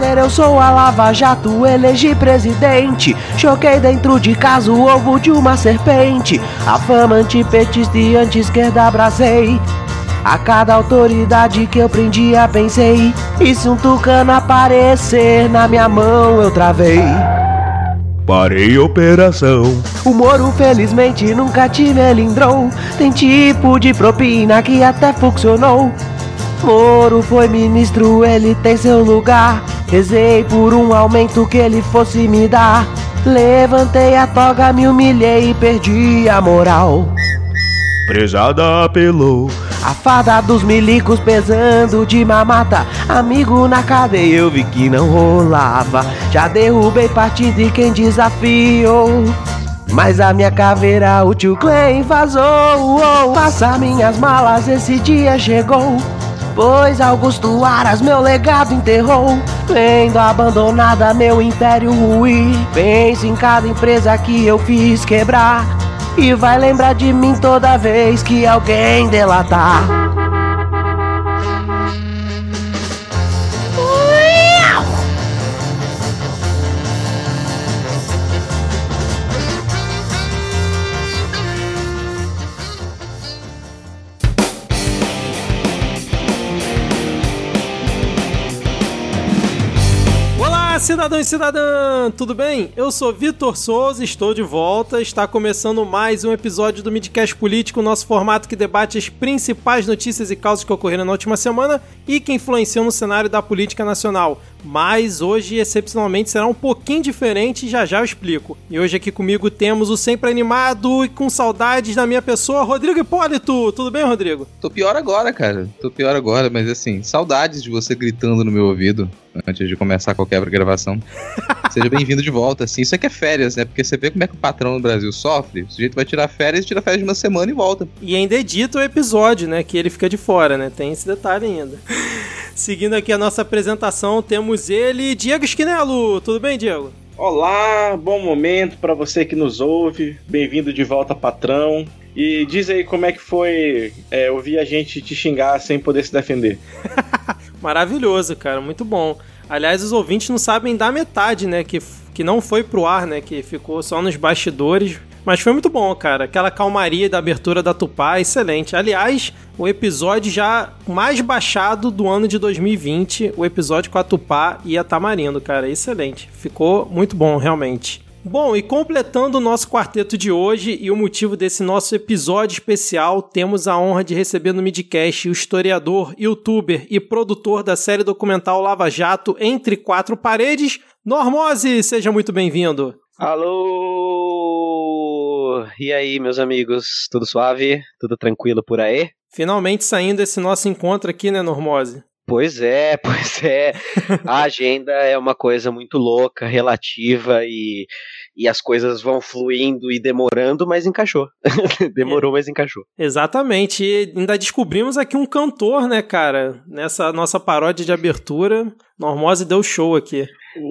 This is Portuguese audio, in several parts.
Prazer, eu sou a Lava Jato, elegi presidente. Choquei dentro de casa o ovo de uma serpente. A fama antipetista e anti-esquerda abracei. A cada autoridade que eu prendia pensei E se um tucano aparecer na minha mão eu travei Parei operação. O Moro felizmente nunca te melindrou Tem tipo de propina que até funcionou Moro foi ministro, ele tem seu lugar Rezei por um aumento que ele fosse me dar. Levantei a toga, me humilhei e perdi a moral. Prezada apelou. A fada dos milicos pesando de mamata. Amigo na cadeia eu vi que não rolava. Já derrubei partido de quem desafiou. Mas a minha caveira, o tio Clay vazou. Oh, Faça minhas malas, esse dia chegou Pois Augusto Aras meu legado enterrou Vendo abandonada meu império ruir Pense em cada empresa que eu fiz quebrar E vai lembrar de mim toda vez que alguém delatar cidadão e cidadã, tudo bem? Eu sou Vitor Souza, estou de volta. Está começando mais um episódio do Midcast Político, nosso formato que debate as principais notícias e causas que ocorreram na última semana e que influenciam no cenário da política nacional. Mas hoje, excepcionalmente, será um pouquinho diferente e já já eu explico. E hoje aqui comigo temos o sempre animado e com saudades da minha pessoa, Rodrigo Hipólito. Tudo bem, Rodrigo? Tô pior agora, cara. Tô pior agora, mas assim, saudades de você gritando no meu ouvido antes de começar qualquer gravação. Seja bem-vindo de volta, assim. Isso aqui é férias, né? Porque você vê como é que o patrão no Brasil sofre. O sujeito vai tirar férias, tira férias de uma semana e volta. E ainda edita o episódio, né? Que ele fica de fora, né? Tem esse detalhe ainda. Seguindo aqui a nossa apresentação, temos ele, Diego Esquinelo. Tudo bem, Diego? Olá, bom momento para você que nos ouve. Bem-vindo de volta, patrão. E diz aí como é que foi é, ouvir a gente te xingar sem poder se defender. Maravilhoso, cara, muito bom. Aliás, os ouvintes não sabem da metade, né? Que, que não foi pro ar, né? Que ficou só nos bastidores. Mas foi muito bom, cara. Aquela calmaria da abertura da Tupá, excelente. Aliás, o episódio já mais baixado do ano de 2020, o episódio com a Tupá e a Tamarindo, cara. Excelente. Ficou muito bom, realmente. Bom, e completando o nosso quarteto de hoje e o motivo desse nosso episódio especial, temos a honra de receber no Midcast o historiador, youtuber e produtor da série documental Lava Jato Entre Quatro Paredes, Normose. Seja muito bem-vindo. Alô! E aí, meus amigos? Tudo suave? Tudo tranquilo por aí? Finalmente saindo esse nosso encontro aqui, né, Normose? Pois é, pois é. A agenda é uma coisa muito louca, relativa e, e as coisas vão fluindo e demorando, mas encaixou. Demorou, mas encaixou. Exatamente. E ainda descobrimos aqui um cantor, né, cara? Nessa nossa paródia de abertura. Normose deu show aqui.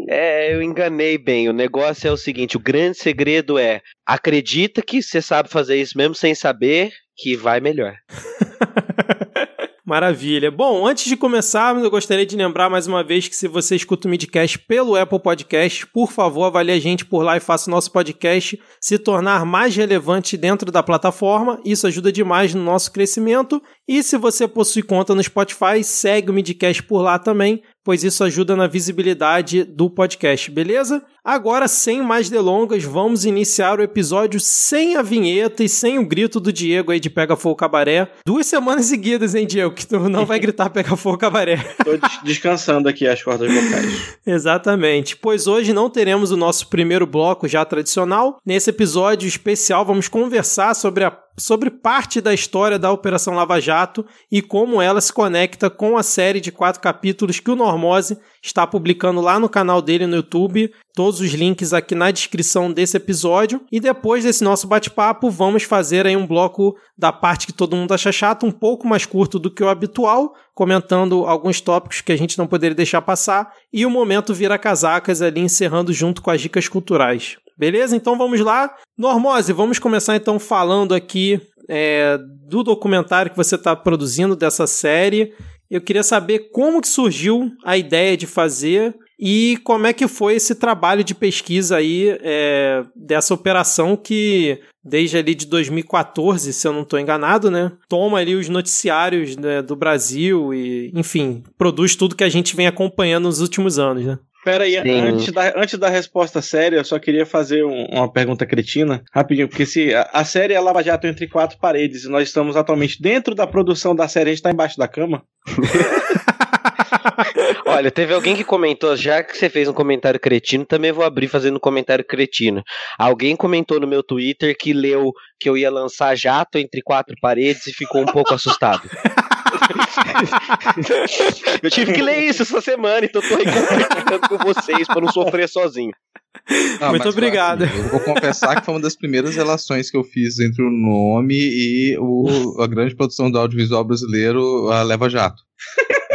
É, eu enganei bem. O negócio é o seguinte: o grande segredo é acredita que você sabe fazer isso mesmo sem saber que vai melhor. Maravilha. Bom, antes de começarmos, eu gostaria de lembrar mais uma vez que se você escuta o Midcast pelo Apple Podcast, por favor, avalie a gente por lá e faça o nosso podcast se tornar mais relevante dentro da plataforma. Isso ajuda demais no nosso crescimento. E se você possui conta no Spotify, segue o Midcast por lá também, pois isso ajuda na visibilidade do podcast, beleza? Agora, sem mais delongas, vamos iniciar o episódio sem a vinheta e sem o grito do Diego aí de Pega Fogo Cabaré. Duas semanas seguidas, hein, Diego? Que tu não vai gritar Pega Fogo Cabaré. Tô des- descansando aqui as cordas vocais. Exatamente, pois hoje não teremos o nosso primeiro bloco já tradicional. Nesse episódio especial, vamos conversar sobre a sobre parte da história da Operação Lava Jato e como ela se conecta com a série de quatro capítulos que o Normose está publicando lá no canal dele no YouTube. Todos os links aqui na descrição desse episódio. E depois desse nosso bate-papo, vamos fazer aí um bloco da parte que todo mundo acha chato, um pouco mais curto do que o habitual, comentando alguns tópicos que a gente não poderia deixar passar. E o momento vira casacas ali, encerrando junto com as dicas culturais. Beleza? Então vamos lá. Normose, vamos começar então falando aqui é, do documentário que você está produzindo dessa série. Eu queria saber como que surgiu a ideia de fazer E como é que foi esse trabalho de pesquisa aí é, dessa operação que desde ali de 2014, se eu não estou enganado, né? Toma ali os noticiários né, do Brasil e, enfim, produz tudo que a gente vem acompanhando nos últimos anos, né? Pera aí, antes da, antes da resposta séria, eu só queria fazer um, uma pergunta cretina, rapidinho, porque se a, a, série é Lava Jato entre quatro paredes e nós estamos atualmente dentro da produção da série, a gente tá embaixo da cama? Olha, teve alguém que comentou, já que você fez um comentário cretino, também vou abrir fazendo um comentário cretino. Alguém comentou no meu Twitter que leu que eu ia lançar jato entre quatro paredes e ficou um pouco assustado. eu tive que ler isso essa semana, então tô compartilhando com vocês para não sofrer sozinho. Não, Muito obrigado. Assim, eu vou confessar que foi uma das primeiras relações que eu fiz entre o nome e o, a grande produção do audiovisual brasileiro, a Leva Jato.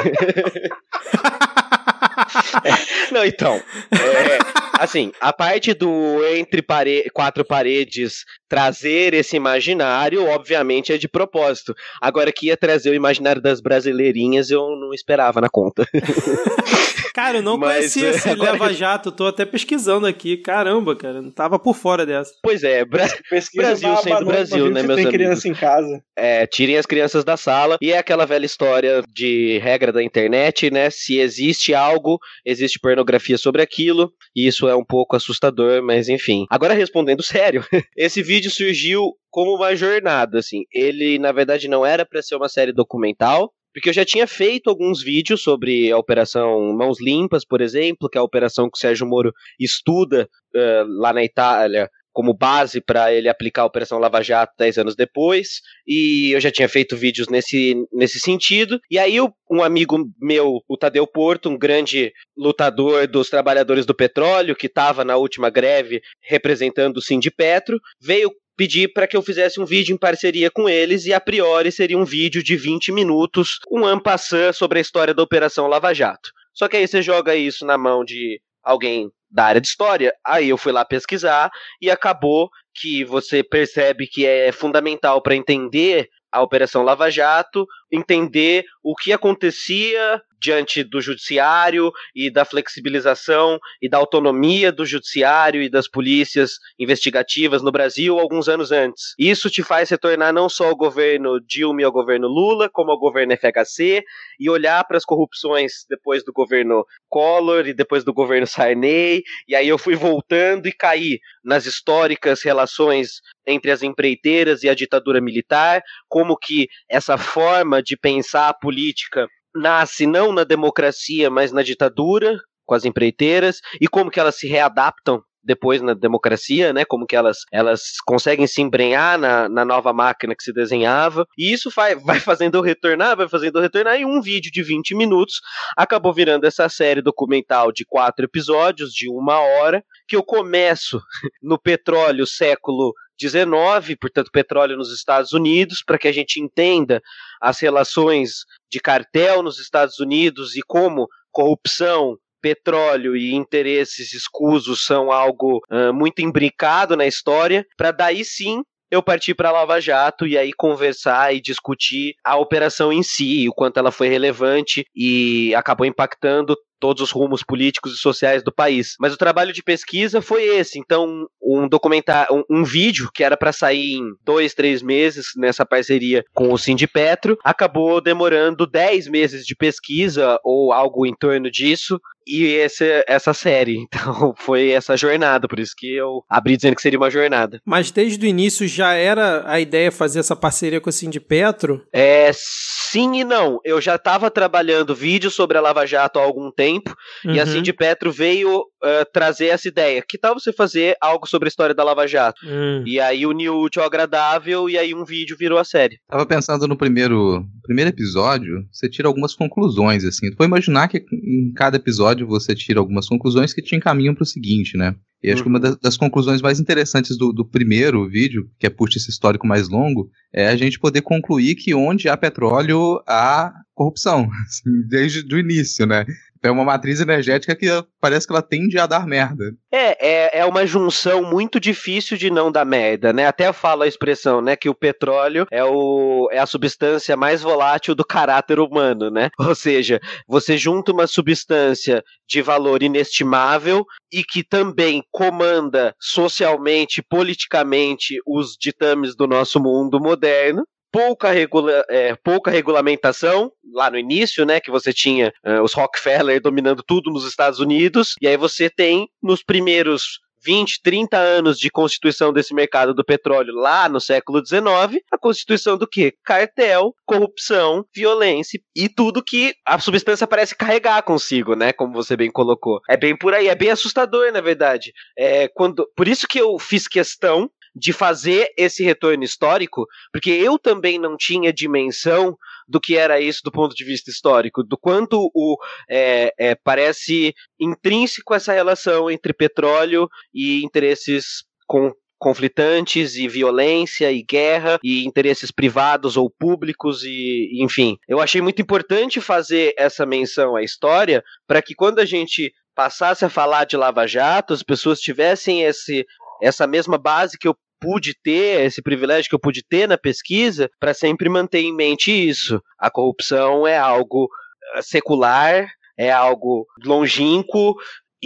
Não, então. É, assim, a parte do entre pare quatro paredes trazer esse imaginário, obviamente, é de propósito. Agora que ia trazer o imaginário das brasileirinhas, eu não esperava na conta. Cara, eu não Mas, conhecia esse agora... Leva Jato, tô até pesquisando aqui. Caramba, cara, não tava por fora dessa. Pois é, Bra Brasil sendo Brasil, né, meus tem amigos? criança em casa. É, tirem as crianças da sala. E é aquela velha história de regra da internet, né? Se existe algo, existe pornografia sobre aquilo. E isso é um pouco assustador, mas enfim. Agora respondendo sério, esse vídeo surgiu como uma jornada, assim. Ele, na verdade, não era para ser uma série documental, porque eu já tinha feito alguns vídeos sobre a Operação Mãos Limpas, por exemplo, que é a operação que o Sérgio Moro estuda uh, lá na Itália como base para ele aplicar a Operação Lava Jato 10 anos depois, e eu já tinha feito vídeos nesse, nesse sentido. E aí um amigo meu, o Tadeu Porto, um grande lutador dos trabalhadores do petróleo, que estava na última greve representando o Sindipetro, veio pedi para que eu fizesse um vídeo em parceria com eles e a priori seria um vídeo de 20 minutos, um ampassant sobre a história da Operação Lava Jato. Só que aí você joga isso na mão de alguém da área de história, aí eu fui lá pesquisar e acabou que você percebe que é fundamental para entender a Operação Lava Jato, entender o que acontecia diante do judiciário e da flexibilização e da autonomia do judiciário e das polícias investigativas no Brasil alguns anos antes. Isso te faz retornar não só ao governo Dilma e ao governo Lula, como ao governo FHC e olhar para as corrupções depois do governo Collor e depois do governo Sarney, e aí eu fui voltando e caí nas históricas relações entre as empreiteiras e a ditadura militar, como que essa forma de pensar a política nasce não na democracia, mas na ditadura, com as empreiteiras, e como que elas se readaptam depois na democracia, né? Como que elas, elas conseguem se embrenhar na, na nova máquina que se desenhava. E isso vai, vai fazendo eu retornar, vai fazendo eu retornar. E um vídeo de 20 minutos acabou virando essa série documental de quatro episódios, de uma hora, que eu começo no petróleo século 19, portanto, petróleo nos Estados Unidos, para que a gente entenda as relações de cartel nos Estados Unidos e como corrupção, petróleo e interesses escusos são algo uh, muito imbricado na história, para daí sim eu parti para Lava Jato e aí conversar e discutir a operação em si, o quanto ela foi relevante e acabou impactando todos os rumos políticos e sociais do país. Mas o trabalho de pesquisa foi esse. Então, um documentário, um, um vídeo que era para sair em dois, três meses nessa parceria com o Cindy Petro, acabou demorando dez meses de pesquisa ou algo em torno disso e esse, essa série. Então foi essa jornada, por isso que eu abri dizendo que seria uma jornada. Mas desde o início já era a ideia fazer essa parceria com o Cindy Petro? É, sim e não. Eu já estava trabalhando vídeos sobre a Lava Jato há algum tempo tempo. Uhum. E a Cindy Petro veio uh, trazer essa ideia. Que tal você fazer algo sobre a história da Lava Jato? Uhum. E aí uniu o útil ao agradável e aí um vídeo virou a série. Tava pensando no primeiro, primeiro episódio, você tira algumas conclusões, assim. Tu pode imaginar que em cada episódio você tira algumas conclusões que te encaminham para o seguinte, né? E acho que uma das, das, conclusões mais interessantes do, do, primeiro vídeo, que é puxa esse histórico mais longo, é a gente poder concluir que onde há petróleo há corrupção, assim, desde o início, né? É uma matriz energética que parece que ela tende a dar merda. É, é, é uma junção muito difícil de não dar merda, né? Até eu falo a expressão, né? Que o petróleo é, o, é a substância mais volátil do caráter humano, né? Ou seja, você junta uma substância de valor inestimável e que também comanda socialmente, politicamente os ditames do nosso mundo moderno, pouca, regula é, pouca regulamentação lá no início, né? Que você tinha uh, os Rockefeller dominando tudo nos Estados Unidos, e aí você tem nos primeiros 20, 30 anos de constituição desse mercado do petróleo lá no século XIX, a constituição do que? Cartel, corrupção, violência e tudo que a substância parece carregar consigo, né? Como você bem colocou. É bem por aí, é bem assustador, na verdade. É quando, por isso que eu fiz questão de fazer esse retorno histórico, porque eu também não tinha dimensão do que era isso do ponto de vista histórico, do quanto o é, é, parece intrínseco essa relação entre petróleo e interesses com conflitantes e violência e guerra e interesses privados ou públicos e enfim. Eu achei muito importante fazer essa menção à história para que quando a gente passasse a falar de Lava Jato, as pessoas tivessem esse essa mesma base que eu pude ter, esse privilégio que eu pude ter na pesquisa, para sempre manter em mente isso. A corrupção é algo eh, secular, é algo longínquo,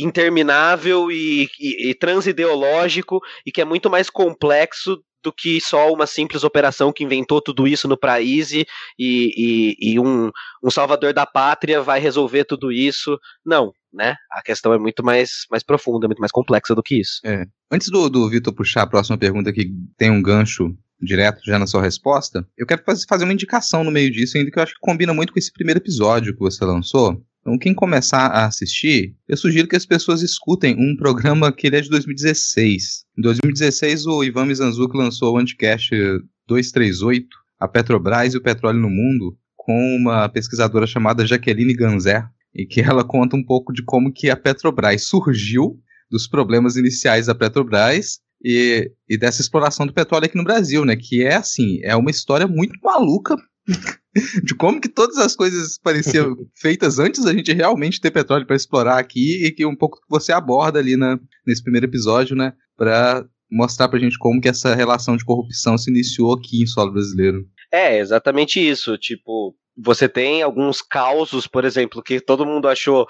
interminável e, e, e transideológico e que é muito mais complexo do que só uma simples operação que inventou tudo isso no país e, e, e um, um salvador da pátria vai resolver tudo isso. Não, né? A questão é muito mais, mais profunda, muito mais complexa do que isso. É. Antes do, do Vitor puxar a próxima pergunta que tem um gancho direto já na sua resposta, eu quero fazer uma indicação no meio disso, ainda que eu acho que combina muito com esse primeiro episódio que você lançou. Então, quem começar a assistir, eu sugiro que as pessoas escutem um programa que ele é de 2016. Em 2016, o Ivan Mizanzuki lançou o Anticast 238, a Petrobras e o Petróleo no Mundo, com uma pesquisadora chamada Jaqueline Ganzer, e que ela conta um pouco de como que a Petrobras surgiu dos problemas iniciais da Petrobras e, e dessa exploração do petróleo aqui no Brasil, né? Que é assim, é uma história muito maluca de como que todas as coisas pareciam feitas antes da gente realmente ter petróleo para explorar aqui e que um pouco que você aborda ali na, nesse primeiro episódio, né, para mostrar pra gente como que essa relação de corrupção se iniciou aqui em solo brasileiro. É, exatamente isso, tipo, você tem alguns causos, por exemplo, que todo mundo achou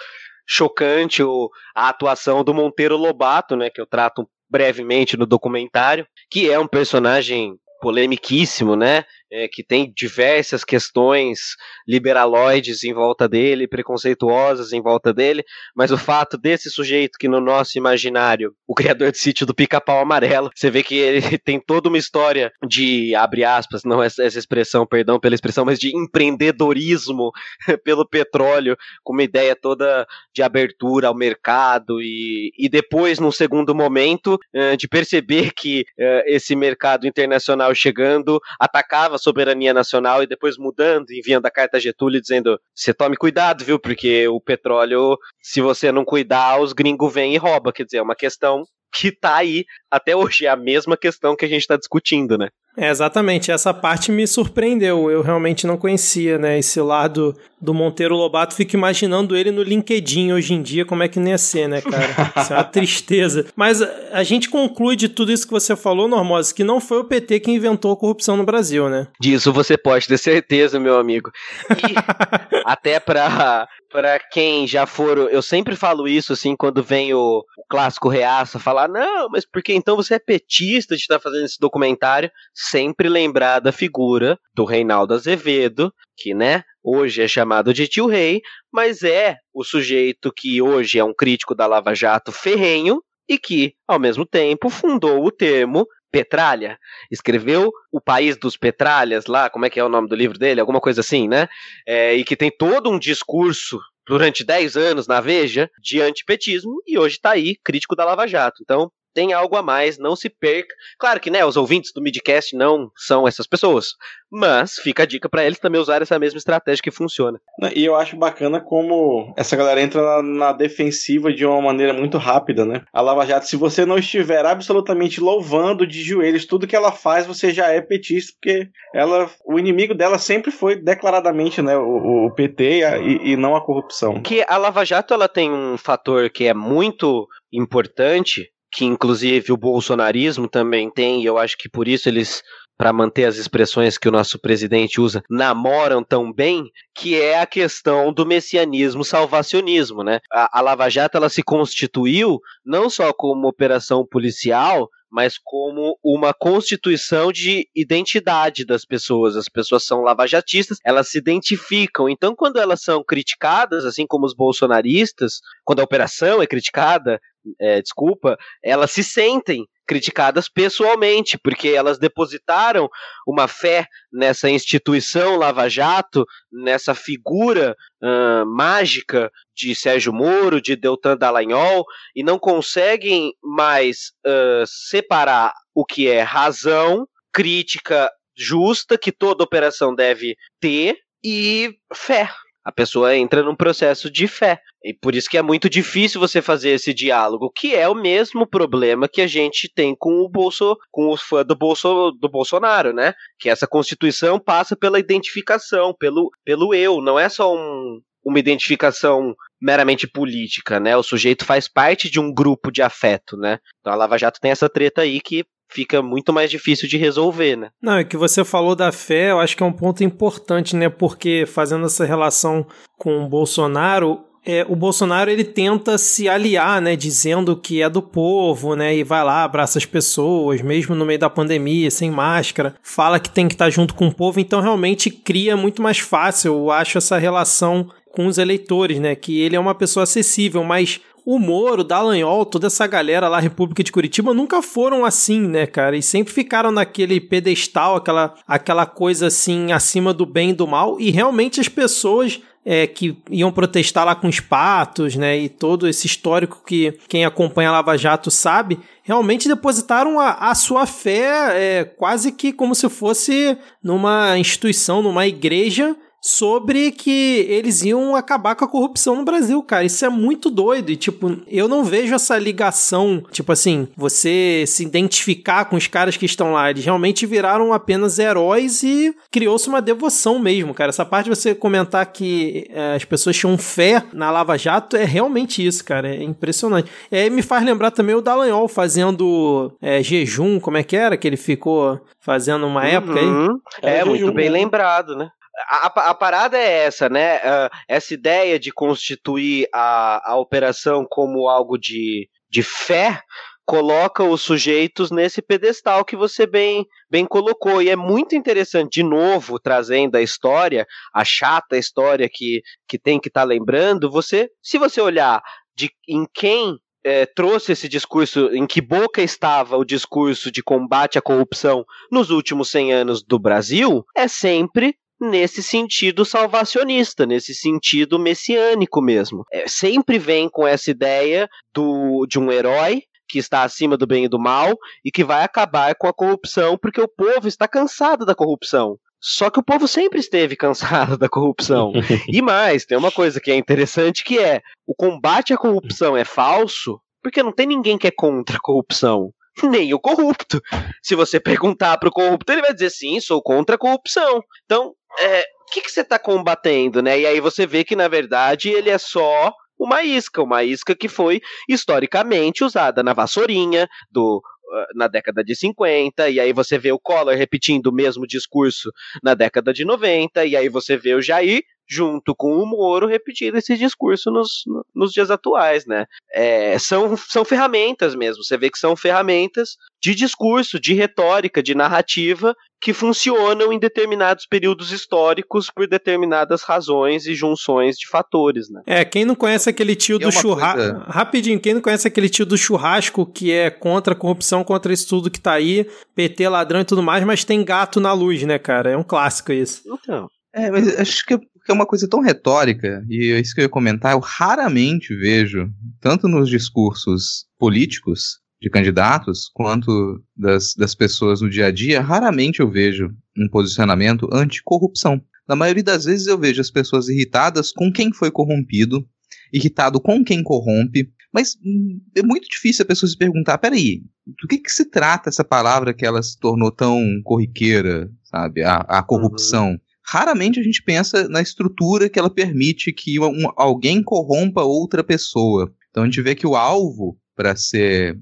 chocante o, a atuação do Monteiro Lobato, né, que eu trato brevemente no documentário, que é um personagem polemiquíssimo, né? É, que tem diversas questões liberaloides em volta dele, preconceituosas em volta dele, mas o fato desse sujeito que no nosso imaginário, o criador de sítio do pica-pau amarelo, você vê que ele tem toda uma história de, abre aspas, não essa, expressão, perdão pela expressão, mas de empreendedorismo pelo petróleo, com uma ideia toda de abertura ao mercado e, e depois, num segundo momento, de perceber que esse mercado internacional chegando atacava a soberania nacional e depois mudando, enviando a carta a Getúlio dizendo: você tome cuidado, viu? Porque o petróleo, se você não cuidar, os gringos vêm e roubam. Quer dizer, é uma questão que tá aí até hoje, é a mesma questão que a gente está discutindo, né? É, exatamente, essa parte me surpreendeu. Eu realmente não conhecia, né? Esse lado do Monteiro Lobato. Fico imaginando ele no LinkedIn hoje em dia, como é que não ia ser, né, cara? Isso é uma tristeza. Mas a gente conclui de tudo isso que você falou, Normose, que não foi o PT que inventou a corrupção no Brasil, né? Disso você pode ter certeza, meu amigo. E até pra para quem já for, eu sempre falo isso assim quando vem o, o clássico reaça falar, não, mas porque então você é petista de estar fazendo esse documentário? Sempre lembrar da figura do Reinaldo Azevedo, que, né, hoje é chamado de tio rei, mas é o sujeito que hoje é um crítico da Lava Jato ferrenho e que, ao mesmo tempo, fundou o termo Petralha, escreveu O País dos Petralhas, lá, como é que é o nome do livro dele? Alguma coisa assim, né? É, e que tem todo um discurso durante 10 anos na Veja de antipetismo e hoje está aí, crítico da Lava Jato. Então, tem algo a mais, não se perca. Claro que, né, os ouvintes do Midcast não são essas pessoas, mas fica a dica para eles também usar essa mesma estratégia que funciona. E eu acho bacana como essa galera entra na, na, defensiva de uma maneira muito rápida, né? A Lava Jato, se você não estiver absolutamente louvando de joelhos tudo que ela faz, você já é petista, porque ela, o inimigo dela sempre foi declaradamente, né, o, o PT e, e não a corrupção. Que a Lava Jato ela tem um fator que é muito importante, que inclusive o bolsonarismo também tem, e eu acho que por isso eles para manter as expressões que o nosso presidente usa, namoram tão bem, que é a questão do messianismo salvacionismo, né? A, a Lava Jato ela se constituiu não só como operação policial, mas como uma constituição de identidade das pessoas. As pessoas são lavajatistas, elas se identificam. Então, quando elas são criticadas, assim como os bolsonaristas, quando a operação é criticada, é, desculpa, elas se sentem criticadas pessoalmente, porque elas depositaram uma fé nessa instituição Lava Jato, nessa figura uh, mágica de Sérgio Moro, de Deltan Dallagnol, e não conseguem mais uh, separar o que é razão, crítica justa, que toda operação deve ter, e fé. A pessoa entra num processo de fé. E por isso que é muito difícil você fazer esse diálogo, que é o mesmo problema que a gente tem com o Bolso, com os fãs do, Bolso, do Bolsonaro, né? Que essa constituição passa pela identificação, pelo, pelo eu, não é só um, uma identificação meramente política, né? O sujeito faz parte de um grupo de afeto, né? Então a Lava Jato tem essa treta aí que fica muito mais difícil de resolver, né? Não, é que você falou da fé, eu acho que é um ponto importante, né? Porque fazendo essa relação com o Bolsonaro, é, o Bolsonaro ele tenta se aliar, né, dizendo que é do povo, né, e vai lá, abraça as pessoas, mesmo no meio da pandemia, sem máscara, fala que tem que estar junto com o povo, então realmente cria muito mais fácil, eu acho, essa relação com os eleitores, né, que ele é uma pessoa acessível, mas o Moro, o Dallagnol, toda essa galera lá, República de Curitiba, nunca foram assim, né, cara? E sempre ficaram naquele pedestal, aquela, aquela coisa assim, acima do bem e do mal. E realmente as pessoas é, que iam protestar lá com os patos, né? E todo esse histórico que quem acompanha a Lava Jato sabe, realmente depositaram a, a sua fé é, quase que como se fosse numa instituição, numa igreja sobre que eles iam acabar com a corrupção no Brasil, cara. Isso é muito doido. E, tipo, eu não vejo essa ligação, tipo assim, você se identificar com os caras que estão lá. Eles realmente viraram apenas heróis e criou-se uma devoção mesmo, cara. Essa parte de você comentar que é, as pessoas tinham fé na Lava Jato é realmente isso, cara. É impressionante. É, me faz lembrar também o Dallagnol fazendo é, jejum, como é que era? Que ele ficou fazendo uma uhum. época aí. É, é muito bem lembrado, né? A, a, parada é essa, né? Uh, essa ideia de constituir a, a operação como algo de, de fé coloca os sujeitos nesse pedestal que você bem, bem colocou. E é muito interessante, de novo, trazendo a história, a chata história que, que tem que estar tá lembrando, você, se você olhar de em quem é, trouxe esse discurso, em que boca estava o discurso de combate à corrupção nos últimos 100 anos do Brasil, é sempre nesse sentido salvacionista, nesse sentido messiânico mesmo. É, sempre vem com essa ideia do, de um herói que está acima do bem e do mal e que vai acabar com a corrupção porque o povo está cansado da corrupção. Só que o povo sempre esteve cansado da corrupção. e mais, tem uma coisa que é interessante que é o combate à corrupção é falso porque não tem ninguém que é contra a corrupção nem o corrupto. Se você perguntar para o corrupto, ele vai dizer sim, sou contra a corrupção. Então, é, o que, que você está combatendo, né? E aí você vê que, na verdade, ele é só uma isca, uma isca que foi historicamente usada na vassourinha do ah, na década de 50, e aí você vê o Collor repetindo o mesmo discurso na década de 90, e aí você vê o Jair junto com o Moro, repetindo esse discurso nos, nos dias atuais, né? É, são, são ferramentas mesmo, você vê que são ferramentas de discurso, de retórica, de narrativa, que funcionam em determinados períodos históricos por determinadas razões e junções de fatores, né? É, quem não conhece aquele tio e do churrasco... Coisa... Rapidinho, quem não conhece aquele tio do churrasco que é contra a corrupção, contra isso tudo que tá aí, PT, ladrão e tudo mais, mas tem gato na luz, né, cara? É um clássico isso. Então... É, mas acho que é uma coisa tão retórica, e é isso que eu ia comentar, eu raramente vejo, tanto nos discursos políticos, de candidatos quanto das, das pessoas no dia a dia, raramente eu vejo um posicionamento anticorrupção. Na maioria das vezes eu vejo as pessoas irritadas com quem foi corrompido, irritado com quem corrompe, mas hum, é muito difícil a pessoa se perguntar, peraí, do que, que se trata essa palavra que ela se tornou tão corriqueira, sabe, a, a corrupção? Uhum. Raramente a gente pensa na estrutura que ela permite que um, alguém corrompa outra pessoa. Então a gente vê que o alvo para ser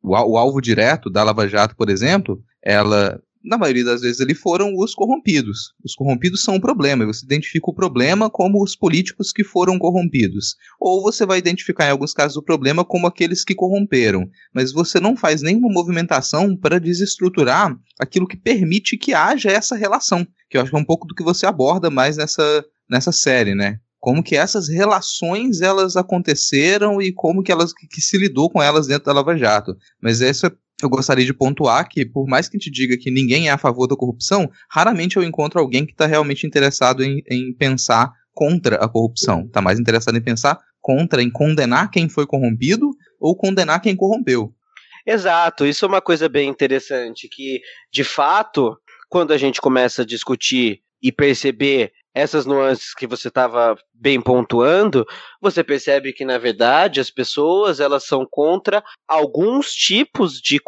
o, o, alvo direto da Lava Jato, por exemplo, ela na maioria das vezes ali foram os corrompidos. Os corrompidos são um problema, e você identifica o problema como os políticos que foram corrompidos. Ou você vai identificar, em alguns casos, o problema como aqueles que corromperam. Mas você não faz nenhuma movimentação para desestruturar aquilo que permite que haja essa relação. Que eu acho que é um pouco do que você aborda mais nessa, nessa série, né? Como que essas relações elas aconteceram e como que elas que, se lidou com elas dentro da Lava Jato. Mas é eu gostaria de pontuar que, por mais que a gente diga que ninguém é a favor da corrupção, raramente eu encontro alguém que está realmente interessado em, em pensar contra a corrupção. Está mais interessado em pensar contra, em condenar quem foi corrompido ou condenar quem corrompeu. Exato, isso é uma coisa bem interessante, que de fato, quando a gente começa a discutir e perceber essas nuances que você estava bem pontuando, você percebe que na verdade as pessoas elas são contra alguns tipos de,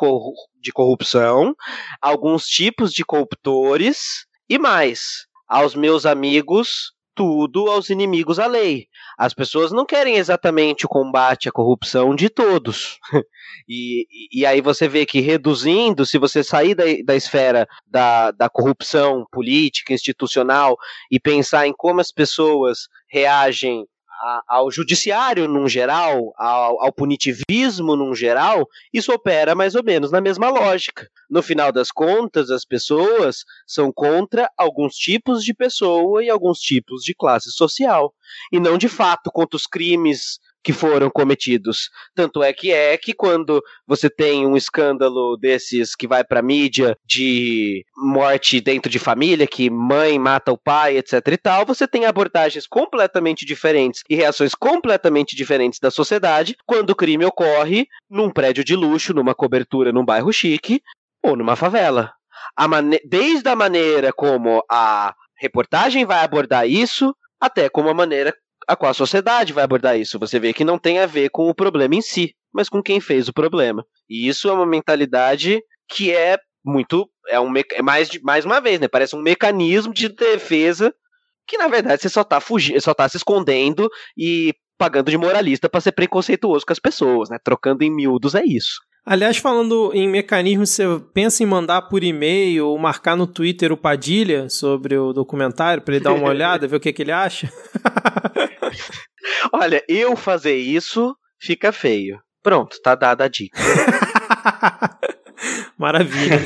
de corrupção, alguns tipos de corruptores e mais. Aos meus amigos tudo aos inimigos à lei. As pessoas não querem exatamente o combate à corrupção de todos. e, e aí você vê que reduzindo, se você sair da, da esfera da, da corrupção política, institucional, e pensar em como as pessoas reagem ao judiciário num geral, ao, ao, punitivismo num geral, isso opera mais ou menos na mesma lógica. No final das contas, as pessoas são contra alguns tipos de pessoa e alguns tipos de classe social, e não de fato contra os crimes que foram cometidos. Tanto é que é que quando você tem um escândalo desses que vai para mídia de morte dentro de família, que mãe mata o pai, etc e tal, você tem abordagens completamente diferentes e reações completamente diferentes da sociedade quando o crime ocorre num prédio de luxo, numa cobertura num bairro chique ou numa favela. A Desde a maneira como a reportagem vai abordar isso, até como a maneira a qual a sociedade vai abordar isso. Você vê que não tem a ver com o problema em si, mas com quem fez o problema. E isso é uma mentalidade que é muito. É, um, é mais, mais uma vez, né? Parece um mecanismo de defesa que, na verdade, você só tá fugindo, só tá se escondendo e pagando de moralista para ser preconceituoso com as pessoas, né? Trocando em miúdos é isso. Aliás, falando em mecanismo, você pensa em mandar por e-mail ou marcar no Twitter o Padilha sobre o documentário para ele dar uma olhada, ver o que, que ele acha? Olha, eu fazer isso fica feio. Pronto, tá dada a dica. Maravilha.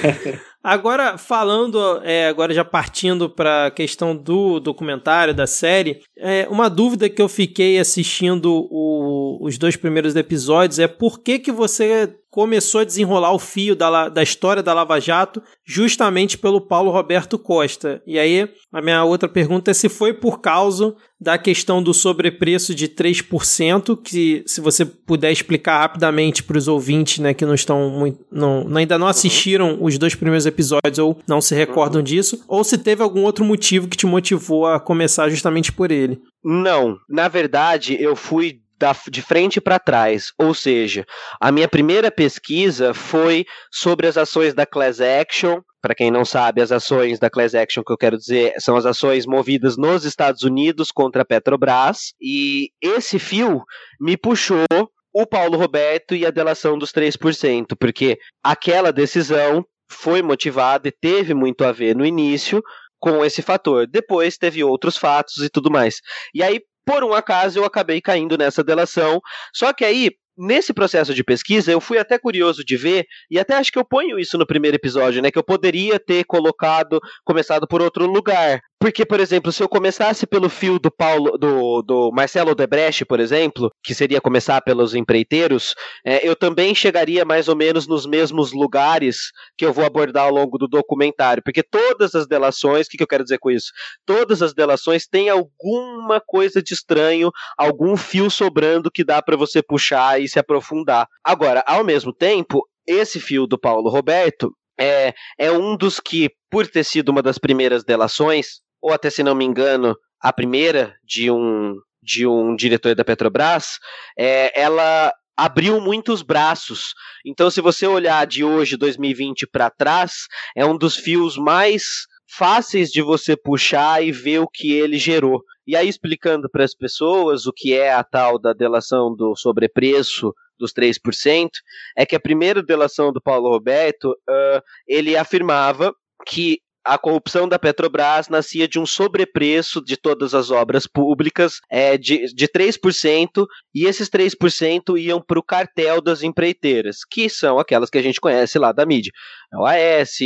Agora, falando, é, agora já partindo para a questão do documentário, da série, é, uma dúvida que eu fiquei assistindo o, os dois primeiros episódios é por que, que você começou a desenrolar o fio da, da história da Lava Jato justamente pelo Paulo Roberto Costa. E aí, a minha outra pergunta é se foi por causa da questão do sobrepreço de 3%, que se você puder explicar rapidamente para os ouvintes né, que não estão muito, não, ainda não assistiram os dois primeiros episódios ou não se recordam disso, ou se teve algum outro motivo que te motivou a começar justamente por ele. Não, na verdade eu fui da, de frente para trás. Ou seja, a minha primeira pesquisa foi sobre as ações da Class Action. Para quem não sabe, as ações da Class Action que eu quero dizer são as ações movidas nos Estados Unidos contra a Petrobras. E esse fio me puxou o Paulo Roberto e a delação dos 3%, porque aquela decisão foi motivada e teve muito a ver no início com esse fator. Depois teve outros fatos e tudo mais. E aí, por um acaso, eu acabei caindo nessa delação. Só que aí, nesse processo de pesquisa, eu fui até curioso de ver, e até acho que eu ponho isso no primeiro episódio, né? Que eu poderia ter colocado, começado por outro lugar. Porque, por exemplo, se eu começasse pelo fio do Paulo, do, do Marcelo Debrecht, por exemplo, que seria começar pelos empreiteiros, é, eu também chegaria mais ou menos nos mesmos lugares que eu vou abordar ao longo do documentário. Porque todas as delações, o que, que eu quero dizer com isso? Todas as delações têm alguma coisa de estranho, algum fio sobrando que dá para você puxar e se aprofundar. Agora, ao mesmo tempo, esse fio do Paulo Roberto é, é um dos que, por ter sido uma das primeiras delações, ou até se não me engano, a primeira de um, de um diretor da Petrobras, é, ela abriu muitos braços. Então, se você olhar de hoje, 2020, para trás, é um dos fios mais fáceis de você puxar e ver o que ele gerou. E aí, explicando para as pessoas o que é a tal da delação do sobrepreço dos 3%, é que a primeira delação do Paulo Roberto, uh, ele afirmava que a corrupção da Petrobras nascia de um sobrepreço de todas as obras públicas é, de, de 3%, e esses 3% iam para o cartel das empreiteiras, que são aquelas que a gente conhece lá da mídia. OAS,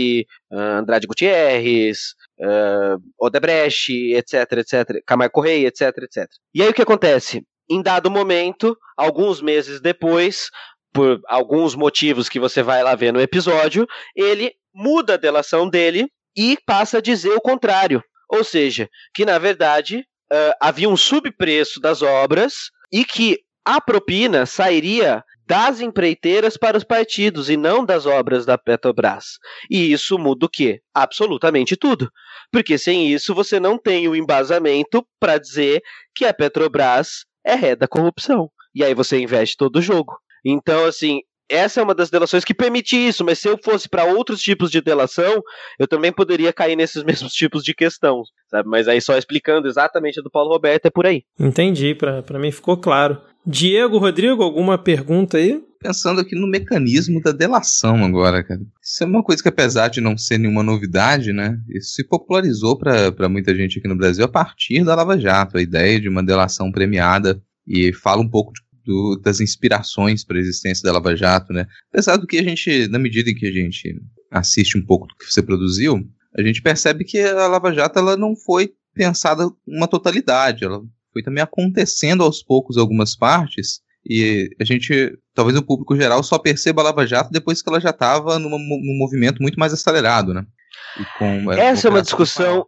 Andrade Gutierrez, uh, Odebrecht, etc, etc, Camargo Correia, etc, etc. E aí o que acontece? Em dado momento, alguns meses depois, por alguns motivos que você vai lá ver no episódio, ele muda a delação dele e passa a dizer o contrário. Ou seja, que na verdade uh, havia um subpreço das obras e que a propina sairia das empreiteiras para os partidos e não das obras da Petrobras. E isso muda o quê? Absolutamente tudo. Porque sem isso você não tem o embasamento para dizer que a Petrobras é ré da corrupção. E aí você investe todo o jogo. Então, assim, essa é uma das delações que permite isso, mas se eu fosse para outros tipos de delação, eu também poderia cair nesses mesmos tipos de questão, sabe? Mas aí só explicando exatamente a do Paulo Roberto é por aí. Entendi, para mim ficou claro. Diego, Rodrigo, alguma pergunta aí? Pensando aqui no mecanismo da delação agora, cara. Isso é uma coisa que, apesar de não ser nenhuma novidade, né? Isso se popularizou para muita gente aqui no Brasil a partir da Lava Jato, a ideia de uma delação premiada. E fala um pouco de do, das inspirações para a existência da Lava Jato, né? Apesar do que a gente, na medida em que a gente assiste um pouco do que você produziu, a gente percebe que a Lava Jato ela não foi pensada uma totalidade, ela foi também acontecendo aos poucos algumas partes e a gente, talvez o público geral só perceba a Lava Jato depois que ela já estava num movimento muito mais acelerado, né? Com, é, Essa é uma discussão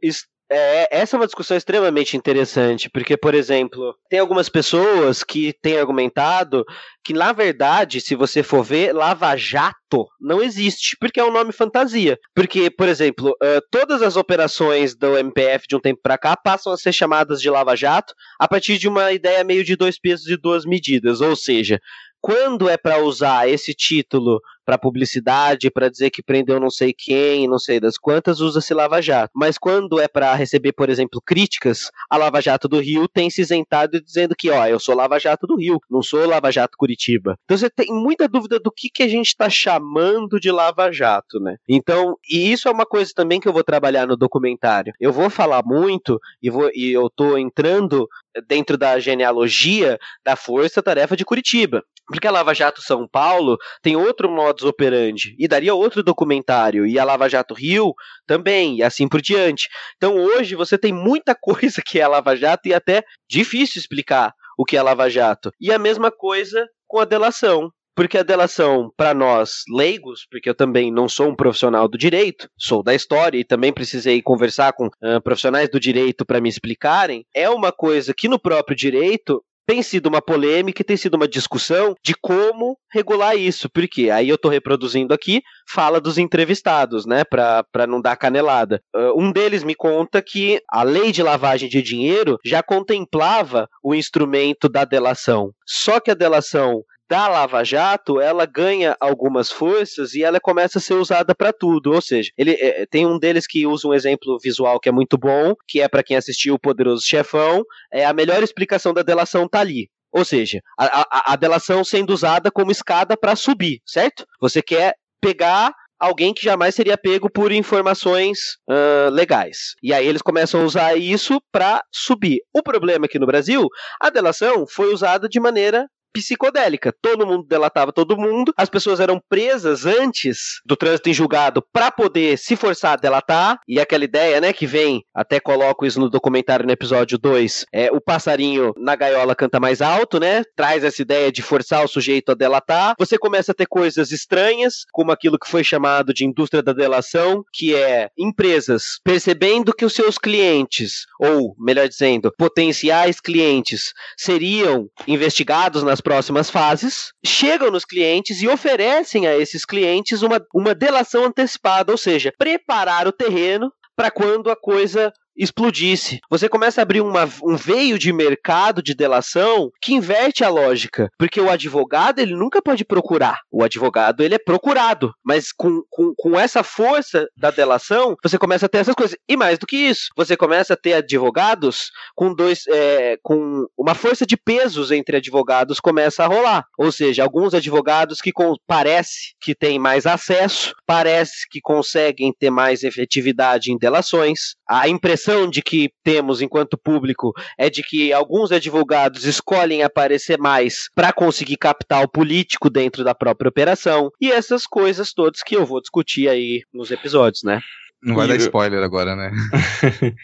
é, essa é uma discussão extremamente interessante, porque, por exemplo, tem algumas pessoas que têm argumentado que, na verdade, se você for ver, Lava Jato não existe, porque é um nome fantasia. Porque, por exemplo, uh, todas as operações do MPF de um tempo para cá passam a ser chamadas de Lava Jato a partir de uma ideia meio de dois pesos e duas medidas, ou seja, quando é para usar esse título para publicidade, para dizer que prendeu não sei quem, não sei das quantas, usa-se Lava Jato. Mas quando é para receber, por exemplo, críticas, a Lava Jato do Rio tem se isentado dizendo que, ó, eu sou Lava Jato do Rio, não sou Lava Jato Curitiba. Então você tem muita dúvida do que, que a gente está chamando de Lava Jato, né? Então, e isso é uma coisa também que eu vou trabalhar no documentário. Eu vou falar muito e, vou, e eu tô entrando dentro da genealogia da Força Tarefa de Curitiba. Porque a Lava Jato São Paulo tem outro modus operandi e daria outro documentário, e a Lava Jato Rio também, e assim por diante. Então hoje você tem muita coisa que é a Lava Jato e até difícil explicar o que é a Lava Jato. E a mesma coisa com a delação. Porque a delação, para nós leigos, porque eu também não sou um profissional do direito, sou da história e também precisei conversar com uh, profissionais do direito para me explicarem, é uma coisa que no próprio direito tem sido uma polêmica e tem sido uma discussão de como regular isso, porque aí eu estou reproduzindo aqui, fala dos entrevistados, né, para não dar canelada. Uh, um deles me conta que a lei de lavagem de dinheiro já contemplava o instrumento da delação, só que a delação da Lava Jato, ela ganha algumas forças e ela começa a ser usada para tudo. Ou seja, ele é, tem um deles que usa um exemplo visual que é muito bom, que é para quem assistiu o Poderoso Chefão. É a melhor explicação da delação tá ali. Ou seja, a, a, a delação sendo usada como escada para subir, certo? Você quer pegar alguém que jamais seria pego por informações uh, legais. E aí eles começam a usar isso para subir. O problema é que no Brasil, a delação foi usada de maneira psicodélica. Todo mundo delatava todo mundo, as pessoas eram presas antes do trânsito em julgado para poder se forçar a delatar, e aquela ideia, né, que vem, até coloco isso no documentário no episódio 2, é o passarinho na gaiola canta mais alto, né? Traz essa ideia de forçar o sujeito a delatar. Você começa a ter coisas estranhas, como aquilo que foi chamado de indústria da delação, que é empresas percebendo que os seus clientes, ou melhor dizendo, potenciais clientes, seriam investigados nas próximas fases, chegam nos clientes e oferecem a esses clientes uma, uma delação antecipada, ou seja, preparar o terreno para quando a coisa explodisse. Você começa a abrir uma, um veio de mercado de delação que inverte a lógica, porque o advogado ele nunca pode procurar. O advogado ele é procurado, mas com, com, com essa força da delação você começa a ter essas coisas. E mais do que isso, você começa a ter advogados com dois, é, com uma força de pesos entre advogados começa a rolar. Ou seja, alguns advogados que com, parece que têm mais acesso, parece que conseguem ter mais efetividade em delações. A impressão impressão de que temos enquanto público é de que alguns advogados escolhem aparecer mais para conseguir capital político dentro da própria operação e essas coisas todas que eu vou discutir aí nos episódios, né? Não vai dar spoiler agora, né?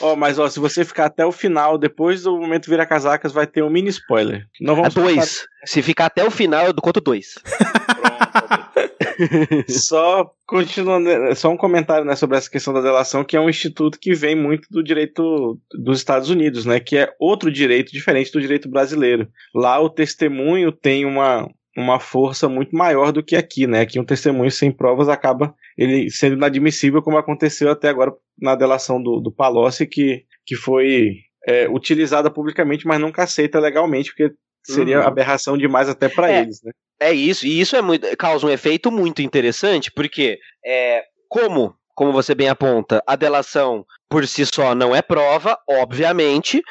ó, mas ó, se você ficar até o final, depois do momento virar casacas, vai ter um mini spoiler. Não vamos. A dois. Ficar... Se ficar até o final, eu conto dois. Pronto só continuando, só um comentário né, sobre essa questão da delação, que é um instituto que vem muito do direito dos Estados Unidos, né, que é outro direito diferente do direito brasileiro. Lá o testemunho tem uma, uma força muito maior do que aqui, né? Aqui um testemunho sem provas acaba ele sendo inadmissível, como aconteceu até agora na delação do, do Palocci, que, que foi é, utilizada publicamente, mas nunca aceita legalmente, porque seria uhum. aberração demais até para é, eles, né? É isso, e isso é muito, causa um efeito muito interessante, porque é, como, como você bem aponta, a delação por si só não é prova, obviamente,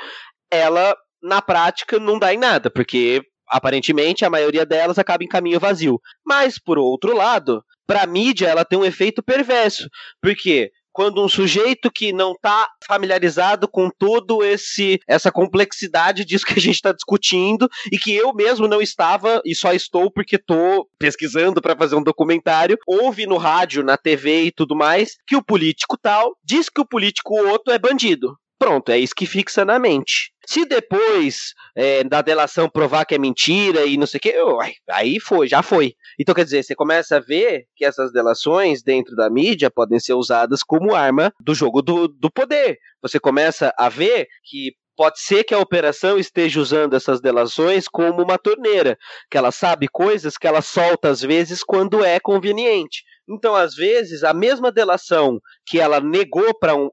ela na prática não dá em nada, porque aparentemente a maioria delas acaba em caminho vazio. Mas por outro lado, para a mídia ela tem um efeito perverso, porque quando um sujeito que não está familiarizado com todo esse essa complexidade disso que a gente está discutindo e que eu mesmo não estava e só estou porque estou pesquisando para fazer um documentário, ouve no rádio, na TV e tudo mais que o político tal diz que o político outro é bandido. Pronto, é isso que fixa na mente. Se depois é, da delação provar que é mentira e não sei o que, aí foi, já foi. Então, quer dizer, você começa a ver que essas delações dentro da mídia podem ser usadas como arma do jogo do, do poder. Você começa a ver que pode ser que a operação esteja usando essas delações como uma torneira, que ela sabe coisas que ela solta às vezes quando é conveniente. Então, às vezes, a mesma delação que ela negou para um,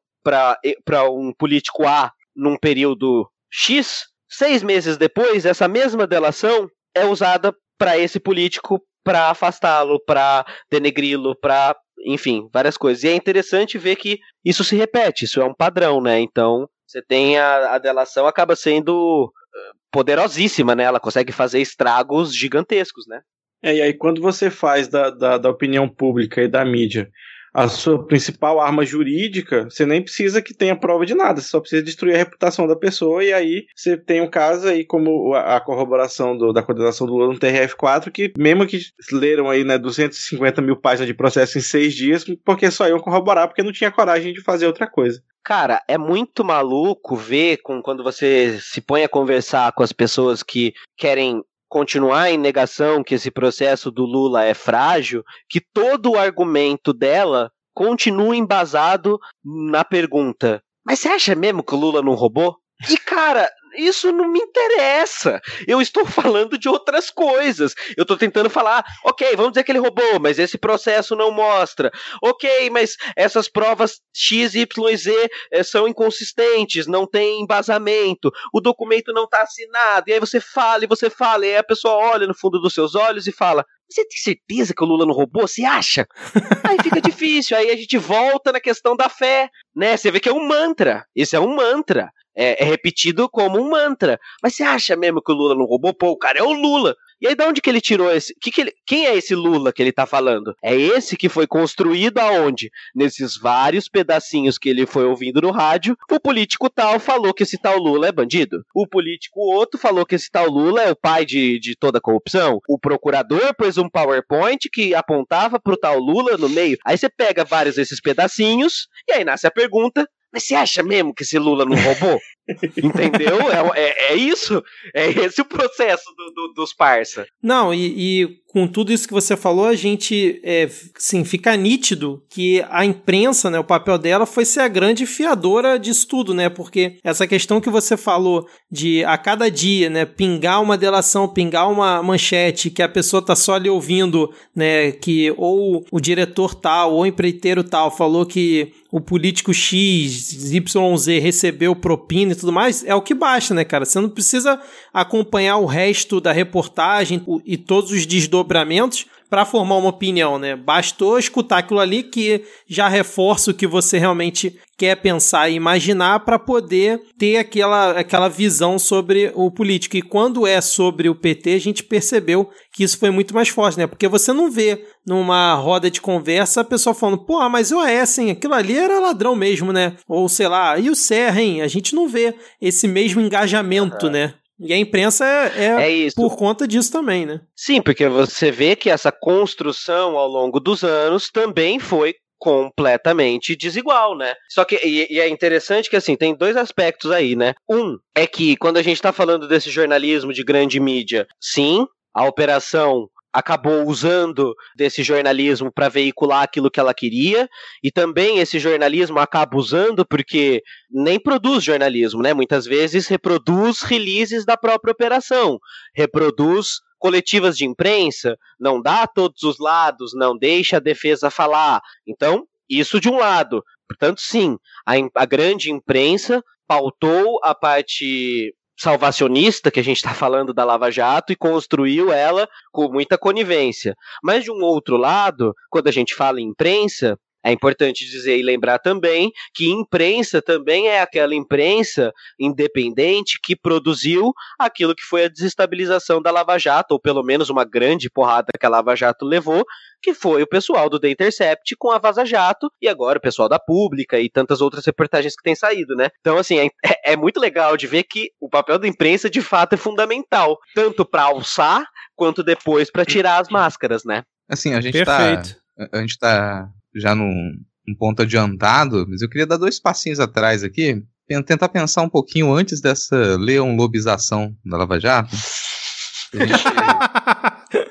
para um político A num período X, seis meses depois, essa mesma delação é usada para esse político para afastá-lo, para denegri-lo, para enfim, várias coisas. E é interessante ver que isso se repete, isso é um padrão, né? Então, você tem a, a delação acaba sendo eh, poderosíssima, né? Ela consegue fazer estragos gigantescos, né? É, e aí quando você faz da, da, da opinião pública e da mídia a sua principal arma jurídica, você nem precisa que tenha prova de nada, você só precisa destruir a reputação da pessoa, e aí você tem um caso aí, como a, corroboração do, da condenação do Lula no TRF4, que mesmo que leram aí, né, 250 mil páginas de processo em seis dias, porque só iam corroborar, porque não tinha coragem de fazer outra coisa. Cara, é muito maluco ver com, quando você se põe a conversar com as pessoas que querem continuar em negação que esse processo do Lula é frágil, que todo o argumento dela continua embasado na pergunta: mas você acha mesmo que o Lula não roubou? E cara, isso não me interessa. Eu estou falando de outras coisas. Eu estou tentando falar, ok, vamos dizer que ele roubou, mas esse processo não mostra. Ok, mas essas provas X, Y, Z é, são inconsistentes, não tem embasamento, o documento não está assinado. E aí você fala e você fala, e aí a pessoa olha no fundo dos seus olhos e fala: você tem certeza que o Lula não roubou? Você acha? Aí fica difícil. Aí a gente volta na questão da fé, né? Você vê que é um mantra. Isso é um mantra é, é, repetido como um mantra. Mas você acha mesmo que o Lula não roubou? Pô, o cara é o Lula. E aí, de onde que ele tirou esse. Que que ele, quem é esse Lula que ele tá falando? É esse que foi construído aonde? Nesses vários pedacinhos que ele foi ouvindo no rádio. O político tal falou que esse tal Lula é bandido. O político outro falou que esse tal Lula é o pai de, de toda a corrupção. O procurador pôs um PowerPoint que apontava pro tal Lula no meio. Aí você pega vários desses pedacinhos e aí nasce a pergunta: mas você acha mesmo que esse Lula não roubou? Entendeu? É, é, é, isso. É esse o processo do, do, dos parça. Não, e, e, com tudo isso que você falou, a gente, é, sim, fica nítido que a imprensa, né, o papel dela foi ser a grande fiadora disso tudo, né? Porque essa questão que você falou de a cada dia, né, pingar uma delação, pingar uma manchete, que a pessoa tá só ali ouvindo, né, que ou o diretor tal, ou o empreiteiro tal falou que o político X, YZ recebeu propina tudo mais, é o que baixa, né, cara? Você não precisa acompanhar o resto da reportagem e todos os desdobramentos para formar uma opinião, né? Bastou escutar aquilo ali que já reforça o que você realmente quer pensar e imaginar para poder ter aquela, aquela visão sobre o político. E quando é sobre o PT, a gente percebeu que isso foi muito mais forte, né? Porque você não vê numa roda de conversa a pessoa falando, pô, mas o AS, hein, aquilo ali era ladrão mesmo, né? Ou sei lá, e o Serra, hein? A gente não vê esse mesmo engajamento, uhum. né? E a imprensa é, é, é por conta disso também, né? Sim, porque você vê que essa construção ao longo dos anos também foi completamente desigual, né? Só que e, e, é interessante que assim tem dois aspectos aí, né? Um é que quando a gente está falando desse jornalismo de grande mídia, sim, a operação acabou usando desse jornalismo para veicular aquilo que ela queria, e também esse jornalismo acaba usando porque nem produz jornalismo, né? Muitas vezes reproduz releases da própria operação, reproduz coletivas de imprensa, não dá a todos os lados, não deixa a defesa falar. Então, isso de um lado. Portanto, sim, a, a grande imprensa pautou a parte salvacionista que a gente está falando da Lava Jato e construiu ela com muita conivência. Mas de um outro lado, quando a gente fala em imprensa, é importante dizer e lembrar também que imprensa também é aquela imprensa independente que produziu aquilo que foi a desestabilização da Lava Jato, ou pelo menos uma grande porrada que a Lava Jato levou, que foi o pessoal do The Intercept com a Vaza Jato e agora o pessoal da Pública e tantas outras reportagens que têm saído, né? Então, assim, é, é, é muito legal de ver que o papel da imprensa de fato é fundamental, tanto para alçar quanto depois para tirar as máscaras, né? Assim, a gente tá Perfeito. tá. A gente tá já num, num ponto adiantado, mas eu queria dar dois passinhos atrás aqui, tentar pensar um pouquinho antes dessa leão lobização da Lava Jato.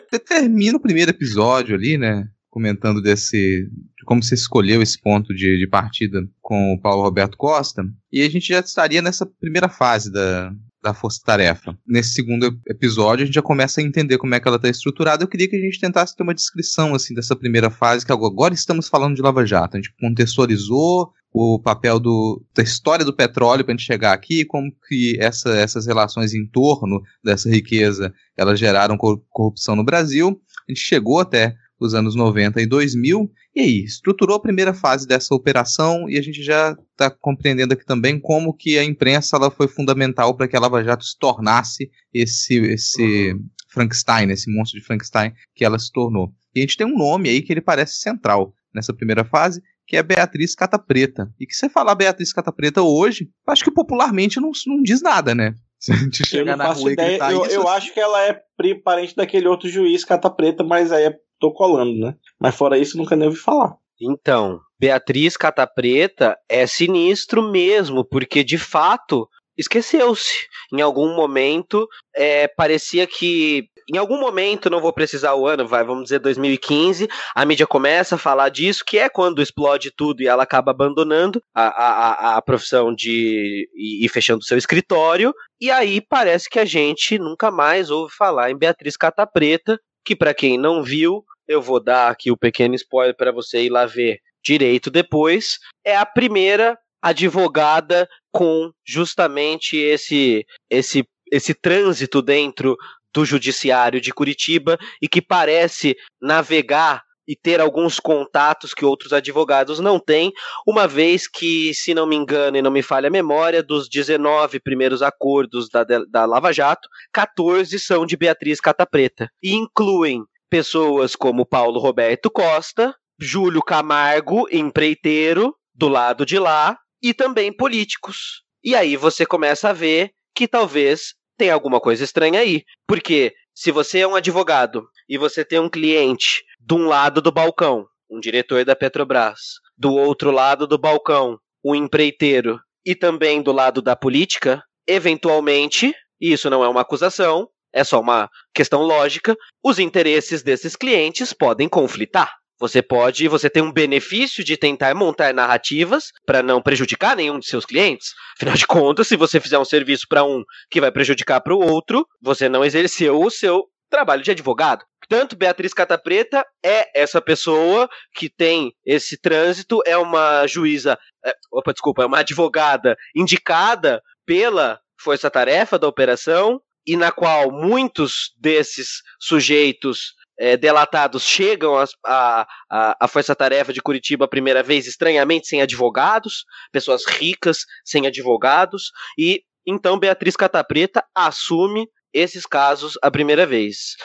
Você termina o primeiro episódio ali, né? Comentando desse. De como você escolheu esse ponto de, de partida com o Paulo Roberto Costa. E a gente já estaria nessa primeira fase da, da Força Tarefa. Nesse segundo episódio, a gente já começa a entender como é que ela está estruturada. Eu queria que a gente tentasse ter uma descrição assim dessa primeira fase, que agora estamos falando de Lava Jato. A gente contextualizou o papel do, da história do petróleo para a gente chegar aqui, como que essa, essas relações em torno dessa riqueza elas geraram corrupção no Brasil. A gente chegou até os anos 90 e 2000, e aí, estruturou a primeira fase dessa operação e a gente já está compreendendo aqui também como que a imprensa ela foi fundamental para que a Lava Jato se tornasse esse, esse Frankenstein, esse monstro de Frankenstein que ela se tornou. E a gente tem um nome aí que ele parece central nessa primeira fase, que é Beatriz Cata Preta. E que você falar Beatriz Cata Preta hoje, acho que popularmente não, não diz nada, né? Se a gente chegar na rua ideia, e gritar eu, isso. Eu acho que ela é parente daquele outro juiz Cata Preta, mas aí é, tô colando, né? Mas fora isso, nunca nem ouvi falar. Então, Beatriz Cata Preta é sinistro mesmo, porque de fato esqueceu-se. Em algum momento, é, parecia que em algum momento, não vou precisar o ano, vai, vamos dizer 2015, a mídia começa a falar disso, que é quando explode tudo e ela acaba abandonando a, a, a profissão de e, e fechando seu escritório. E aí parece que a gente nunca mais ouve falar em Beatriz Cata Preta, que para quem não viu, eu vou dar aqui o pequeno spoiler para você ir lá ver direito depois. É a primeira advogada com justamente esse esse esse trânsito dentro do Judiciário de Curitiba e que parece navegar e ter alguns contatos que outros advogados não têm, uma vez que, se não me engano e não me falha a memória, dos 19 primeiros acordos da, da Lava Jato, 14 são de Beatriz Catapreta e incluem pessoas como Paulo Roberto Costa, Júlio Camargo, empreiteiro, do lado de lá, e também políticos. E aí você começa a ver que talvez tem alguma coisa estranha aí. Porque se você é um advogado e você tem um cliente de um lado do balcão, um diretor da Petrobras, do outro lado do balcão, um empreiteiro, e também do lado da política, eventualmente, e isso não é uma acusação, é só uma questão lógica, os interesses desses clientes podem conflitar. Você pode, você tem um benefício de tentar montar narrativas para não prejudicar nenhum de seus clientes. Afinal de contas, se você fizer um serviço para um que vai prejudicar para o outro, você não exerceu o seu trabalho de advogado. Tanto Beatriz Catapreta é essa pessoa que tem esse trânsito, é uma juíza, é, opa, desculpa, é uma advogada indicada pela força-tarefa da operação e na qual muitos desses sujeitos é, delatados chegam à Força-Tarefa de Curitiba a primeira vez, estranhamente sem advogados, pessoas ricas sem advogados, e então Beatriz Catapreta assume esses casos a primeira vez.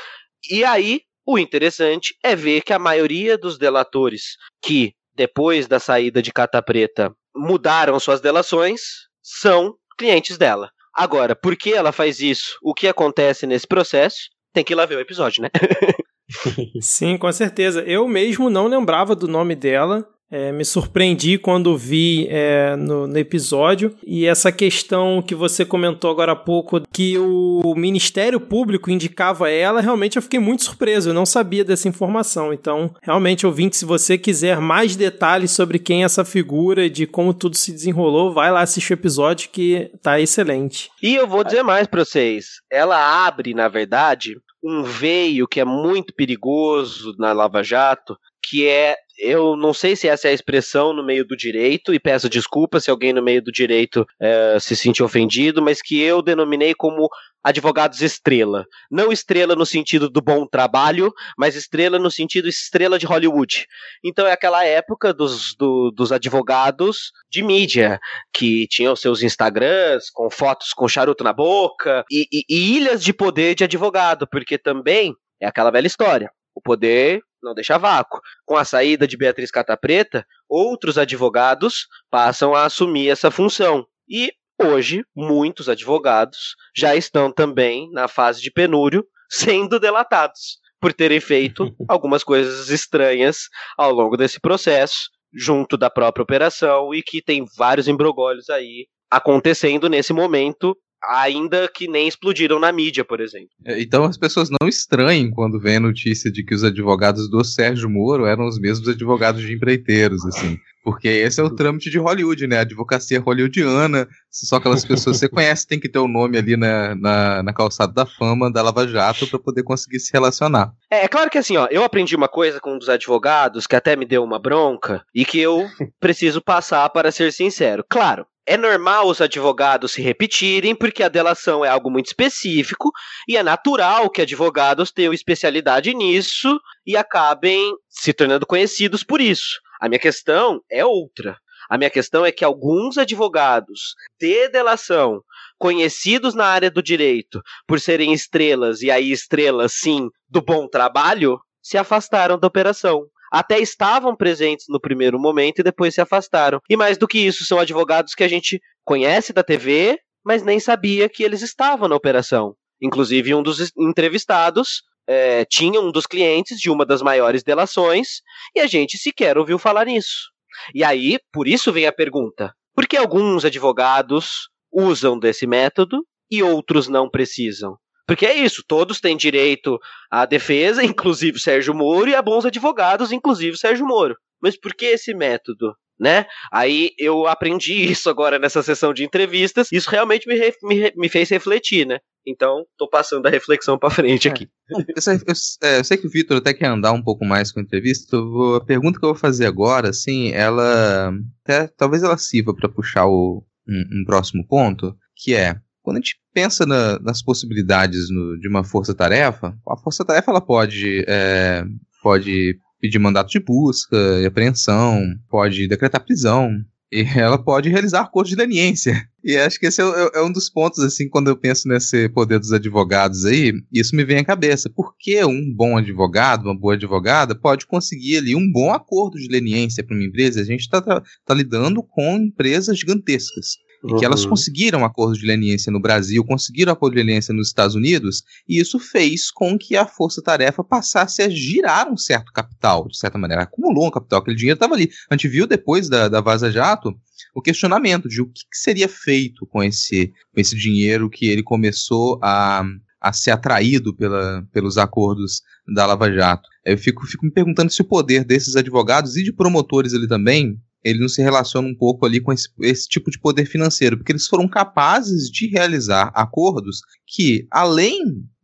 E aí, o interessante é ver que a maioria dos delatores que, depois da saída de Catapreta, mudaram suas delações, são clientes dela. Agora, por que ela faz isso? O que acontece nesse processo? Tem que ir lá ver o episódio, né? Sim, com certeza. Eu mesmo não lembrava do nome dela. É, me surpreendi quando vi é, no, no, episódio. E essa questão que você comentou agora há pouco, que o Ministério Público indicava ela, realmente eu fiquei muito surpreso. Eu não sabia dessa informação. Então, realmente, ouvinte, se você quiser mais detalhes sobre quem é essa figura, de como tudo se desenrolou, vai lá assistir o episódio que tá excelente. E eu vou dizer mais para vocês. Ela abre, na verdade, um veio que é muito perigoso na Lava Jato, que é, eu não sei se essa é a expressão no meio do direito, e peço desculpa se alguém no meio do direito é, se sentir ofendido, mas que eu denominei como advogados estrela. Não estrela no sentido do bom trabalho, mas estrela no sentido estrela de Hollywood. Então é aquela época dos, do, dos advogados de mídia, que tinham seus Instagrams com fotos com charuto na boca, e, e, e ilhas de poder de advogado, porque também é aquela velha história. O poder não deixa vácuo. Com a saída de Beatriz Catapreta, outros advogados passam a assumir essa função. E hoje, muitos advogados já estão também na fase de penúrio, sendo delatados por terem feito algumas coisas estranhas ao longo desse processo, junto da própria operação, e que tem vários embrogólios aí acontecendo nesse momento ainda que nem explodiram na mídia, por exemplo. É, então as pessoas não estranhem quando vem a notícia de que os advogados do Sérgio Moro eram os mesmos advogados de empreiteiros, assim. Porque esse é o trâmite de Hollywood, né? A advocacia hollywoodiana, só aquelas pessoas que você conhece tem que ter o um nome ali na, na, na, calçada da fama da Lava Jato para poder conseguir se relacionar. É, é claro que assim, ó, eu aprendi uma coisa com um dos advogados que até me deu uma bronca e que eu preciso passar para ser sincero. Claro, é normal os advogados se repetirem, porque a delação é algo muito específico, e é natural que advogados tenham especialidade nisso e acabem se tornando conhecidos por isso. A minha questão é outra. A minha questão é que alguns advogados de delação, conhecidos na área do direito por serem estrelas, e aí estrelas, sim, do bom trabalho, se afastaram da operação até estavam presentes no primeiro momento e depois se afastaram. E mais do que isso, são advogados que a gente conhece da TV, mas nem sabia que eles estavam na operação. Inclusive, um dos entrevistados é, tinha um dos clientes de uma das maiores delações e a gente sequer ouviu falar nisso. E aí, por isso vem a pergunta: por que alguns advogados usam desse método e outros não precisam? Porque é isso, todos têm direito à defesa, inclusive Sérgio Moro, e a bons advogados, inclusive Sérgio Moro. Mas por que esse método? Né? Aí eu aprendi isso agora nessa sessão de entrevistas. Isso realmente me, me, me fez refletir, né? Então, tô passando a reflexão para frente aqui. É. Eu, sei, eu, é, eu, sei, que o Vitor até quer andar um pouco mais com a entrevista. Vou, a pergunta que eu vou fazer agora, assim, ela até, talvez ela sirva para puxar o, um, um próximo ponto, que é quando a gente pensa na, nas possibilidades no, de uma força-tarefa, a força-tarefa ela pode, é, pode pedir mandato de busca e apreensão, pode decretar prisão, e ela pode realizar acordo de leniência. E acho que esse é, é, é, um dos pontos, assim, quando eu penso nesse poder dos advogados aí, isso me vem à cabeça. Porque um bom advogado, uma boa advogada, pode conseguir ali um bom acordo de leniência para uma empresa? A gente está tá, tá lidando com empresas gigantescas. E que elas uhum. conseguiram acordo de leniência no Brasil, conseguiram acordo de leniência nos Estados Unidos, e isso fez com que a força-tarefa passasse a girar um certo capital, de certa maneira. Acumulou um capital, aquele dinheiro estava ali. A gente viu depois da, da Vaza Jato o questionamento de o que, que seria feito com esse, com esse dinheiro que ele começou a, a ser atraído pela, pelos acordos da Lava Jato. Eu fico, fico me perguntando se o poder desses advogados e de promotores ali também ele não se relaciona um pouco ali com esse, esse, tipo de poder financeiro, porque eles foram capazes de realizar acordos que, além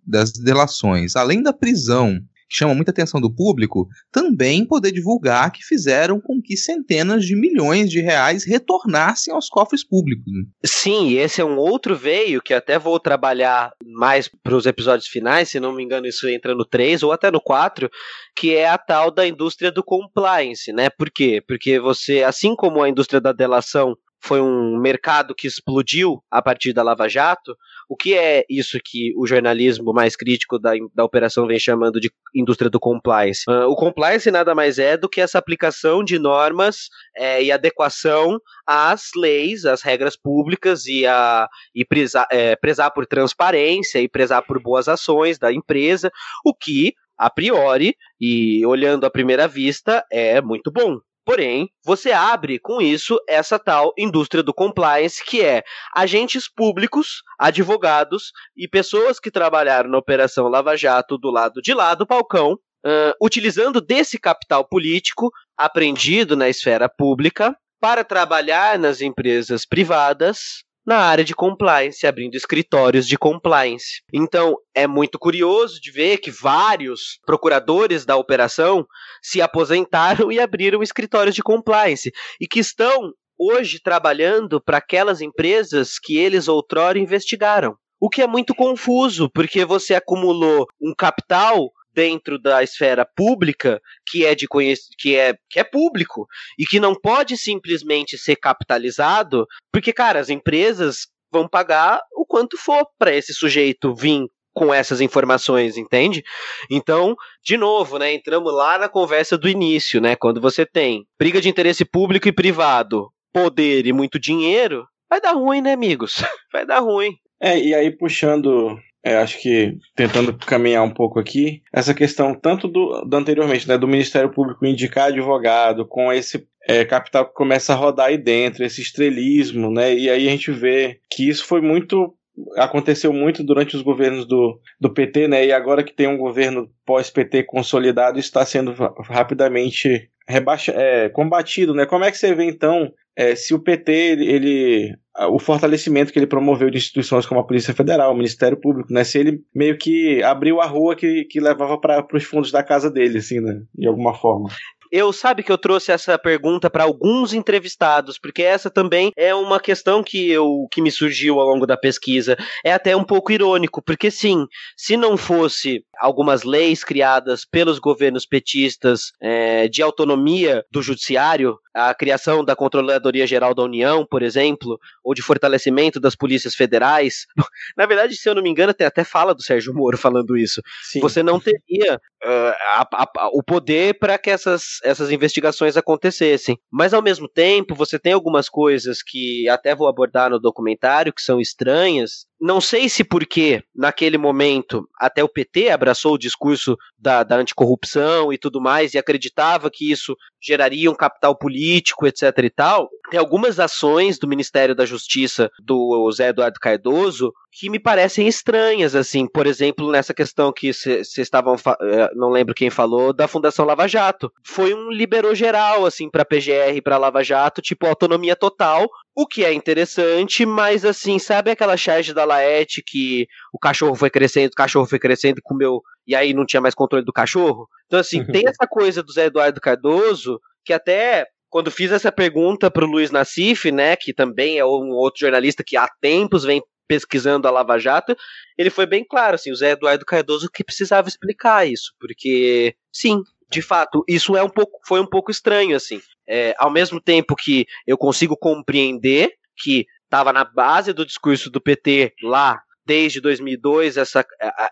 das delações, além da prisão que chama muita atenção do público, também poder divulgar que fizeram com que centenas de milhões de reais retornassem aos cofres públicos. Sim, esse é um outro veio que até vou trabalhar mais para os episódios finais, se não me engano, isso entra no 3 ou até no 4, que é a tal da indústria do compliance, né? Por quê? Porque você, assim como a indústria da delação foi um mercado que explodiu a partir da Lava Jato. O que é isso que o jornalismo mais crítico da, da operação vem chamando de indústria do compliance? Uh, o compliance nada mais é do que essa aplicação de normas é, e adequação às leis, às regras públicas e, a, e prezar, é, prezar por transparência e prezar por boas ações da empresa, o que a priori e olhando à primeira vista é muito bom. Porém, você abre com isso essa tal indústria do compliance, que é agentes públicos, advogados e pessoas que trabalharam na Operação Lava Jato do lado de lá do palcão, uh, utilizando desse capital político apreendido na esfera pública para trabalhar nas empresas privadas na área de compliance, abrindo escritórios de compliance. Então, é muito curioso de ver que vários procuradores da operação se aposentaram e abriram escritórios de compliance e que estão hoje trabalhando para aquelas empresas que eles outrora investigaram. O que é muito confuso, porque você acumulou um capital dentro da esfera pública que é de que é que é público e que não pode simplesmente ser capitalizado, porque cara, as empresas vão pagar o quanto for para esse sujeito vir com essas informações, entende? Então, de novo, né, entramos lá na conversa do início, né, quando você tem briga de interesse público e privado, poder e muito dinheiro, vai dar ruim, né, amigos? Vai dar ruim. É, e aí puxando é, acho que tentando caminhar um pouco aqui, essa questão tanto do, do anteriormente, né, do Ministério Público indicar advogado, com esse é, capital que começa a rodar aí dentro, esse estrelismo, né, e aí a gente vê que isso foi muito aconteceu muito durante os governos do, do PT, né? E agora que tem um governo pós-PT consolidado, está sendo rapidamente rebaixa, é, combatido, né? Como é que você vê então é, se o PT ele o fortalecimento que ele promoveu de instituições como a Polícia Federal, o Ministério Público, né? Se ele meio que abriu a rua que, que levava para os fundos da casa dele, assim, né? De alguma forma. Eu sabe que eu trouxe essa pergunta para alguns entrevistados, porque essa também é uma questão que eu que me surgiu ao longo da pesquisa. É até um pouco irônico, porque sim, se não fosse algumas leis criadas pelos governos petistas é, de autonomia do judiciário, a criação da Controladoria Geral da União, por exemplo, ou de fortalecimento das polícias federais. Na verdade, se eu não me engano, até, até fala do Sérgio Moro falando isso. Sim. Você não teria uh, a, a, o poder para que essas, essas investigações acontecessem. Mas, ao mesmo tempo, você tem algumas coisas que até vou abordar no documentário que são estranhas, não sei se porque, naquele momento, até o PT abraçou o discurso da, da anticorrupção e tudo mais, e acreditava que isso geraria um capital político, etc e tal. Tem algumas ações do Ministério da Justiça do Zé Eduardo Cardoso que me parecem estranhas, assim, por exemplo, nessa questão que vocês estavam, eh, não lembro quem falou, da Fundação Lava Jato. Foi um liberou geral, assim, para PGR e para Lava Jato, tipo, autonomia total, o que é interessante, mas assim, sabe aquela charge da Laerte que o cachorro foi crescendo, o cachorro foi crescendo comeu, e aí não tinha mais controle do cachorro? Então, assim, tem essa coisa do Zé Eduardo Cardoso, que até quando fiz essa pergunta para o Luiz Nassif, né, que também é um outro jornalista que há tempos vem pesquisando a Lava Jato, ele foi bem claro, assim, o Zé Eduardo Cardoso que precisava explicar isso, porque, sim, de fato, isso é um pouco, foi um pouco estranho, assim. É, ao mesmo tempo que eu consigo compreender que estava na base do discurso do PT lá desde 2002 essa,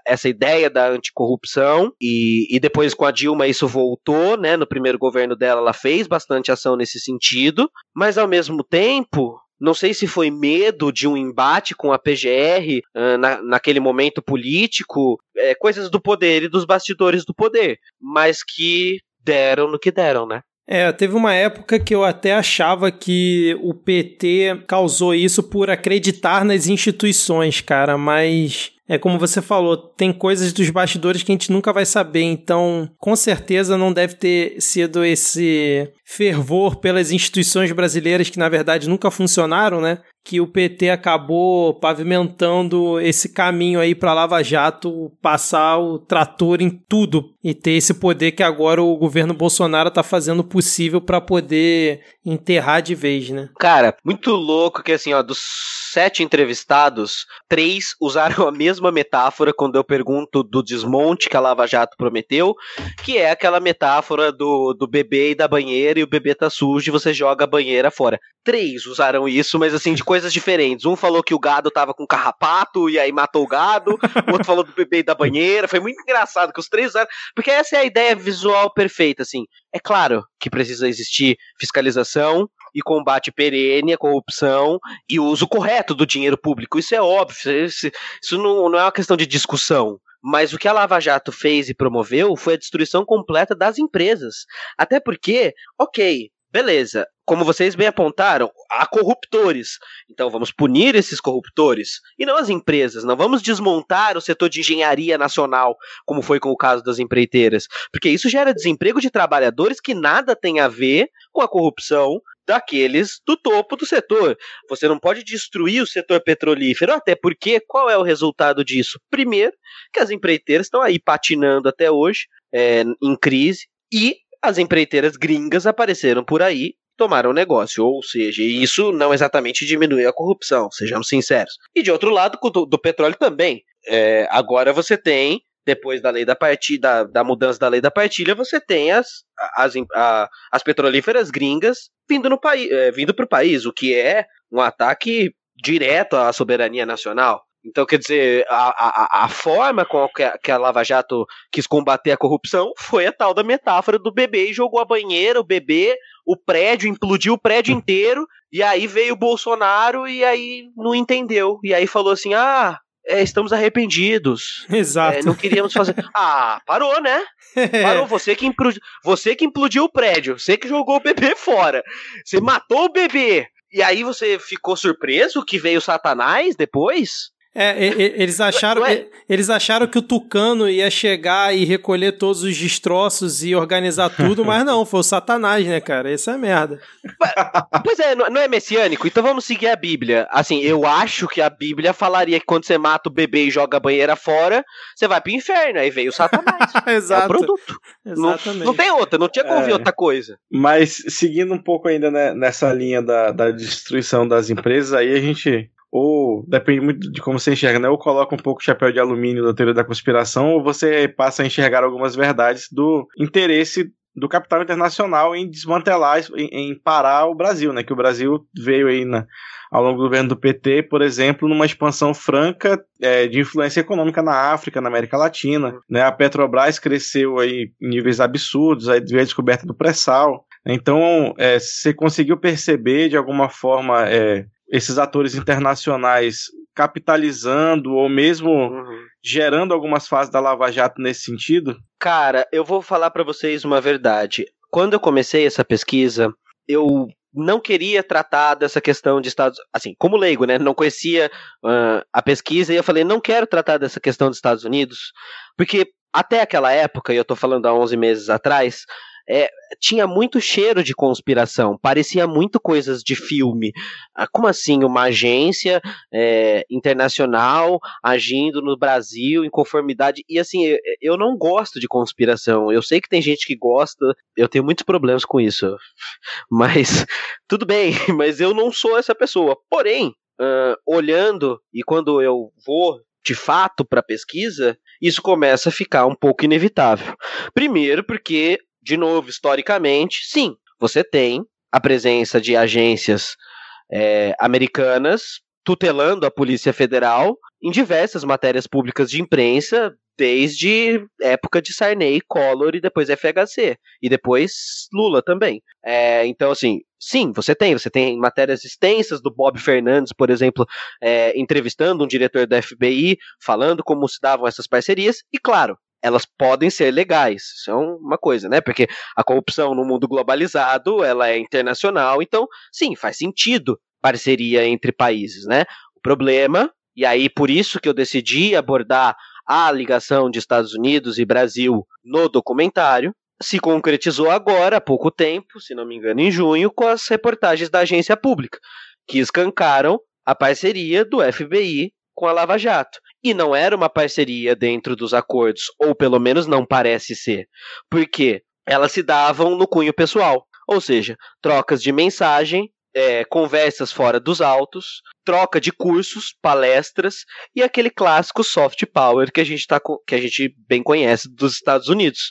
essa ideia da anticorrupção e, e depois com a Dilma isso voltou, né? No primeiro governo dela ela fez bastante ação nesse sentido, mas ao mesmo tempo não sei se foi medo de um embate com a PGR uh, na, naquele momento político, é, coisas do poder e dos bastidores do poder, mas que deram no que deram, né? É, teve uma época que eu até achava que o PT causou isso por acreditar nas instituições, cara, mas é como você falou, tem coisas dos bastidores que a gente nunca vai saber, então com certeza não deve ter sido esse fervor pelas instituições brasileiras que na verdade nunca funcionaram, né? Que o PT acabou pavimentando esse caminho aí para Lava Jato passar o trator em tudo e ter esse poder que agora o governo Bolsonaro tá fazendo possível para poder enterrar de vez, né? Cara, muito louco que assim, ó, dos sete entrevistados, três usaram a mesma metáfora quando eu pergunto do desmonte que a Lava Jato prometeu, que é aquela metáfora do, do bebê e da banheira, e o bebê tá sujo e você joga a banheira fora. Três usaram isso, mas assim, de coisas diferentes. Um falou que o gado tava com carrapato e aí matou o gado, o outro falou do bebê e da banheira. Foi muito engraçado que os três usaram, porque essa é a ideia visual perfeita, assim. É claro que precisa existir fiscalização, e combate perene à corrupção e o uso correto do dinheiro público. Isso é óbvio, isso, isso não, não é uma questão de discussão. Mas o que a Lava Jato fez e promoveu foi a destruição completa das empresas. Até porque, ok, beleza, como vocês bem apontaram, há corruptores. Então vamos punir esses corruptores. E não as empresas. Não vamos desmontar o setor de engenharia nacional, como foi com o caso das empreiteiras. Porque isso gera desemprego de trabalhadores que nada tem a ver com a corrupção daqueles do topo do setor. Você não pode destruir o setor petrolífero, até porque qual é o resultado disso? Primeiro, que as empreiteiras estão aí patinando até hoje, é, em crise, e as empreiteiras gringas apareceram por aí tomaram o negócio. Ou seja, isso não exatamente diminui a corrupção, sejamos sinceros. E de outro lado, do, do petróleo também. É, agora você tem, depois da lei da partilha, da, da mudança da lei da partilha, você tem as, as, a, as petrolíferas gringas vindo no país, é, vindo para o país, o que é um ataque direto à soberania nacional. Então, quer dizer, a, a, a forma com que a, que a Lava Jato quis combater a corrupção foi a tal da metáfora do bebê e jogou a banheira, o bebê, o prédio, implodiu o prédio inteiro, e aí veio o Bolsonaro e aí não entendeu. E aí falou assim: ah, é, estamos arrependidos. Exato. É, não queríamos fazer. Ah, parou, né? Parou. Você que, implodiu, você que implodiu o prédio. Você que jogou o bebê fora. Você matou o bebê. E aí você ficou surpreso que veio Satanás depois? É, eles acharam, eles acharam que o Tucano ia chegar e recolher todos os destroços e organizar tudo, mas não, foi o Satanás, né, cara? Isso é merda. Pois é, não é messiânico, então vamos seguir a Bíblia. Assim, eu acho que a Bíblia falaria que quando você mata o bebê e joga a banheira fora, você vai pro inferno, aí veio o Satanás. Exato. É o produto. Exatamente. Não, não tem outra, não tinha como é... outra coisa. Mas seguindo um pouco ainda né, nessa linha da, da destruição das empresas, aí a gente ou depende muito de como você enxerga, né? Ou coloca um pouco o chapéu de alumínio da teoria da conspiração, ou você passa a enxergar algumas verdades do interesse do capital internacional em desmantelar, em, em parar o Brasil, né? Que o Brasil veio aí na, ao longo do governo do PT, por exemplo, numa expansão franca é, de influência econômica na África, na América Latina. Né? A Petrobras cresceu aí em níveis absurdos, aí veio a descoberta do pré-sal. Então, é, você conseguiu perceber de alguma forma é, esses atores internacionais capitalizando ou mesmo uhum. gerando algumas fases da Lava Jato nesse sentido? Cara, eu vou falar para vocês uma verdade. Quando eu comecei essa pesquisa, eu não queria tratar dessa questão de Estados assim, como leigo, né? Não conhecia uh, a pesquisa e eu falei, não quero tratar dessa questão dos Estados Unidos, porque até aquela época, e eu tô falando há 11 meses atrás, é, tinha muito cheiro de conspiração, parecia muito coisas de filme. Ah, como assim? Uma agência é, internacional agindo no Brasil em conformidade. E assim, eu, não gosto de conspiração. Eu sei que tem gente que gosta, eu tenho muitos problemas com isso. Mas tudo bem, mas eu não sou essa pessoa. Porém, uh, olhando e quando eu vou de fato para pesquisa, isso começa a ficar um pouco inevitável. Primeiro, porque de novo, historicamente, sim, você tem a presença de agências é, americanas tutelando a Polícia Federal em diversas matérias públicas de imprensa, desde época de Sarney, Collor e depois FHC. E depois Lula também. É, então, assim, sim, você tem. Você tem matérias extensas do Bob Fernandes, por exemplo, é, entrevistando um diretor da FBI, falando como se davam essas parcerias. E, claro, elas podem ser legais. Isso é uma coisa, né? Porque a corrupção no mundo globalizado, ela é internacional, então, sim, faz sentido parceria entre países, né? O problema, e aí por isso que eu decidi abordar a ligação de Estados Unidos e Brasil no documentário, se concretizou agora, há pouco tempo, se não me engano, em junho, com as reportagens da agência pública, que escancaram a parceria do FBI com a Lava Jato. E não era uma parceria dentro dos acordos, ou pelo menos não parece ser, porque elas se davam no cunho pessoal, ou seja, trocas de mensagem é, conversas fora dos autos, troca de cursos, palestras e aquele clássico soft power que a gente, tá, que a gente bem conhece dos Estados Unidos.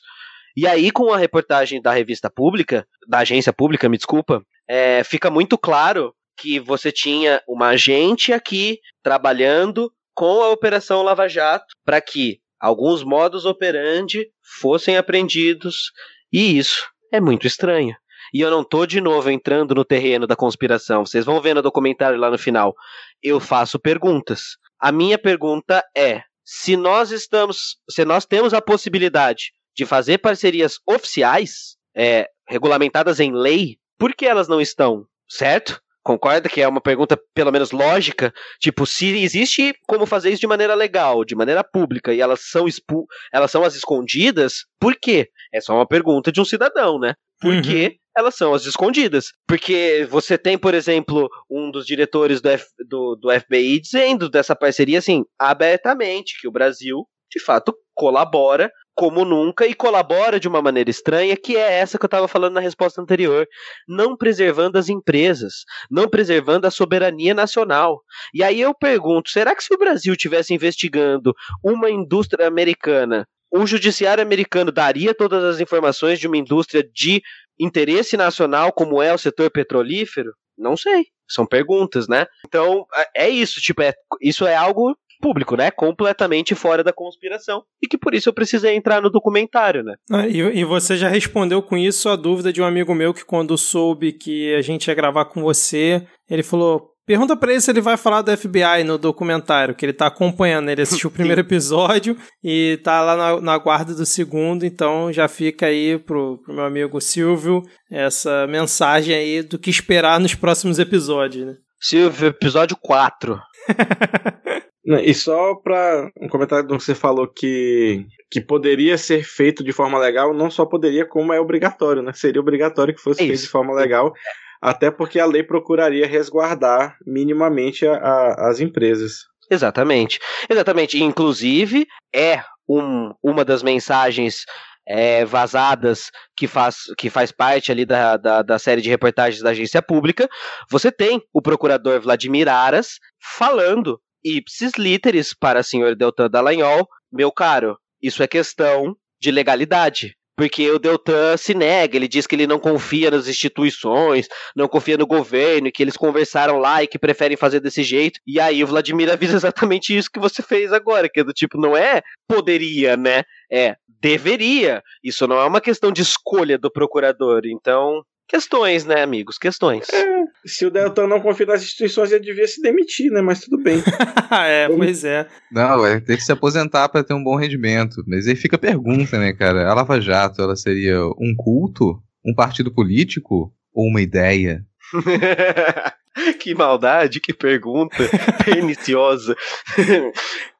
E aí, com a reportagem da revista pública, da agência pública, me desculpa, é, fica muito claro que você tinha uma agente aqui trabalhando com a Operação Lava Jato para que alguns modos operandi fossem aprendidos, e isso é muito estranho. E eu não tô de novo entrando no terreno da conspiração. Vocês vão ver no documentário lá no final. Eu faço perguntas. A minha pergunta é: se nós estamos, se nós temos a possibilidade de fazer parcerias oficiais, é, regulamentadas em lei, por que elas não estão? Certo? Concorda que é uma pergunta, pelo menos lógica? Tipo, se existe como fazer isso de maneira legal, de maneira pública, e elas são, expu elas são as escondidas, por quê? É só uma pergunta de um cidadão, né? Por uhum. que elas são as escondidas? Porque você tem, por exemplo, um dos diretores do, F, do, do FBI dizendo dessa parceria assim, abertamente, que o Brasil, de fato, colabora como nunca e colabora de uma maneira estranha, que é essa que eu estava falando na resposta anterior, não preservando as empresas, não preservando a soberania nacional. E aí eu pergunto, será que se o Brasil tivesse investigando uma indústria americana, o judiciário americano daria todas as informações de uma indústria de interesse nacional como é o setor petrolífero? Não sei. São perguntas, né? Então, é, é isso, tipo, é, isso é algo público, né? Completamente fora da conspiração. E que por isso eu precisei entrar no documentário, né? Ah, e, e, você já respondeu com isso a dúvida de um amigo meu que, quando soube que a gente ia gravar com você, ele falou: Pergunta pra ele se ele vai falar do FBI no documentário, que ele tá acompanhando. Ele assistiu o primeiro episódio e tá lá na, na, guarda do segundo, então já fica aí pro, pro, meu amigo Silvio essa mensagem aí do que esperar nos próximos episódios, né? Silvio, episódio 4. e só pra um comentário do que você falou que, que poderia ser feito de forma legal, não só poderia, como é obrigatório, né? Seria obrigatório que fosse é feito de forma legal até porque a lei procuraria resguardar minimamente a, a, as empresas. Exatamente. Exatamente. Inclusive, é um, uma das mensagens é, vazadas que faz, que faz parte ali da, da, da, série de reportagens da agência pública, você tem o procurador Vladimir Aras falando ipsis literis para senhor Deltan Dallagnol, meu caro, isso é questão de legalidade. Porque o Deltan se nega, ele diz que ele não confia nas instituições, não confia no governo, que eles conversaram lá e que preferem fazer desse jeito. E aí o Vladimir avisa exatamente isso que você fez agora, que é do tipo, não é poderia, né? É deveria. Isso não é uma questão de escolha do procurador. Então, Questões, né, amigos? Questões. É, se o Deltan não confia nas instituições, ele devia se demitir, né? Mas tudo bem. é, pois é. Não, é ter que se aposentar para ter um bom rendimento. Mas aí fica a pergunta, né, cara? A Lava Jato, ela seria um culto? Um partido político? Ou uma ideia? que maldade, que pergunta perniciosa.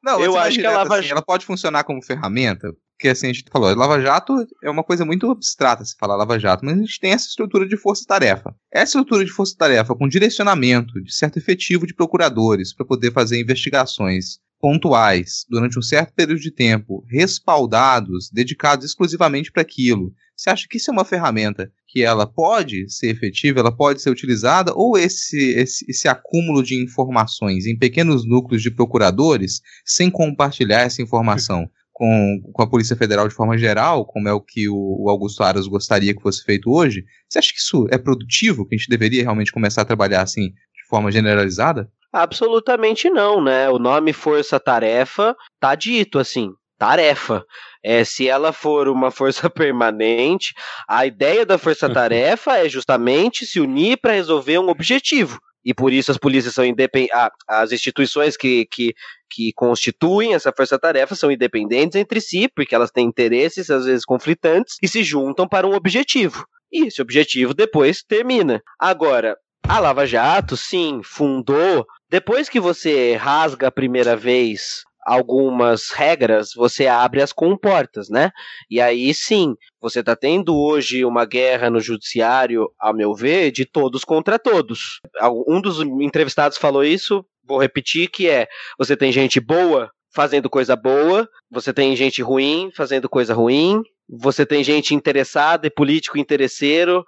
Não, eu acho que a Lava assim, ela pode funcionar como ferramenta porque assim, a gente falou, Lava Jato é uma coisa muito abstrata se falar Lava Jato, mas a gente tem essa estrutura de força-tarefa. Essa estrutura de força-tarefa com direcionamento de certo efetivo de procuradores para poder fazer investigações pontuais durante um certo período de tempo, respaldados, dedicados exclusivamente para aquilo. Você acha que isso é uma ferramenta que ela pode ser efetiva, ela pode ser utilizada, ou esse, esse, esse acúmulo de informações em pequenos núcleos de procuradores, sem compartilhar essa informação, com, com a Polícia Federal de forma geral, como é o que o, o Augusto Aras gostaria que fosse feito hoje, você acha que isso é produtivo? Que a gente deveria realmente começar a trabalhar assim de forma generalizada? Absolutamente não, né? O nome Força Tarefa tá dito assim, tarefa. É, se ela for uma força permanente, a ideia da força-tarefa é justamente se unir para resolver um objetivo. E por isso as polícias são independentes. Ah, as instituições que, que, que constituem essa força-tarefa são independentes entre si, porque elas têm interesses, às vezes conflitantes, e se juntam para um objetivo. E esse objetivo depois termina. Agora, a Lava Jato, sim, fundou. Depois que você rasga a primeira vez algumas regras, você abre as comportas, né? E aí sim, você está tendo hoje uma guerra no judiciário, a meu ver, de todos contra todos. Um dos entrevistados falou isso, vou repetir, que é: você tem gente boa fazendo coisa boa, você tem gente ruim fazendo coisa ruim, você tem gente interessada e político interesseiro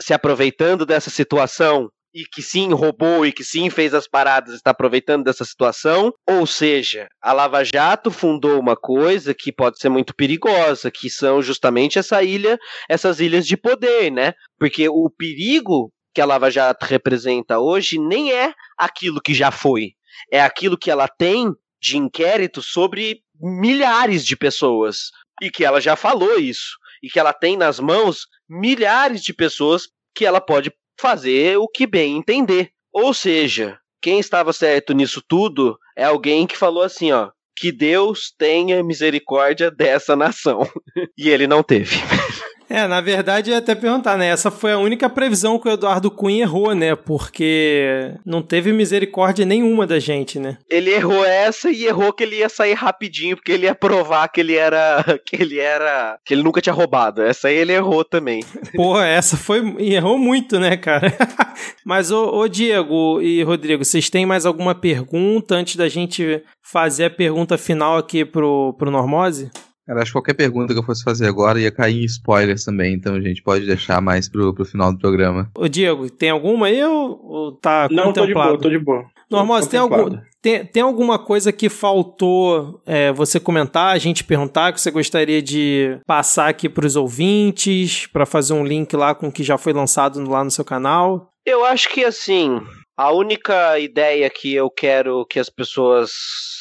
se aproveitando dessa situação e que sim roubou e que sim fez as paradas está aproveitando dessa situação. Ou seja, a Lava Jato fundou uma coisa que pode ser muito perigosa, que são justamente essa ilha, essas ilhas de poder, né? Porque o perigo que a Lava Jato representa hoje nem é aquilo que já foi, é aquilo que ela tem de inquérito sobre milhares de pessoas e que ela já falou isso e que ela tem nas mãos milhares de pessoas que ela pode fazer o que bem entender. Ou seja, quem estava certo nisso tudo é alguém que falou assim, ó, que Deus tenha misericórdia dessa nação. e ele não teve. É, na verdade, eu ia até perguntar, né? Essa foi a única previsão que o Eduardo Cunha errou, né? Porque não teve misericórdia nenhuma da gente, né? Ele errou essa e errou que ele ia sair rapidinho, porque ele ia provar que ele era. que ele era. que ele nunca tinha roubado. Essa aí ele errou também. Porra, essa foi. E errou muito, né, cara? Mas, ô, ô Diego e Rodrigo, vocês têm mais alguma pergunta antes da gente fazer a pergunta final aqui pro, pro Normose? Cara, acho que qualquer pergunta que eu fosse fazer agora ia cair em spoilers também, então a gente pode deixar mais pro, pro final do programa. Ô Diego, tem alguma aí ou, ou tá Não, tô de contemplado? boa, tô de boa. Normose, tem, algum, tem, tem alguma coisa que faltou é, você comentar, a gente perguntar, que você gostaria de passar aqui pros ouvintes, para fazer um link lá com o que já foi lançado lá no seu canal? Eu acho que assim, a única ideia que eu quero que as pessoas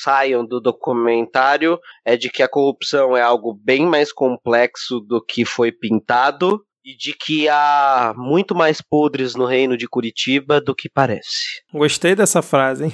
saiam do documentário é de que a corrupção é algo bem mais complexo do que foi pintado e de que há muito mais podres no reino de Curitiba do que parece. Gostei dessa frase, hein?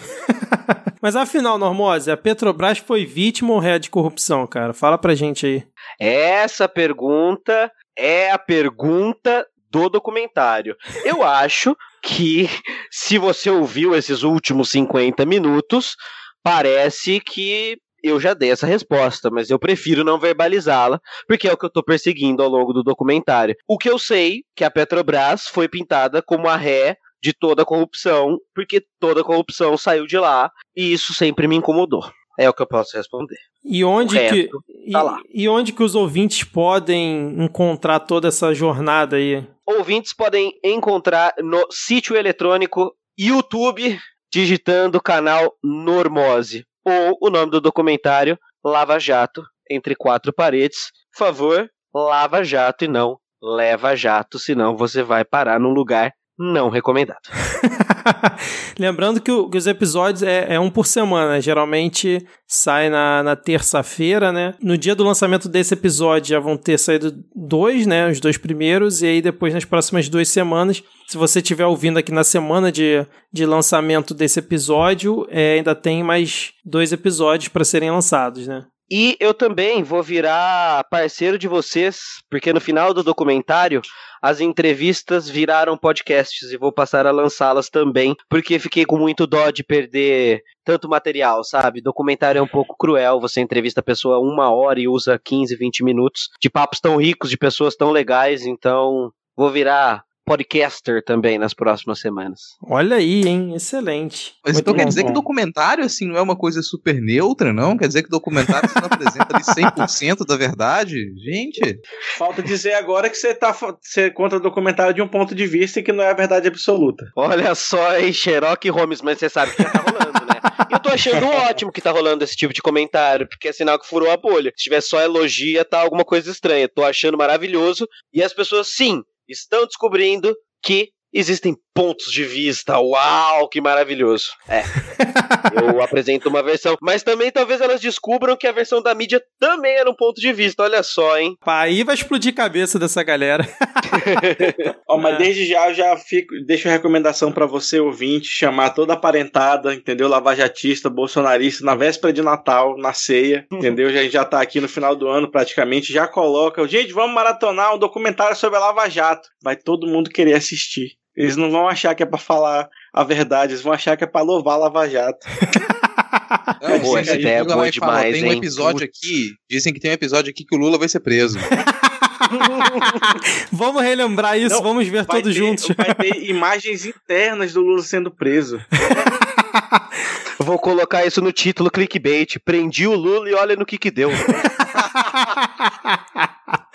Mas afinal, Normose, a Petrobras foi vítima ou ré de corrupção, cara? Fala pra gente aí. Essa pergunta é a pergunta do documentário. Eu acho que se você ouviu esses últimos 50 minutos, parece que eu já dei essa resposta, mas eu prefiro não verbalizá-la, porque é o que eu tô perseguindo ao longo do documentário. O que eu sei que a Petrobras foi pintada como a ré de toda a corrupção, porque toda a corrupção saiu de lá, e isso sempre me incomodou. É o que eu posso responder. E onde que e, tá lá. e onde que os ouvintes podem encontrar toda essa jornada aí? Ouvintes podem encontrar no sítio eletrônico YouTube, digitando o canal Normose, ou o nome do documentário Lava Jato, Entre Quatro Paredes. Por favor, Lava Jato e não Leva Jato, senão você vai parar num lugar não recomendado. Lembrando que, o- que os episódios é, é um por semana, geralmente sai na, na terça-feira, né? No dia do lançamento desse episódio já vão ter saído dois, né? Os dois primeiros, e aí depois nas próximas duas semanas, se você estiver ouvindo aqui na semana de, de lançamento desse episódio, é, ainda tem mais dois episódios para serem lançados, né? E eu também vou virar parceiro de vocês, porque no final do documentário as entrevistas viraram podcasts e vou passar a lançá-las também, porque fiquei com muito dó de perder tanto material, sabe? Documentário é um pouco cruel, você entrevista a pessoa uma hora e usa 15, 20 minutos de papos tão ricos, de pessoas tão legais, então vou virar podcaster também nas próximas semanas. Olha aí, hein? Excelente. Mas Muito então quer bom, dizer que bom. documentário, assim, não é uma coisa super neutra, não? Quer dizer que documentário você não apresenta ali 100% da verdade? Gente, Falta dizer agora que você tá você conta documentário de um ponto de vista e que não é a verdade absoluta. Olha só, hein, Sherlock Holmes, mas você sabe que já tá rolando, né? E eu tô achando ótimo que tá rolando esse tipo de comentário, porque é sinal que furou a bolha. Se tiver só elogia, tá alguma coisa estranha. Tô achando maravilhoso. E as pessoas, sim, estão descobrindo que existem pontos de vista. Uau, que maravilhoso. É. Eu apresento uma versão, mas também talvez elas descubram que a versão da mídia também era um ponto de vista. Olha só, hein? Pá, Aí vai explodir a cabeça dessa galera. Ó, mas É. desde já eu já fico, deixo a recomendação pra você ouvinte chamar toda a parentada, entendeu? Lavajatista, bolsonarista na véspera de Natal, na ceia, entendeu? Já já tá aqui no final do ano praticamente, já coloca, gente, vamos maratonar um documentário sobre a Lava Jato. Vai todo mundo querer assistir. Eles não vão achar que é pra falar a verdade, eles vão achar que é pra louvar a Lava Jato. Não, Pô, dizem essa ideia é boa vai falar, demais, Tem um hein? episódio aqui, dizem que tem um episódio aqui que o Lula vai ser preso. Vamos relembrar isso, Não, vamos ver todos ter, juntos. vai ter imagens internas do Lula sendo preso. Vou colocar isso no título clickbait. Prendi o Lula e olha no que que deu.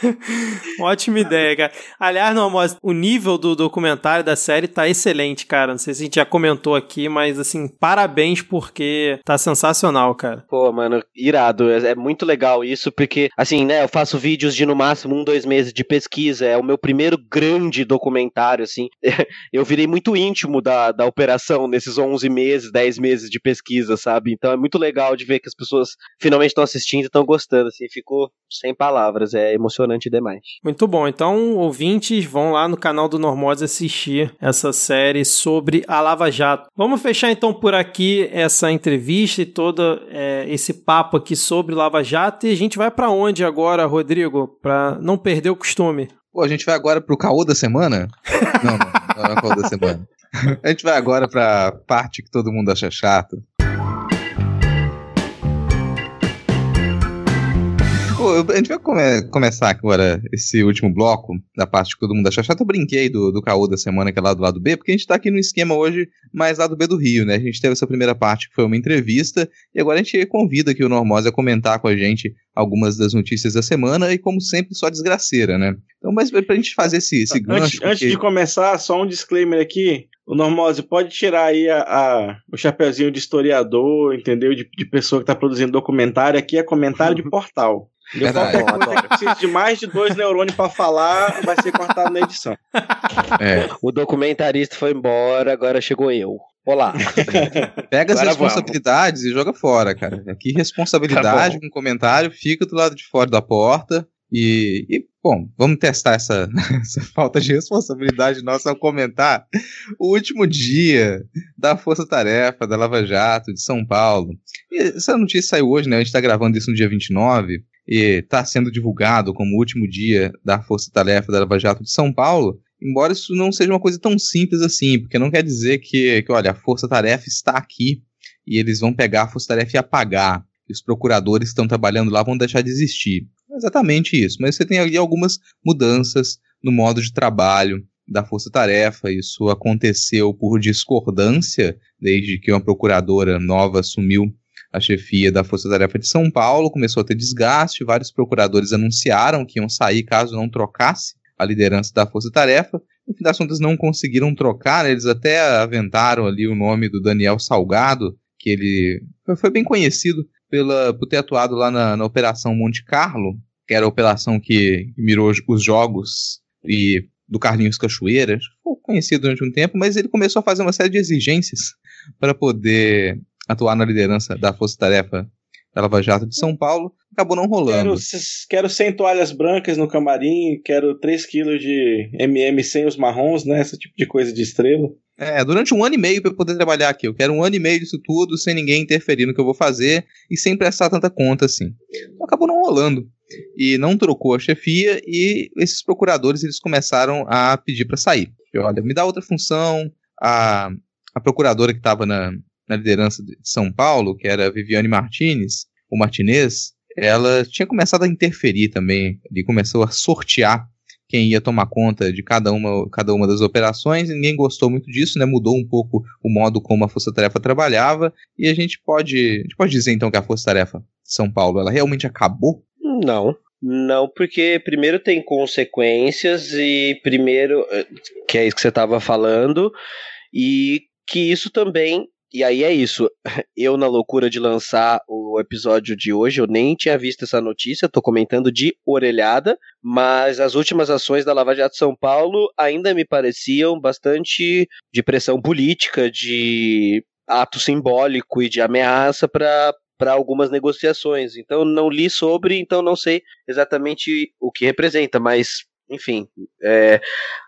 Ótima ideia, cara. Aliás, não, mas o nível do documentário da série tá excelente, cara. Não sei se a gente já comentou aqui, mas assim, parabéns porque tá sensacional, cara. Pô, mano, irado. É, é muito legal isso, porque, assim, né, eu faço vídeos de no máximo um, dois meses de pesquisa. É o meu primeiro grande documentário, assim. Eu virei muito íntimo da, da operação nesses 11 meses, 10 meses de pesquisa, sabe? Então é muito legal de ver que as pessoas finalmente estão assistindo e estão gostando, assim. Ficou sem palavras. É emocionante demais. Muito bom. Então, ouvintes, vão lá no canal do Normose assistir essa série sobre a Lava Jato. Vamos fechar então por aqui essa entrevista e todo é, esse papo aqui sobre Lava Jato. E a gente vai pra onde agora, Rodrigo? Pra não perder o costume. Pô, a gente vai agora pro caô da semana? Não, não, não é o caô da semana. A gente vai agora pra parte que todo mundo acha chato. A gente vai come- começar agora esse último bloco da parte que todo mundo acha chato. Eu brinquei do, do caô da semana, que é lá do lado B, porque a gente tá aqui no esquema hoje mais lado B do Rio, né? A gente teve essa primeira parte que foi uma entrevista, e agora a gente convida aqui o Normose a comentar com a gente algumas das notícias da semana, e como sempre, só desgraceira, né? Então, mas pra gente fazer esse, esse gancho. Antes, antes porque- de começar, só um disclaimer aqui. O Normose pode tirar aí a, a- o chapeuzinho de historiador, entendeu? De, de pessoa que tá produzindo documentário. Aqui é comentário de portal. Verdade. Qualquer coisa que precise de mais de dois neurônios pra falar vai ser cortado na edição. É, O documentarista foi embora, agora chegou eu. Olá. pega as Agora responsabilidades e joga fora, cara. Aqui, responsabilidade Tá com comentário, fica do lado de fora da porta. E, e, bom, vamos testar essa, essa falta de responsabilidade nossa ao comentar o último dia da Força Tarefa da Lava Jato de São Paulo. E essa notícia saiu hoje, né? A gente tá gravando isso no dia 29 e tá sendo divulgado como o último dia da Força Tarefa da Lava Jato de São Paulo. Embora isso não seja uma coisa tão simples assim, porque não quer dizer que, que olha, a Força Tarefa está aqui e eles vão pegar a Força Tarefa e apagar. E os procuradores que estão trabalhando lá vão deixar de existir. É exatamente isso. Mas você tem ali algumas mudanças no modo de trabalho da Força Tarefa. Isso aconteceu por discordância, desde que uma procuradora nova assumiu a chefia da Força Tarefa de São Paulo. Começou a ter desgaste, vários procuradores anunciaram que iam sair caso não trocasse a liderança da Força Tarefa. No fim das contas, não conseguiram trocar, né? eles até aventaram ali o nome do Daniel Salgado, que ele foi- bem conhecido pela, por ter atuado lá na, na Operação Monte Carlo, que era a operação que, mirou os- os jogos e do Carlinhos Cachoeira. Foi conhecido durante um tempo, mas ele começou a fazer uma série de exigências para poder atuar na liderança da Força Tarefa da Lava Jato de São Paulo. Acabou não rolando. Quero, quero 100 toalhas brancas no camarim, quero 3 quilos de MM sem os marrons, né? Esse tipo de coisa de estrela. É, durante um ano e meio para eu poder trabalhar aqui. Eu quero um ano e meio disso tudo, sem ninguém interferir no que eu vou fazer e sem prestar tanta conta assim. Então, acabou não rolando. E não trocou a chefia e esses procuradores eles começaram a pedir para sair. E, olha, me dá outra função. A, a procuradora que estava na, na liderança de São Paulo, que era Viviane Martinez, ou Martinez, ela tinha começado a interferir também. E começou a sortear quem ia tomar conta de cada uma, cada uma das operações. Ninguém gostou muito disso, né? Mudou um pouco o modo como a Força Tarefa trabalhava. E a gente pode, a gente pode dizer então que a Força Tarefa de São Paulo, ela realmente acabou? Não. Não, porque primeiro tem consequências e primeiro, eh, que é isso que você estava falando, e que isso também e aí é isso. Eu, na loucura de lançar o episódio de hoje, eu nem tinha visto essa notícia, tô comentando de orelhada, mas as últimas ações da Lava Jato São Paulo ainda me pareciam bastante de pressão política, de ato simbólico e de ameaça para para algumas negociações. Então não li sobre, então não sei exatamente o que representa, mas enfim, é,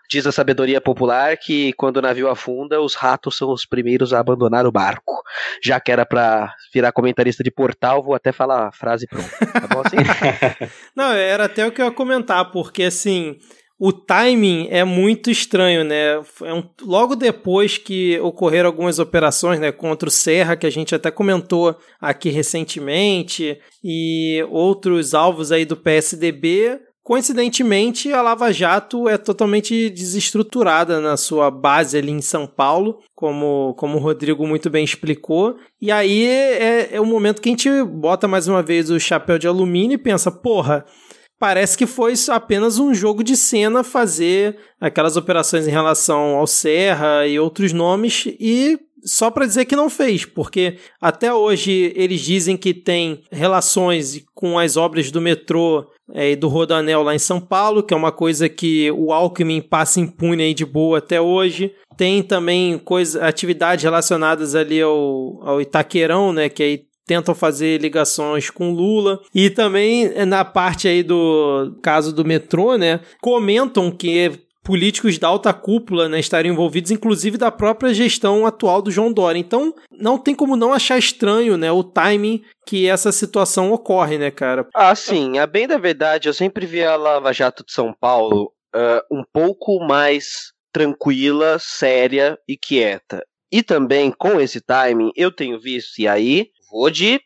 diz a sabedoria popular que quando o navio afunda, os ratos são os primeiros a abandonar o barco. Já que era pra virar comentarista de portal, vou até falar a frase pronta. Tá bom assim? Não, era até o que eu ia comentar, porque assim, o timing é muito estranho, né? É um, logo depois que ocorreram algumas operações né, contra o Serra, que a gente até comentou aqui recentemente, e outros alvos aí do PSDB, Coincidentemente, a Lava Jato é totalmente desestruturada na sua base ali em São Paulo, como, como o Rodrigo muito bem explicou. E aí é, é o momento que a gente bota mais uma vez o chapéu de alumínio e pensa, porra, parece que foi apenas um jogo de cena fazer aquelas operações em relação ao Serra e outros nomes e só para dizer que não fez, porque até hoje eles dizem que tem relações com as obras do metrô é, e do Rodanel lá em São Paulo, que é uma coisa que o Alckmin passa impune aí de boa até hoje. Tem também coisa, atividades relacionadas ali ao, ao Itaquerão, né, que aí tentam fazer ligações com Lula. E também na parte aí do caso do metrô, né, comentam que políticos da alta cúpula né, estariam envolvidos, inclusive da própria gestão atual do João Dória. Então, não tem como não achar estranho né, o timing que essa situação ocorre, né, cara? Ah, sim. A bem da verdade, eu sempre vi a Lava Jato de São Paulo uh, um pouco mais tranquila, séria e quieta. E também, com esse timing, eu tenho visto, e aí, vou de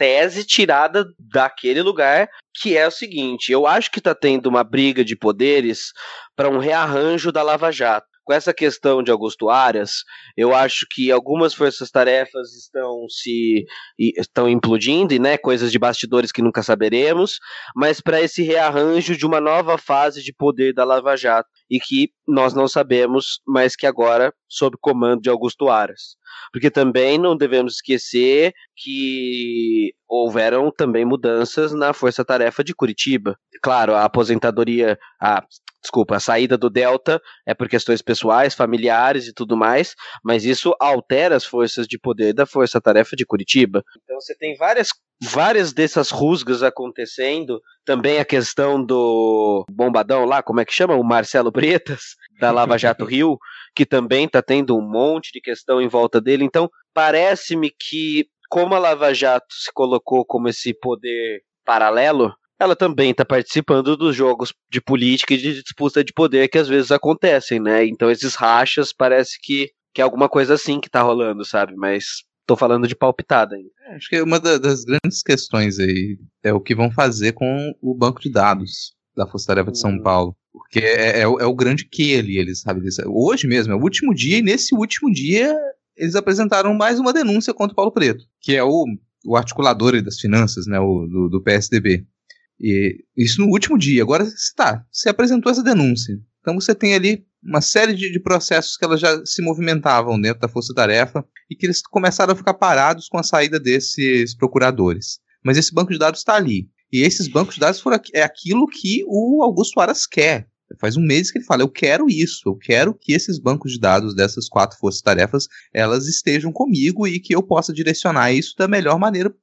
tese tirada daquele lugar, que é o seguinte: eu acho que está tendo uma briga de poderes para um rearranjo da Lava Jato. Com essa questão de Augusto Aras, eu acho que algumas forças-tarefas estão se estão implodindo, né, coisas de bastidores que nunca saberemos, mas para esse rearranjo de uma nova fase de poder da Lava Jato e que nós não sabemos, mas que agora sob comando de Augusto Aras. Porque também não devemos esquecer que houveram também mudanças na Força Tarefa de Curitiba. Claro, a aposentadoria, a desculpa, a saída do Delta é por questões pessoais, familiares e tudo mais, mas isso altera as forças de poder da Força Tarefa de Curitiba. Então você tem várias várias dessas rusgas acontecendo. Também a questão do bombadão lá, como é que chama? O Marcelo Bretas, da Lava Jato Rio, que também está tendo um monte de questão em volta dele. Então, parece-me que, como a Lava Jato se colocou como esse poder paralelo, ela também está participando dos jogos de política e de disputa de poder que às vezes acontecem, né? Então esses rachas parece que, que é alguma coisa assim que tá rolando, sabe? Mas Tô falando de palpitada ainda. É, acho que uma da, das grandes questões aí é o que vão fazer com o banco de dados da Força Tarefa de São hum. Paulo. Porque é, é, é, o grande que ali, eles sabem disso. Hoje mesmo, é o último dia, e nesse último dia eles apresentaram mais uma denúncia contra o Paulo Preto, que é o, o articulador das finanças, né, o, do, do PSDB. E isso no último dia. Agora, tá, você apresentou essa denúncia. Então você tem ali uma série de, de, processos que elas já se movimentavam dentro da Força Tarefa e que eles começaram a ficar parados com a saída desses procuradores. Mas esse banco de dados está ali. E esses bancos de dados foram, é aquilo que o Augusto Aras quer. Faz um mês que ele fala, eu quero isso, eu quero que esses bancos de dados dessas quatro forças-tarefas, elas estejam comigo e que eu possa direcionar isso da melhor maneira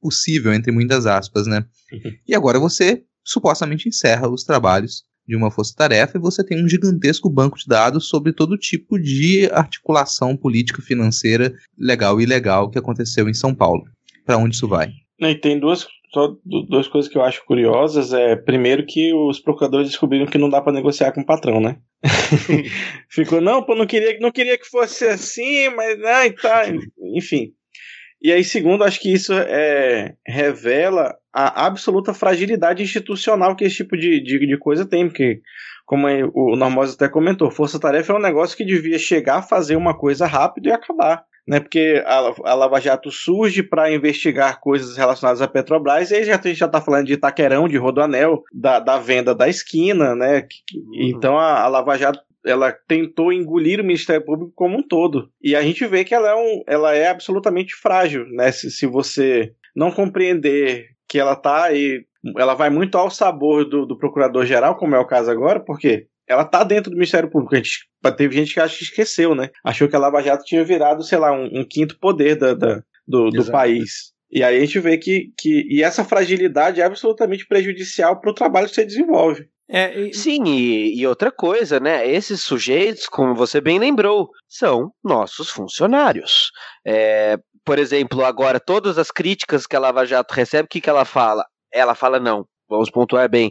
possível, entre muitas aspas, né? e agora você supostamente encerra os trabalhos de uma força-tarefa e você tem um gigantesco banco de dados sobre todo tipo de articulação política, financeira, legal e ilegal que aconteceu em São Paulo. Para onde isso vai? E tem duas, só duas coisas que eu acho curiosas. É, primeiro que os procuradores descobriram que não dá para negociar com o patrão, né? Ficou, não, pô, não queria, não queria que fosse assim, mas né, e tá, enfim. E aí, segundo, acho que isso é, revela a absoluta fragilidade institucional que esse tipo de, de, de coisa tem, porque, como o Normosa até comentou, força-tarefa é um negócio que devia chegar a fazer uma coisa rápido e acabar. Né, porque a, a Lava Jato surge para investigar coisas relacionadas à Petrobras, e aí já, a gente já está falando de Itaquerão, de Rodoanel, da, da venda da esquina, né? Uhum. Então a, a Lava Jato ela tentou engolir o Ministério Público como um todo. E a gente vê que ela é, um, ela é absolutamente frágil, né? Se, se você não compreender que ela tá aí, ela vai muito ao sabor do, do procurador-geral, como é o caso agora, porque ela tá dentro do Ministério Público. A gente, teve gente que acho que esqueceu, né? Achou que a Lava Jato tinha virado, sei lá, um, um quinto poder da, da do, do país. E aí a gente vê que, que e essa fragilidade é absolutamente prejudicial para o trabalho que você desenvolve. É, e... Sim, e, e, outra coisa, né? Esses sujeitos, como você bem lembrou, são nossos funcionários. É, por exemplo, agora, todas as críticas que a Lava Jato recebe, o que, que ela fala? Ela fala, não, vamos pontuar bem.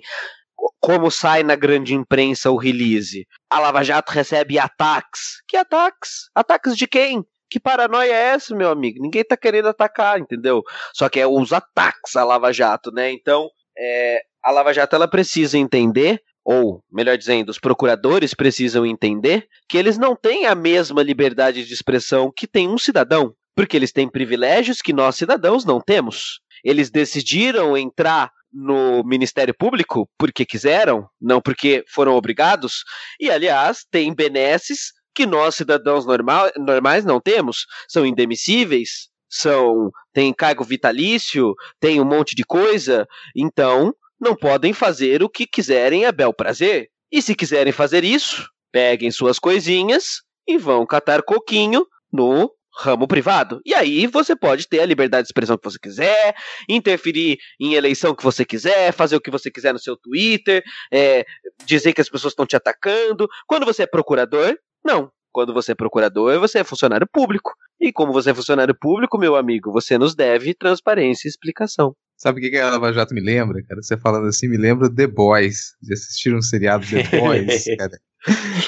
Como sai na grande imprensa o release? A Lava Jato recebe ataques. Que ataques? Ataques de quem? Que paranoia é essa, meu amigo? Ninguém tá querendo atacar, entendeu? Só que é os ataques à Lava Jato, né? Então, é, a Lava Jato ela precisa entender, ou melhor dizendo, os procuradores precisam entender, que eles não têm a mesma liberdade de expressão que tem um cidadão, porque eles têm privilégios que nós cidadãos não temos. Eles decidiram entrar no Ministério Público porque quiseram, não porque foram obrigados, e aliás, tem benesses que nós cidadãos normal, normais não temos, são indemissíveis, são tem cargo vitalício, tem um monte de coisa, então não podem fazer o que quiserem a bel prazer. E se quiserem fazer isso, peguem suas coisinhas e vão catar coquinho no ramo privado. E aí você pode ter a liberdade de expressão que você quiser, interferir em eleição que você quiser, fazer o que você quiser no seu Twitter, é, dizer que as pessoas estão te atacando. Quando você é procurador, não. Quando você é procurador, você é funcionário público. E como você é funcionário público, meu amigo, você nos deve transparência e explicação. Sabe o que, que a Lava Jato me lembra, cara? Você falando assim, me lembra The Boys. De assistir um seriado The Boys, cara.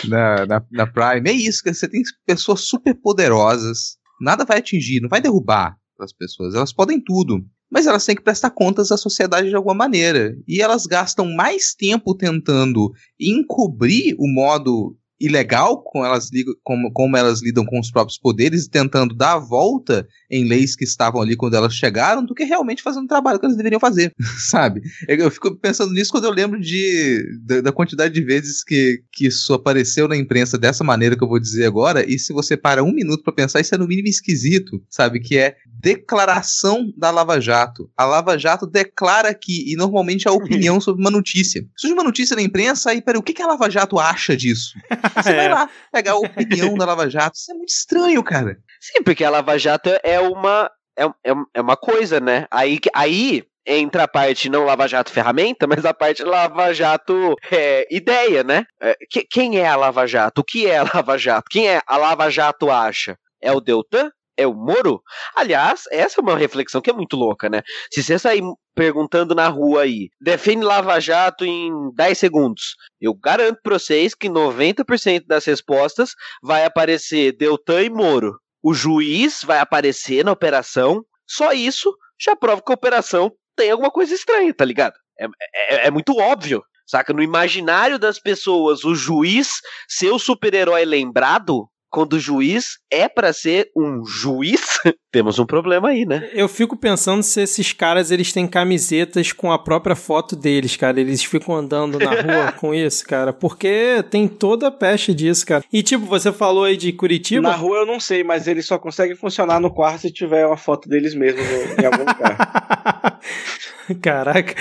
Na, na, na Prime. É isso. Você tem pessoas super poderosas. Nada vai atingir, não vai derrubar as pessoas. Elas podem tudo. Mas elas têm que prestar contas à sociedade de alguma maneira. E elas gastam mais tempo tentando encobrir o modo ilegal como elas, como, como elas lidam com os próprios poderes, tentando dar a volta em leis que estavam ali quando elas chegaram, do que realmente fazendo o trabalho que elas deveriam fazer, sabe? Eu, fico pensando nisso quando eu lembro de, da, da, quantidade de vezes que, que isso apareceu na imprensa dessa maneira que eu vou dizer agora, e se você para um minuto para pensar, isso é no mínimo esquisito, sabe? Que é declaração da Lava Jato. A Lava Jato declara que, e normalmente a opinião sobre uma notícia. Surge uma notícia na imprensa, aí, peraí, o que, que a Lava Jato acha disso? Você é. vai lá pegar a opinião da Lava Jato. Isso é muito estranho, cara. Sim, porque a Lava Jato é uma, é, é, é uma coisa, né? Aí, aí entra a parte não Lava Jato ferramenta, mas a parte Lava Jato é, ideia, né? É, que, quem é a Lava Jato? O que é a Lava Jato? Quem é a Lava Jato acha? É o Deltan? é o Moro? Aliás, essa é uma reflexão que é muito louca, né? Se você sair perguntando na rua aí, define Lava Jato em 10 segundos, eu garanto pra vocês que 90% das respostas vai aparecer Deltan e Moro. O juiz vai aparecer na operação, só isso já prova que a operação tem alguma coisa estranha, tá ligado? É, é, é muito óbvio. Saca? No imaginário das pessoas, o juiz ser o super-herói lembrado quando o juiz é para ser um juiz, temos um problema aí, né? Eu fico pensando se esses caras eles têm camisetas com a própria foto deles, cara. Eles ficam andando na rua com isso, cara. Porque tem toda a peste disso, cara. E tipo, você falou aí de Curitiba. Na rua eu não sei, mas eles só conseguem funcionar no quarto se tiver uma foto deles mesmos em algum lugar. Caraca.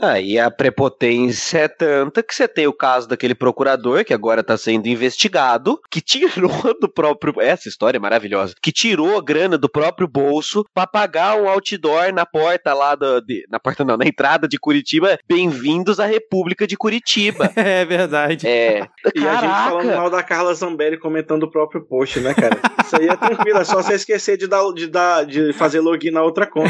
Aí a prepotência é tanta que você tem o caso daquele procurador que agora está sendo investigado, que tirou do próprio. Essa história é maravilhosa. Que tirou a grana do próprio bolso para pagar um outdoor na porta lá da. De, na porta não, na entrada de Curitiba. Bem-vindos à República de Curitiba. é verdade. É. E Caraca. a gente falando mal da Carla Zambelli comentando o próprio post, né, cara? Isso aí é tranquilo, é só você esquecer de, dar, de, dar, de fazer login na outra conta.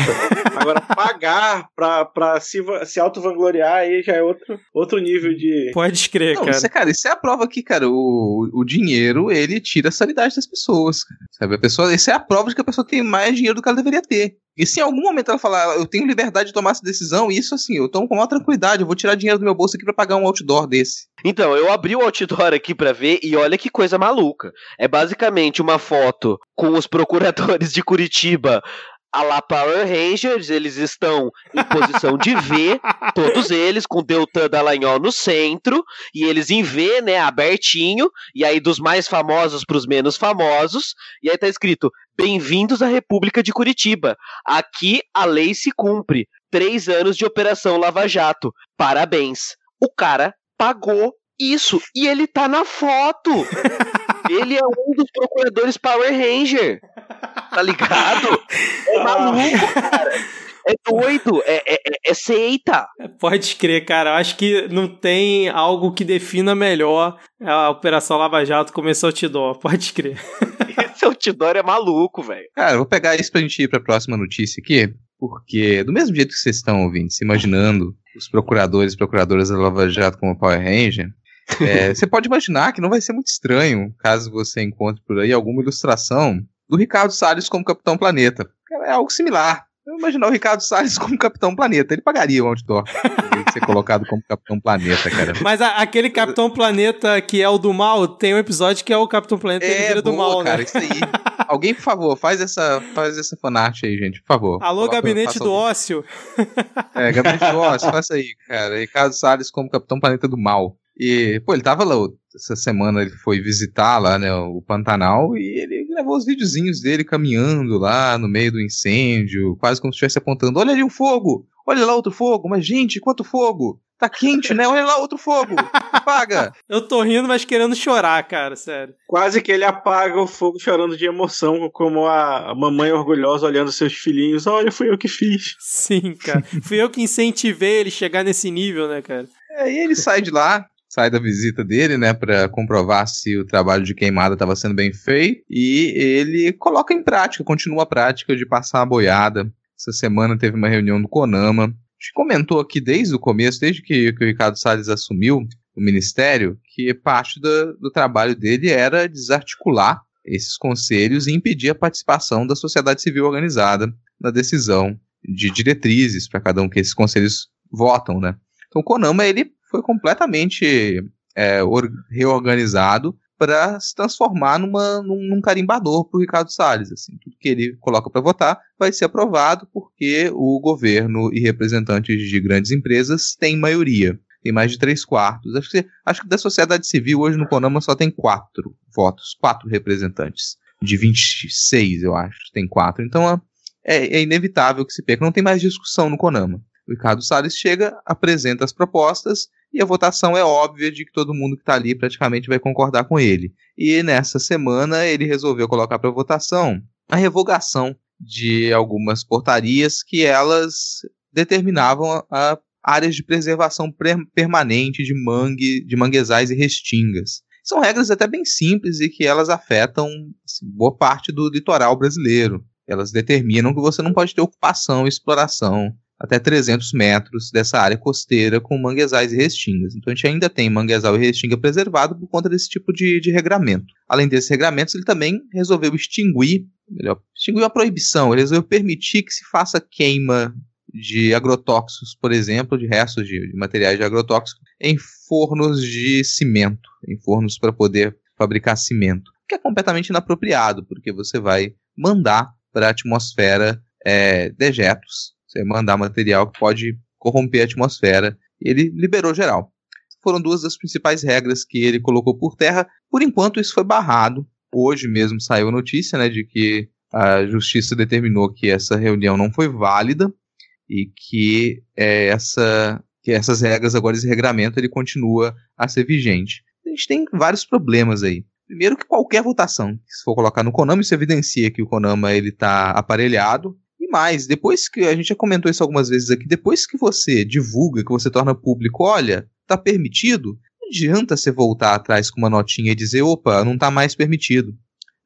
Agora, pagar pra, pra se, se auto vangloriar aí já é outro, outro nível de. Pode escrever, cara. Isso é, cara. Isso é a prova que, cara, o, o dinheiro ele tira a sanidade das pessoas. Sabe? A pessoa, isso é a prova de que a pessoa tem mais dinheiro do que ela deveria ter. E se em algum momento ela falar, eu tenho liberdade de tomar essa decisão, isso assim, eu tomo com maior tranquilidade, eu vou tirar dinheiro do meu bolso aqui para pagar um outdoor desse. Então, eu abri o outdoor aqui para ver e olha que coisa maluca. É basicamente uma foto com os procuradores de Curitiba a lá Power Rangers, eles estão em posição de V, todos eles, com Deltan Dallagnol no centro, e eles em V, né, abertinho, e aí dos mais famosos para os menos famosos, e aí tá escrito, bem-vindos à República de Curitiba, aqui a lei se cumpre, três anos de Operação Lava Jato, parabéns. O cara pagou isso, e ele tá na foto! Ele é um dos procuradores Power Ranger. Tá ligado? É maluco, cara. É doido, é, é, é, seita. Pode crer, cara. Acho que não tem algo que defina melhor a Operação Lava Jato como esse outdoor. Pode crer. Esse outdoor é maluco, velho. Cara, eu vou pegar isso pra gente ir pra próxima notícia aqui. Porque, do mesmo jeito que vocês estão ouvindo, se imaginando os procuradores e procuradoras da Lava Jato como Power Ranger, é, você pode imaginar que não vai ser muito estranho caso você encontre por aí alguma ilustração do Ricardo Salles como Capitão Planeta. É algo similar. Eu imaginar o Ricardo Salles como Capitão Planeta. Ele pagaria o outdoor ser colocado como Capitão Planeta, cara. Mas a, aquele Capitão Planeta que é o do mal, tem um episódio que é o Capitão Planeta é, boa, do mal, cara, né? isso aí. Alguém, por favor, faz essa, faz essa fanart aí, gente, por favor. Alô, Coloca, Gabinete do Ócio. É, Gabinete do Ócio, faça aí, cara. Ricardo Salles como Capitão Planeta do Mal. E, pô, ele tava lá, essa semana ele foi visitar lá, né, o Pantanal, e ele gravou os videozinhos dele caminhando lá no meio do incêndio, quase como se estivesse apontando, olha ali o fogo, olha lá outro fogo, mas gente, quanto fogo! Tá quente, né? Olha lá outro fogo. Apaga. Eu tô rindo, mas querendo chorar, cara, sério. Quase que ele apaga o fogo chorando de emoção, como a mamãe orgulhosa olhando seus filhinhos. Olha, fui eu que fiz. Sim, cara. Fui eu que incentivei ele chegar nesse nível, né, cara? É, e ele sai de lá, sai da visita dele, né, para comprovar se o trabalho de queimada estava sendo bem feito, e ele coloca em prática, continua a prática de passar a boiada. Essa semana teve uma reunião do Conama. A gente comentou aqui desde o começo, desde que, que o Ricardo Salles assumiu o ministério, que parte do, do trabalho dele era desarticular esses conselhos e impedir a participação da sociedade civil organizada na decisão de diretrizes para cada um que esses conselhos votam, né? Então o Conama ele foi completamente é, reorganizado para se transformar numa, num, num carimbador para o Ricardo Salles. Assim, tudo que ele coloca para votar vai ser aprovado porque o governo e representantes de grandes empresas têm maioria. Tem mais de três quartos. Acho que, acho que da sociedade civil hoje no Conama só tem quatro votos, quatro representantes. De 26, eu acho, tem quatro. Então é, é inevitável que se perca. Não tem mais discussão no Conama. O Ricardo Salles chega, apresenta as propostas e a votação é óbvia de que todo mundo que está ali praticamente vai concordar com ele. E nessa semana ele resolveu colocar para votação a revogação de algumas portarias que elas determinavam a, áreas de preservação permanente de mangue, de manguezais e restingas. São regras até bem simples e que elas afetam assim, boa parte do litoral brasileiro. Elas determinam que você não pode ter ocupação e exploração até 300 metros dessa área costeira com manguezais e restingas. Então a gente ainda tem manguezal e restinga preservado por conta desse tipo de, de regramento. Além desses regramentos, ele também resolveu extinguir, melhor, extinguir a proibição, ele resolveu permitir que se faça queima de agrotóxicos, por exemplo, de restos de, de materiais de agrotóxicos em fornos de cimento, em fornos para poder fabricar cimento, que é completamente inapropriado, porque você vai mandar para a atmosfera é, dejetos você mandar material que pode corromper a atmosfera. Ele liberou geral. Foram duas das principais regras que ele colocou por terra. Por enquanto, isso foi barrado. Hoje mesmo saiu a notícia né, de que a justiça determinou que essa reunião não foi válida e que, é, essa, que essas regras agora, esse regramento, ele continua a ser vigente. A gente tem vários problemas aí. Primeiro que qualquer votação, se for colocar no Konama, isso evidencia que o Konama está aparelhado, e mais, depois que a gente já comentou isso algumas vezes aqui, depois que você divulga, que você torna público, olha, tá permitido, não adianta você voltar atrás com uma notinha e dizer, opa, não tá mais permitido.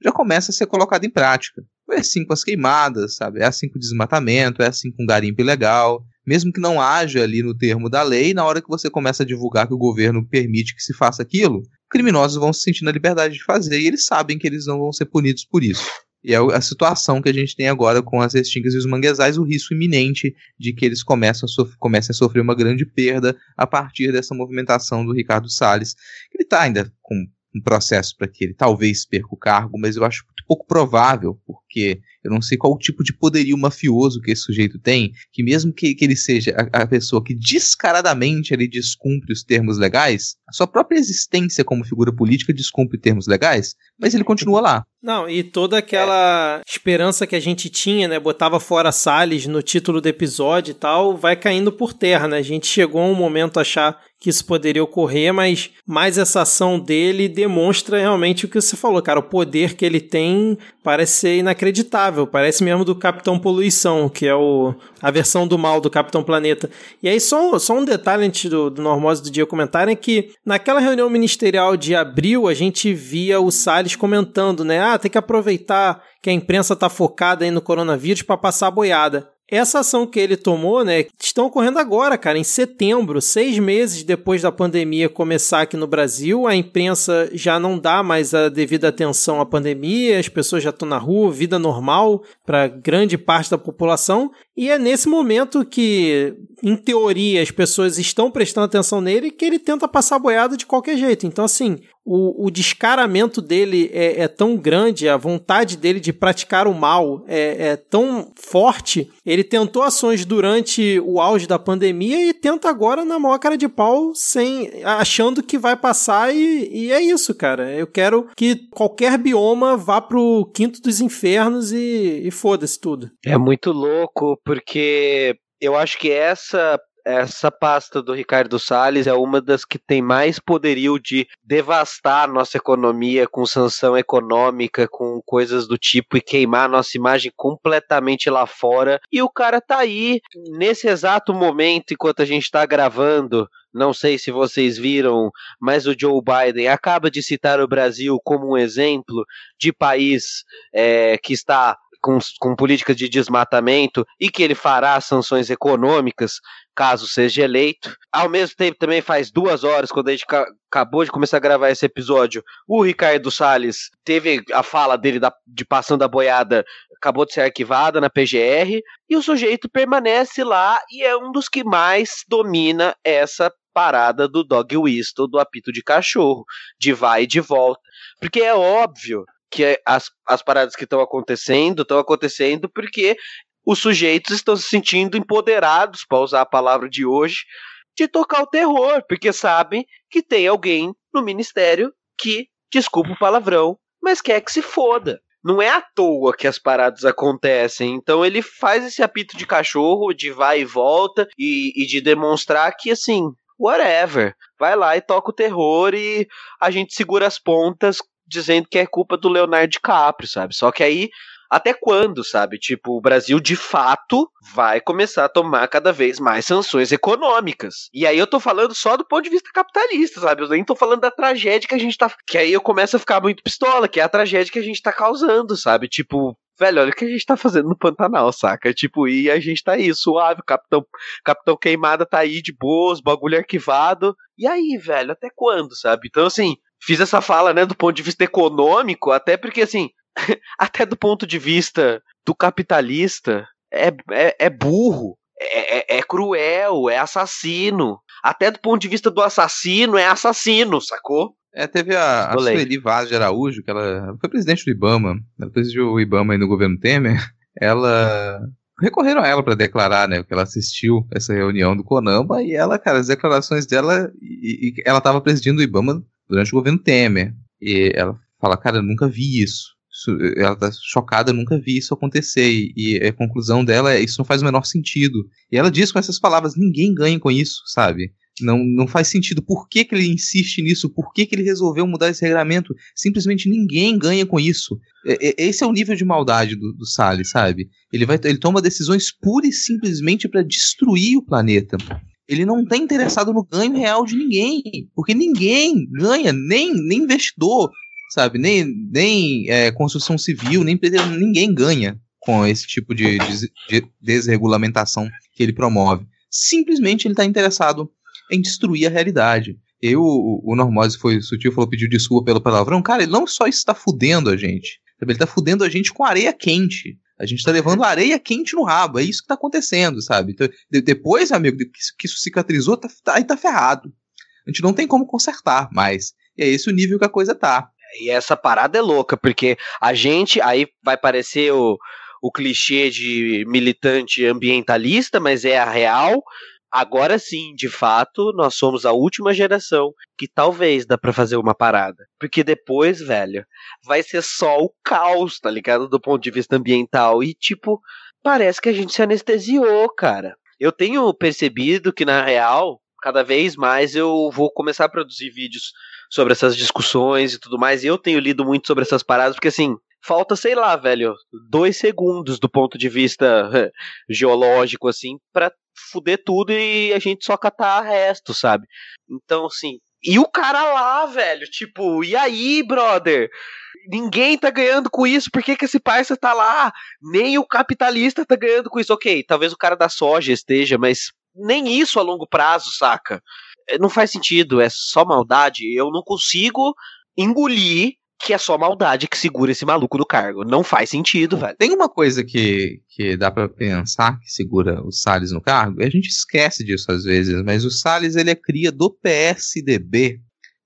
Já começa a ser colocado em prática. É assim com as queimadas, sabe? É assim com o desmatamento, é assim com o garimpo ilegal. Mesmo que não haja ali no termo da lei, na hora que você começa a divulgar que o governo permite que se faça aquilo, criminosos vão se sentir na liberdade de fazer e eles sabem que eles não vão ser punidos por isso. E é a situação que a gente tem agora com as restingas e os manguezais, o risco iminente de que eles começam a comecem a sofrer uma grande perda a partir dessa movimentação do Ricardo Salles. Ele está ainda com um processo para que ele talvez perca o cargo, mas eu acho muito pouco provável, porque eu não sei qual o tipo de poderio mafioso que esse sujeito tem, que mesmo que, que ele seja a, a, pessoa que descaradamente ele descumpre os termos legais, a sua própria existência como figura política descumpre termos legais, mas ele continua lá. Não, e toda aquela é. esperança que a gente tinha, né, botava fora Salles no título do episódio e tal, vai caindo por terra, né? A gente chegou a um momento a achar que isso poderia ocorrer, mas mais essa ação dele demonstra realmente o que você falou, cara. O poder que ele tem parece ser inacreditável. Parece mesmo do Capitão Poluição, que é o, a versão do mal do Capitão Planeta. E aí, só, só um detalhe antes do, do Normose do dia comentarem é que naquela reunião ministerial de abril, a gente via o Salles comentando, né? Ah, tem que aproveitar que a imprensa está focada aí no coronavírus para passar a boiada. Essa ação que ele tomou, né, estão ocorrendo agora, cara, em setembro, seis meses depois da pandemia começar aqui no Brasil. A imprensa já não dá mais a devida atenção à pandemia, as pessoas já estão na rua, vida normal para grande parte da população. E é nesse momento que, em teoria, as pessoas estão prestando atenção nele que ele tenta passar boiada de qualquer jeito. Então, assim, o, o descaramento dele é, é, tão grande, a vontade dele de praticar o mal é, é, tão forte. Ele tentou ações durante o auge da pandemia e tenta agora na maior cara de pau, sem achando que vai passar e, e é isso, cara. Eu quero que qualquer bioma vá pro quinto dos infernos e, e foda-se tudo. É muito louco, porque eu acho que essa essa pasta do Ricardo Salles é uma das que tem mais poderio de devastar a nossa economia com sanção econômica, com coisas do tipo e queimar a nossa imagem completamente lá fora. E o cara tá aí nesse exato momento enquanto a gente tá gravando. Não sei se vocês viram, mas o Joe Biden acaba de citar o Brasil como um exemplo de país é, que está com, com políticas de desmatamento e que ele fará sanções econômicas caso seja eleito. Ao mesmo tempo, também faz duas horas, quando a gente acabou de começar a gravar esse episódio, o Ricardo Salles teve a fala dele da, de passando a boiada, acabou de ser arquivada na PGR, e o sujeito permanece lá e é um dos que mais domina essa parada do dog whistle, do apito de cachorro, de vai e de volta. Porque é óbvio que as, as paradas que estão acontecendo estão acontecendo porque os sujeitos estão se sentindo empoderados, para usar a palavra de hoje, de tocar o terror, porque sabem que tem alguém no ministério que, desculpa o palavrão, mas quer que se foda. Não é à toa que as paradas acontecem. Então ele faz esse apito de cachorro, de vai e volta, e, e de demonstrar que, assim, whatever. Vai lá e toca o terror e a gente segura as pontas dizendo que é culpa do Leonardo DiCaprio, sabe? Só que aí até quando, sabe? Tipo, o Brasil de fato vai começar a tomar cada vez mais sanções econômicas. E aí eu tô falando só do ponto de vista capitalista, sabe? Eu nem tô falando da tragédia que a gente tá. Que aí eu começo a ficar muito pistola, que é a tragédia que a gente tá causando, sabe? Tipo, velho, olha o que a gente tá fazendo no Pantanal, saca? Tipo, e a gente tá aí, suave, o Capitão, Capitão Queimada tá aí de boas, bagulho arquivado. E aí, velho, até quando, sabe? Então, assim, fiz essa fala, né, do ponto de vista econômico, até porque, assim, até do ponto de vista do capitalista, é, é, é burro, é, é, é, cruel, é assassino. Até do ponto de vista do assassino, é assassino, sacou? É, teve a, a Sueli Vaz de Araújo, que ela foi presidente do IBAMA, ela presidiu o IBAMA aí no governo Temer, ela recorreram a ela para declarar, né, que ela assistiu essa reunião do Conamba e ela, cara, as declarações dela, e, e ela estava presidindo o IBAMA durante o governo Temer, e ela fala, cara, eu nunca vi isso ela tá chocada, nunca vi isso acontecer. E, e, a conclusão dela é: isso não faz o menor sentido. E ela diz com essas palavras: ninguém ganha com isso, sabe? Não, não faz sentido. Por que, que ele insiste nisso? Por que, que ele resolveu mudar esse regramento? Simplesmente ninguém ganha com isso. esse é o nível de maldade do, do sabe? Ele, vai, ele toma decisões pura e simplesmente para destruir o planeta. Ele não está interessado no ganho real de ninguém. Porque ninguém ganha, nem, nem investidor, sabe? Nem, nem é, construção civil, nem ninguém ganha com esse tipo de, de, de desregulamentação que ele promove. Simplesmente ele está interessado em destruir a realidade. Eu, o Normose foi sutil, falou, pediu desculpa pelo palavrão. Cara, ele não só está fudendo a gente? Ele tá fudendo a gente com areia quente. A gente tá levando areia quente no rabo. É isso que tá acontecendo, sabe? Então, de- depois, amigo, que isso, que isso cicatrizou, tá, tá, aí tá ferrado. A gente não tem como consertar mais. E é esse o nível que a coisa tá. E essa parada é louca, porque a gente, aí vai parecer o, o clichê de militante ambientalista, mas é a real. Agora sim, de fato, nós somos a última geração que talvez dá pra fazer uma parada. Porque depois, velho, vai ser só o caos, tá ligado? Do ponto de vista ambiental. E, tipo, parece que a gente se anestesiou, cara. Eu tenho percebido que, na real, cada vez mais eu vou começar a produzir vídeos sobre essas discussões e tudo mais. E eu tenho lido muito sobre essas paradas, porque assim, falta, sei lá, velho, dois segundos do ponto de vista geológico, assim, pra fuder tudo e a gente só catar resto, sabe? Então, assim. E o cara lá, velho, tipo, e aí, brother? Ninguém tá ganhando com isso, por que, que esse parça tá lá? Nem o capitalista tá ganhando com isso. Ok, talvez o cara da soja esteja, mas nem isso a longo prazo, saca? É, Não faz sentido, é só maldade. Eu não consigo engolir que é só maldade que segura esse maluco do cargo. Não faz sentido, velho. Tem uma coisa que, que dá pra pensar que segura o Salles no cargo, e a gente esquece disso às vezes, mas o Salles ele é cria do PSDB.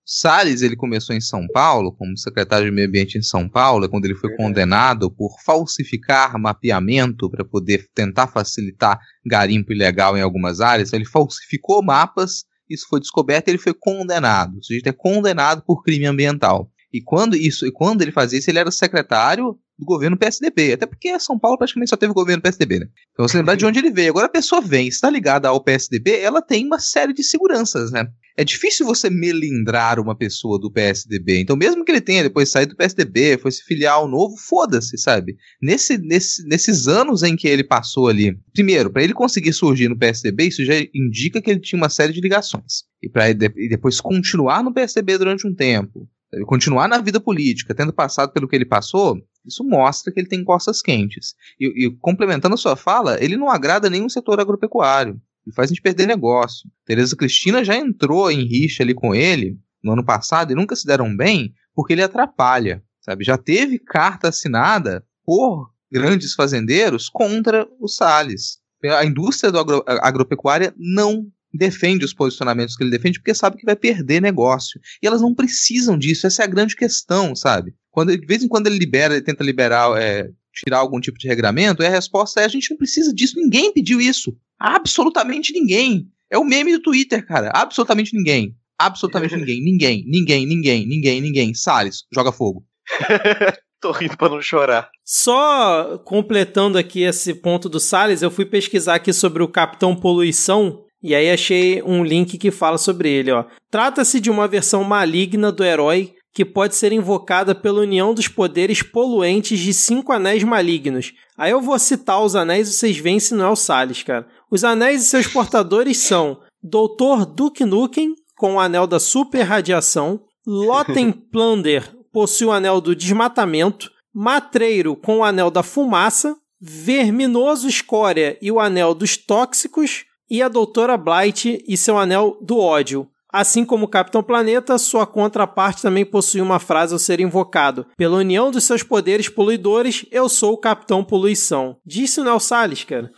O Salles ele começou em São Paulo, como secretário de Meio Ambiente em São Paulo, quando ele foi Verdade. condenado por falsificar mapeamento para poder tentar facilitar garimpo ilegal em algumas áreas. Então, ele falsificou mapas, isso foi descoberto e ele foi condenado. O sujeito é condenado por crime ambiental. E quando isso, e quando ele fazia isso, ele era secretário do governo PSDB. Até porque São Paulo praticamente só teve governo PSDB, né? Então você lembrar de onde ele veio. Agora a pessoa vem, está ligada ao PSDB, ela tem uma série de seguranças, né? É difícil você melindrar uma pessoa do PSDB. Então, mesmo que ele tenha depois saído do PSDB, fosse filiar ao novo, foda-se, sabe? Nesse, nesse, nesses anos em que ele passou ali, primeiro, para ele conseguir surgir no PSDB, isso já indica que ele tinha uma série de ligações. E para depois continuar no PSDB durante um tempo? Continuar na vida política, tendo passado pelo que ele passou, isso mostra que ele tem costas quentes. E, e complementando a sua fala, ele não agrada nenhum setor agropecuário. Ele faz a gente perder negócio. Tereza Cristina já entrou em rixa ali com ele no ano passado e nunca se deram bem porque ele atrapalha, sabe? Já teve carta assinada por grandes fazendeiros contra o Salles. A indústria agro, agropecuária não defende os posicionamentos que ele defende porque sabe que vai perder negócio. E elas não precisam disso, essa é a grande questão, sabe? Quando de vez em quando ele libera, ele tenta liberar, é, tirar algum tipo de regramento, e a resposta é: a gente não precisa disso, ninguém pediu isso. Absolutamente ninguém. É o meme do Twitter, cara. Absolutamente ninguém. Absolutamente ninguém. Ninguém, ninguém, ninguém, ninguém, ninguém. Salles, joga fogo. Tô rindo pra não chorar. Só completando aqui esse ponto do Salles, eu fui pesquisar aqui sobre o Capitão Poluição e aí achei um link que fala sobre ele, ó. Trata-se de uma versão maligna do herói que pode ser invocada pela união dos poderes poluentes de cinco anéis malignos. Aí eu vou citar os anéis e vocês veem se não é o Salles, cara. Os anéis e seus portadores são Dr. Duke Nukem, com o anel da super radiação, Lotten Plunder possui o anel do desmatamento, Matreiro com o anel da fumaça, Verminoso Escória e o anel dos tóxicos, e a Doutora Blight e seu anel do ódio. Assim como o Capitão Planeta, sua contraparte também possui uma frase ao ser invocado. Pela união dos seus poderes poluidores, eu sou o Capitão Poluição. Disse o Nel Salles, cara.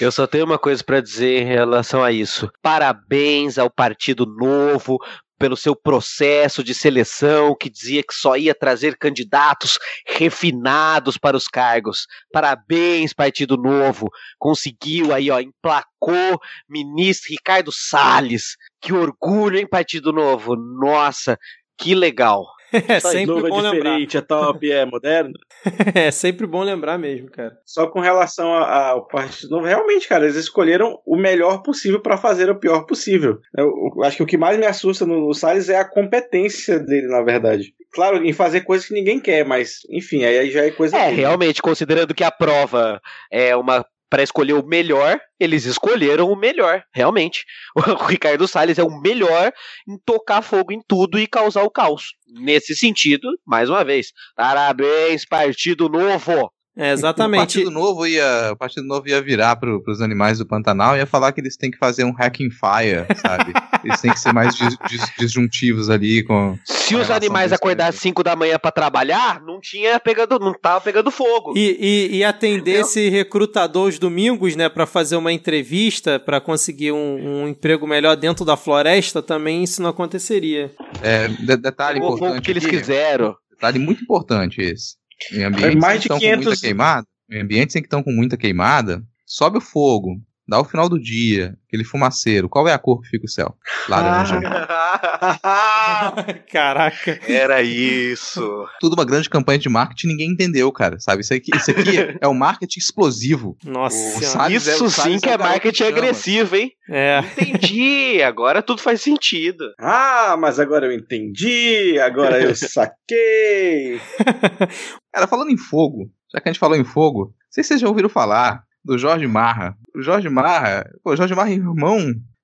Eu só tenho uma coisa pra dizer em relação a isso. Parabéns ao Partido Novo pelo seu processo de seleção que dizia que só ia trazer candidatos refinados para os cargos. Parabéns, Partido Novo. Conseguiu aí, ó, emplacou ministro Ricardo Salles. Que orgulho, hein, Partido Novo? Nossa, que legal. É sempre novo, bom é lembrar. diferente, é top, é moderno. É sempre bom lembrar mesmo, cara. Só com relação ao Partido Novo, realmente, cara, eles escolheram o melhor possível pra fazer o pior possível. Eu, eu acho que o que mais me assusta no, no Salles é a competência dele, na verdade. Claro, em fazer coisas que ninguém quer, mas, enfim, aí já é coisa É, dele. realmente, considerando que a prova é uma para escolher o melhor, eles escolheram o melhor, realmente. O Ricardo Salles é o melhor em tocar fogo em tudo e causar o caos. Nesse sentido, mais uma vez, parabéns, Partido Novo! É, O exatamente. Partido Novo ia, o Partido Novo ia virar pro, pros animais do Pantanal e ia falar que eles têm que fazer um hacking fire, sabe? Eles têm que ser mais dis- dis- disjuntivos ali com Se os animais acordassem 5 da manhã pra trabalhar, não tinha pegando, não tava pegando fogo. E, e, e atender esse recrutador os domingos, né, pra fazer uma entrevista, pra conseguir um, um emprego melhor dentro da floresta, também isso não aconteceria. É, de- detalhe ou importante. o que eles aqui, quiseram. Detalhe muito importante esse. Em ambientes mais que de estão com 500 muita queimada, em ambientes em que estão com muita queimada, sobe o fogo, dá o final do dia, aquele fumaceiro. Qual é a cor que fica o céu? Laranja. Caraca. Era isso. Tudo uma grande campanha de marketing, ninguém entendeu, cara. Sabe? Isso aqui, isso aqui é o marketing explosivo. Nossa O. Salles é- Isso o sim Salles que é é marketing agressivo, hein? É. Entendi, agora tudo faz sentido. ah, mas agora eu entendi, agora eu saquei. Cara, falando em fogo, já que a gente falou em fogo, não sei se vocês já ouviram falar do Jorge Marra. O Jorge Marra, pô, o Jorge Marra é irmão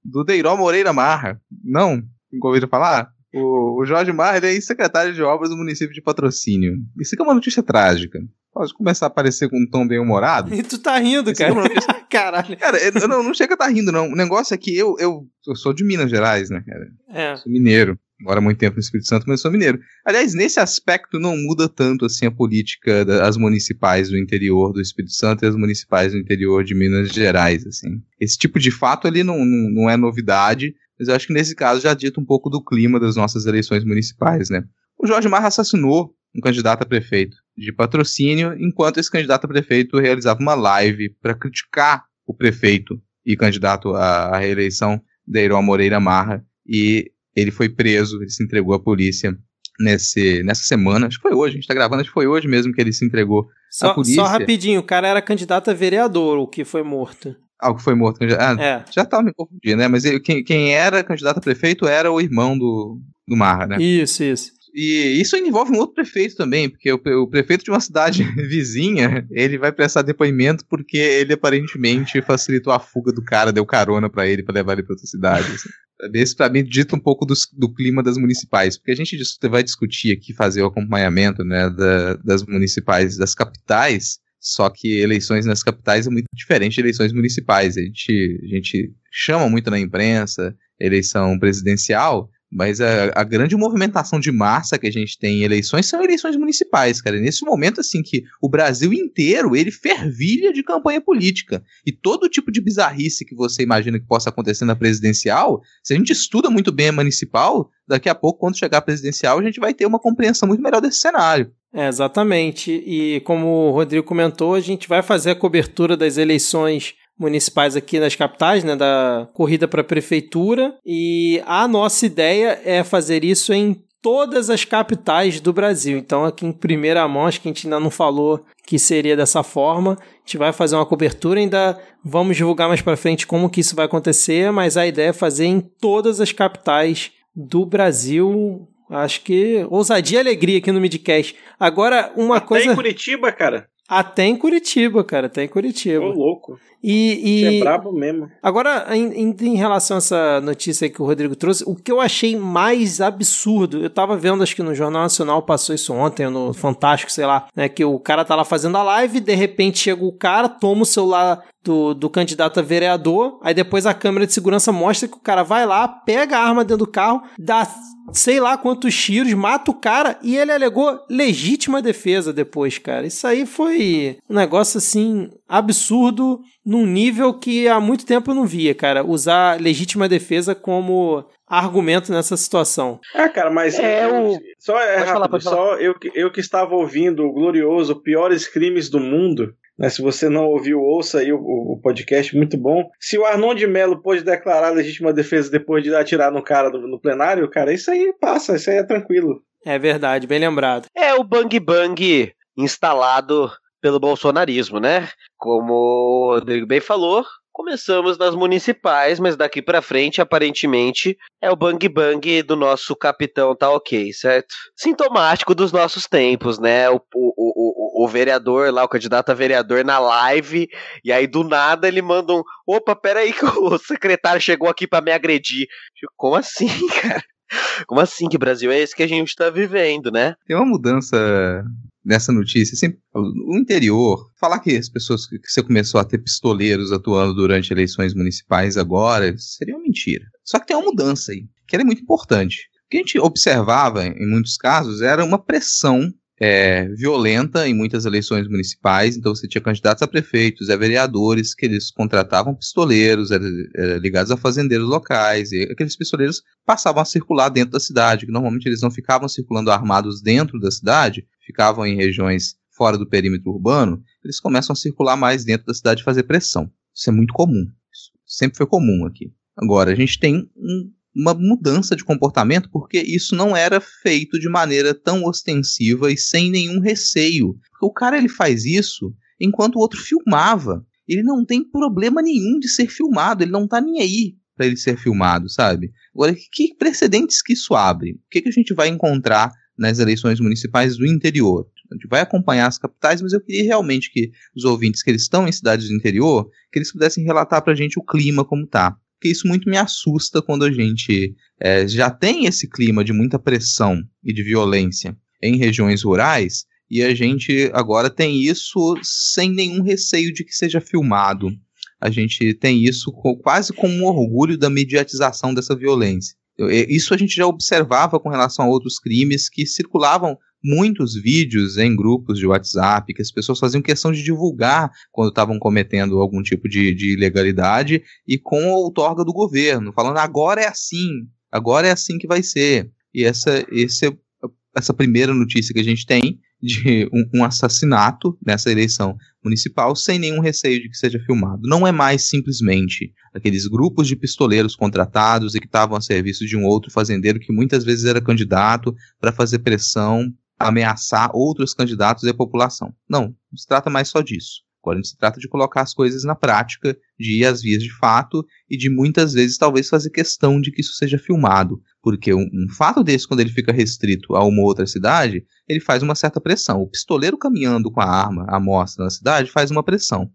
do Deiró Moreira Marra. Não? Nunca ouviram falar? O, o Jorge Marra ele é secretário de obras do município de patrocínio. Isso aqui é uma notícia trágica. Pode começar a aparecer com um tom bem humorado. E tu tá rindo, é cara. Caralho. Cara, eu- não, não chega a estar rindo, não. O negócio é que eu, eu, eu sou de Minas Gerais, né, cara? É. sou mineiro. Moro há muito tempo no Espírito Santo, mas sou mineiro. Aliás, nesse aspecto não muda tanto assim a política das municipais do interior do Espírito Santo e as municipais do interior de Minas Gerais, assim. Esse tipo de fato ali não, não, não é novidade, mas eu acho que nesse caso já dita um pouco do clima das nossas eleições municipais, né? O Jorge Marra assassinou um candidato a prefeito de patrocínio, enquanto esse candidato a prefeito realizava uma live para criticar o prefeito e candidato à, reeleição, Deiró Moreira Marra, e ele foi preso, ele se entregou à polícia nesse, nessa semana, acho que foi hoje, a gente tá gravando, acho que foi hoje mesmo que ele se entregou Só, polícia- só rapidinho, o cara era candidato a vereador, o que foi morto. ao que foi morto. Ah, É. já tava me confundindo, né? Mas ele- quem, quem era candidato a prefeito era o irmão do, do Marra, né? Isso, isso. E isso envolve um outro prefeito também, porque o, o prefeito de uma cidade vizinha, ele vai prestar depoimento porque ele aparentemente facilitou a fuga do cara, deu carona pra ele pra levar ele pra outra cidade. assim. Esse pra mim dita um pouco dos- do, clima das municipais, porque a gente vai discutir aqui, fazer o acompanhamento né, da- das municipais das capitais, só que eleições nas capitais é muito diferente de eleições municipais. A gente, a gente chama muito na imprensa eleição presidencial, mas a, a grande movimentação de massa que a gente tem em eleições são eleições municipais, cara. Nesse momento, assim, que o Brasil inteiro, ele fervilha de campanha política. E todo tipo de bizarrice que você imagina que possa acontecer na presidencial, se a gente estuda muito bem a municipal, daqui a pouco, quando chegar a presidencial, a gente vai ter uma compreensão muito melhor desse cenário. É, exatamente. E como o Rodrigo comentou, a gente vai fazer a cobertura das eleições municipais aqui nas capitais, né, da corrida para a prefeitura, e a nossa ideia é fazer isso em todas as capitais do Brasil. Então, aqui em primeira mão, acho que a gente ainda não falou que seria dessa forma. A gente vai fazer uma cobertura, ainda vamos divulgar mais para frente como que isso vai acontecer, mas a ideia é fazer em todas as capitais do Brasil. Acho que ousadia e alegria aqui no Midcast. Agora, uma Até coisa. em Curitiba, cara. Até em Curitiba, cara, até em Curitiba. Ô, louco. E, Você é e brabo mesmo. agora, em, em- em relação a essa notícia que o Rodrigo trouxe, o que eu achei mais absurdo, eu tava vendo, acho que no Jornal Nacional passou isso ontem, no Fantástico, sei lá, né, que o cara tá lá fazendo a live, de repente chega o cara, toma o celular do, do candidato a vereador, aí depois a câmera de segurança mostra que o cara vai lá, pega a arma dentro do carro, dá sei lá quantos tiros, mata o cara e ele alegou legítima defesa depois, cara. Isso aí foi um negócio assim absurdo num nível que há muito tempo eu não via, cara. Usar legítima defesa como argumento nessa situação. Ah, cara, mas. É, o- Só é Pode falar, rápido, pode só eu, que- eu que estava ouvindo o glorioso Piores Crimes do Mundo. Né, se você não ouviu, ouça aí o, o- o podcast, muito bom. Se o Arnon de Mello pôde declarar legítima defesa depois de atirar no cara do- no plenário, cara, isso aí passa, isso aí é tranquilo. É verdade, bem lembrado. É o bang bang instalado pelo bolsonarismo, né? Como o Rodrigo bem falou, começamos nas municipais, mas daqui pra frente, aparentemente, é o bang bang do nosso capitão tá ok, certo? Sintomático dos nossos tempos, né? O, o, o, o, vereador lá, o candidato a vereador na live, e aí do nada ele manda um: opa, peraí que o secretário chegou aqui pra me agredir. Como assim, cara? Como assim? Que Brasil é esse que a gente tá vivendo, né? Tem uma mudança nessa notícia. O interior, falar que as pessoas que você começou a ter pistoleiros atuando durante eleições municipais agora seria uma mentira. Só que tem uma mudança aí, que é muito importante. que a gente observava, em muitos casos, era uma pressão é, violenta em muitas eleições municipais. Então, você tinha candidatos a prefeitos, a vereadores, que eles contratavam pistoleiros era, era ligados a fazendeiros locais, e aqueles pistoleiros passavam a circular dentro da cidade, que normalmente eles não ficavam circulando armados dentro da cidade, ficavam em regiões fora do perímetro urbano, eles começam a circular mais dentro da cidade e fazer pressão. Isso é muito comum. Isso sempre foi comum aqui. Agora, a gente tem um, uma mudança de comportamento porque isso não era feito de maneira tão ostensiva e sem nenhum receio. Porque o cara ele faz isso enquanto o outro filmava. Ele não tem problema nenhum de ser filmado, ele não tá nem aí para ele ser filmado, sabe? Agora, que precedentes que isso abre? O que, que a gente vai encontrar nas eleições municipais do interior? A gente vai acompanhar as capitais, mas eu queria realmente que os ouvintes que eles estão em cidades do interior, que eles pudessem relatar para a gente o clima como tá porque isso muito me assusta quando a gente é, já tem esse clima de muita pressão e de violência em regiões rurais e a gente agora tem isso sem nenhum receio de que seja filmado. A gente tem isso com, quase com um orgulho da mediatização dessa violência. Isso a gente já observava com relação a outros crimes que circulavam muitos vídeos em grupos de WhatsApp que as pessoas faziam questão de divulgar quando estavam cometendo algum tipo de, de ilegalidade e com a outorga do governo, falando agora é assim, agora é assim que vai ser. E essa, esse, essa primeira notícia que a gente tem de um, um, assassinato nessa eleição municipal sem nenhum receio de que seja filmado. Não é mais simplesmente aqueles grupos de pistoleiros contratados e que estavam a serviço de um outro fazendeiro que muitas vezes era candidato para fazer pressão ameaçar outros candidatos e a população. Não, não se trata mais só disso. Agora se trata de colocar as coisas na prática, de ir às vias de fato e de muitas vezes talvez fazer questão de que isso seja filmado. Porque um, um, fato desse, quando ele fica restrito a uma outra cidade, ele faz uma certa pressão. O pistoleiro caminhando com a arma à mostra na cidade faz uma pressão.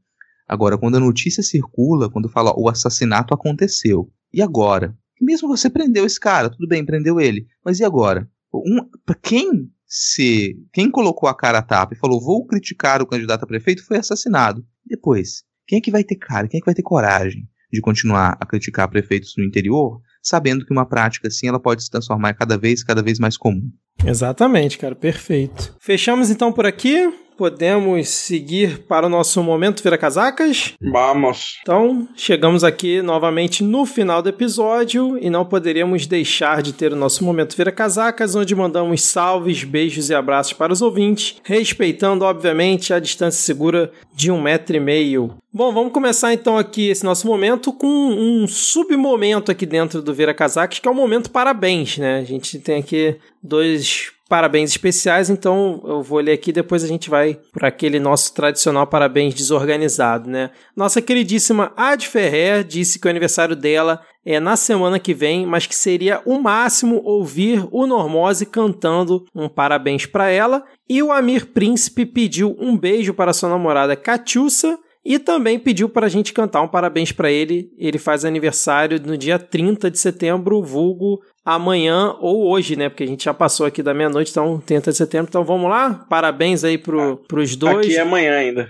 Agora, quando a notícia circula, quando fala o assassinato aconteceu, e agora? Mesmo você prendeu esse cara, tudo bem, prendeu ele, mas e agora? Um, quem se quem colocou a cara a tapa e falou vou criticar o candidato a prefeito foi assassinado. Depois, quem é que vai ter cara, quem é que vai ter coragem de continuar a criticar prefeitos no interior, sabendo que uma prática assim ela pode se transformar cada vez, cada vez mais comum? Exatamente, cara, perfeito. Fechamos então por aqui podemos seguir para o nosso momento Vira Casacas? Vamos! Então, chegamos aqui novamente no final do episódio e não poderíamos deixar de ter o nosso momento Vira Casacas, onde mandamos salves, beijos e abraços para os ouvintes, respeitando, obviamente, a distância segura de um metro e meio. Bom, vamos começar então aqui esse nosso momento com um submomento aqui dentro do Vira Casacas, que é o momento parabéns, né? A gente tem aqui dois parabéns especiais, então eu vou ler aqui depois a gente vai para aquele nosso tradicional parabéns desorganizado, né? Nossa queridíssima Ad Ferrer disse que o aniversário dela é na semana que vem, mas que seria o máximo ouvir o Normose cantando um parabéns para ela. E o Amir Príncipe pediu um beijo para sua namorada Catiúça e também pediu para a gente cantar um parabéns para ele. Ele faz aniversário no dia 30 de setembro, vulgo amanhã ou hoje, né? Porque a gente já passou aqui da meia-noite, então 30 de setembro. Então vamos lá? Parabéns aí pro, pros dois. Aqui é amanhã ainda.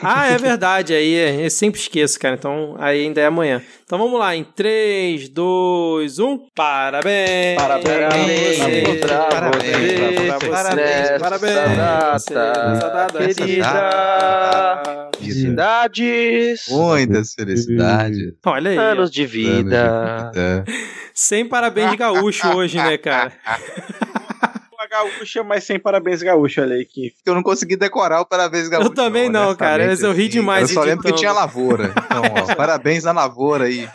Ah, é verdade. Aí é, eu sempre esqueço, cara. Então aí ainda é amanhã. Então vamos lá, em 3, 2, 1. Parabéns! Parabéns! Parabéns! Parabéns! Parabéns! Parabéns! Querida! Felicidades! Muitas felicidades! Olha aí. Anos de vida! Sem parabéns gaúcho hoje, né, cara? gaúcha, mas sem parabéns gaúcho, olha aí que. Eu não consegui decorar o parabéns gaúcho. Eu também não, cara. Mas eu ri demais. Eu só lembro que tinha lavoura. Então, ó, parabéns na lavoura aí.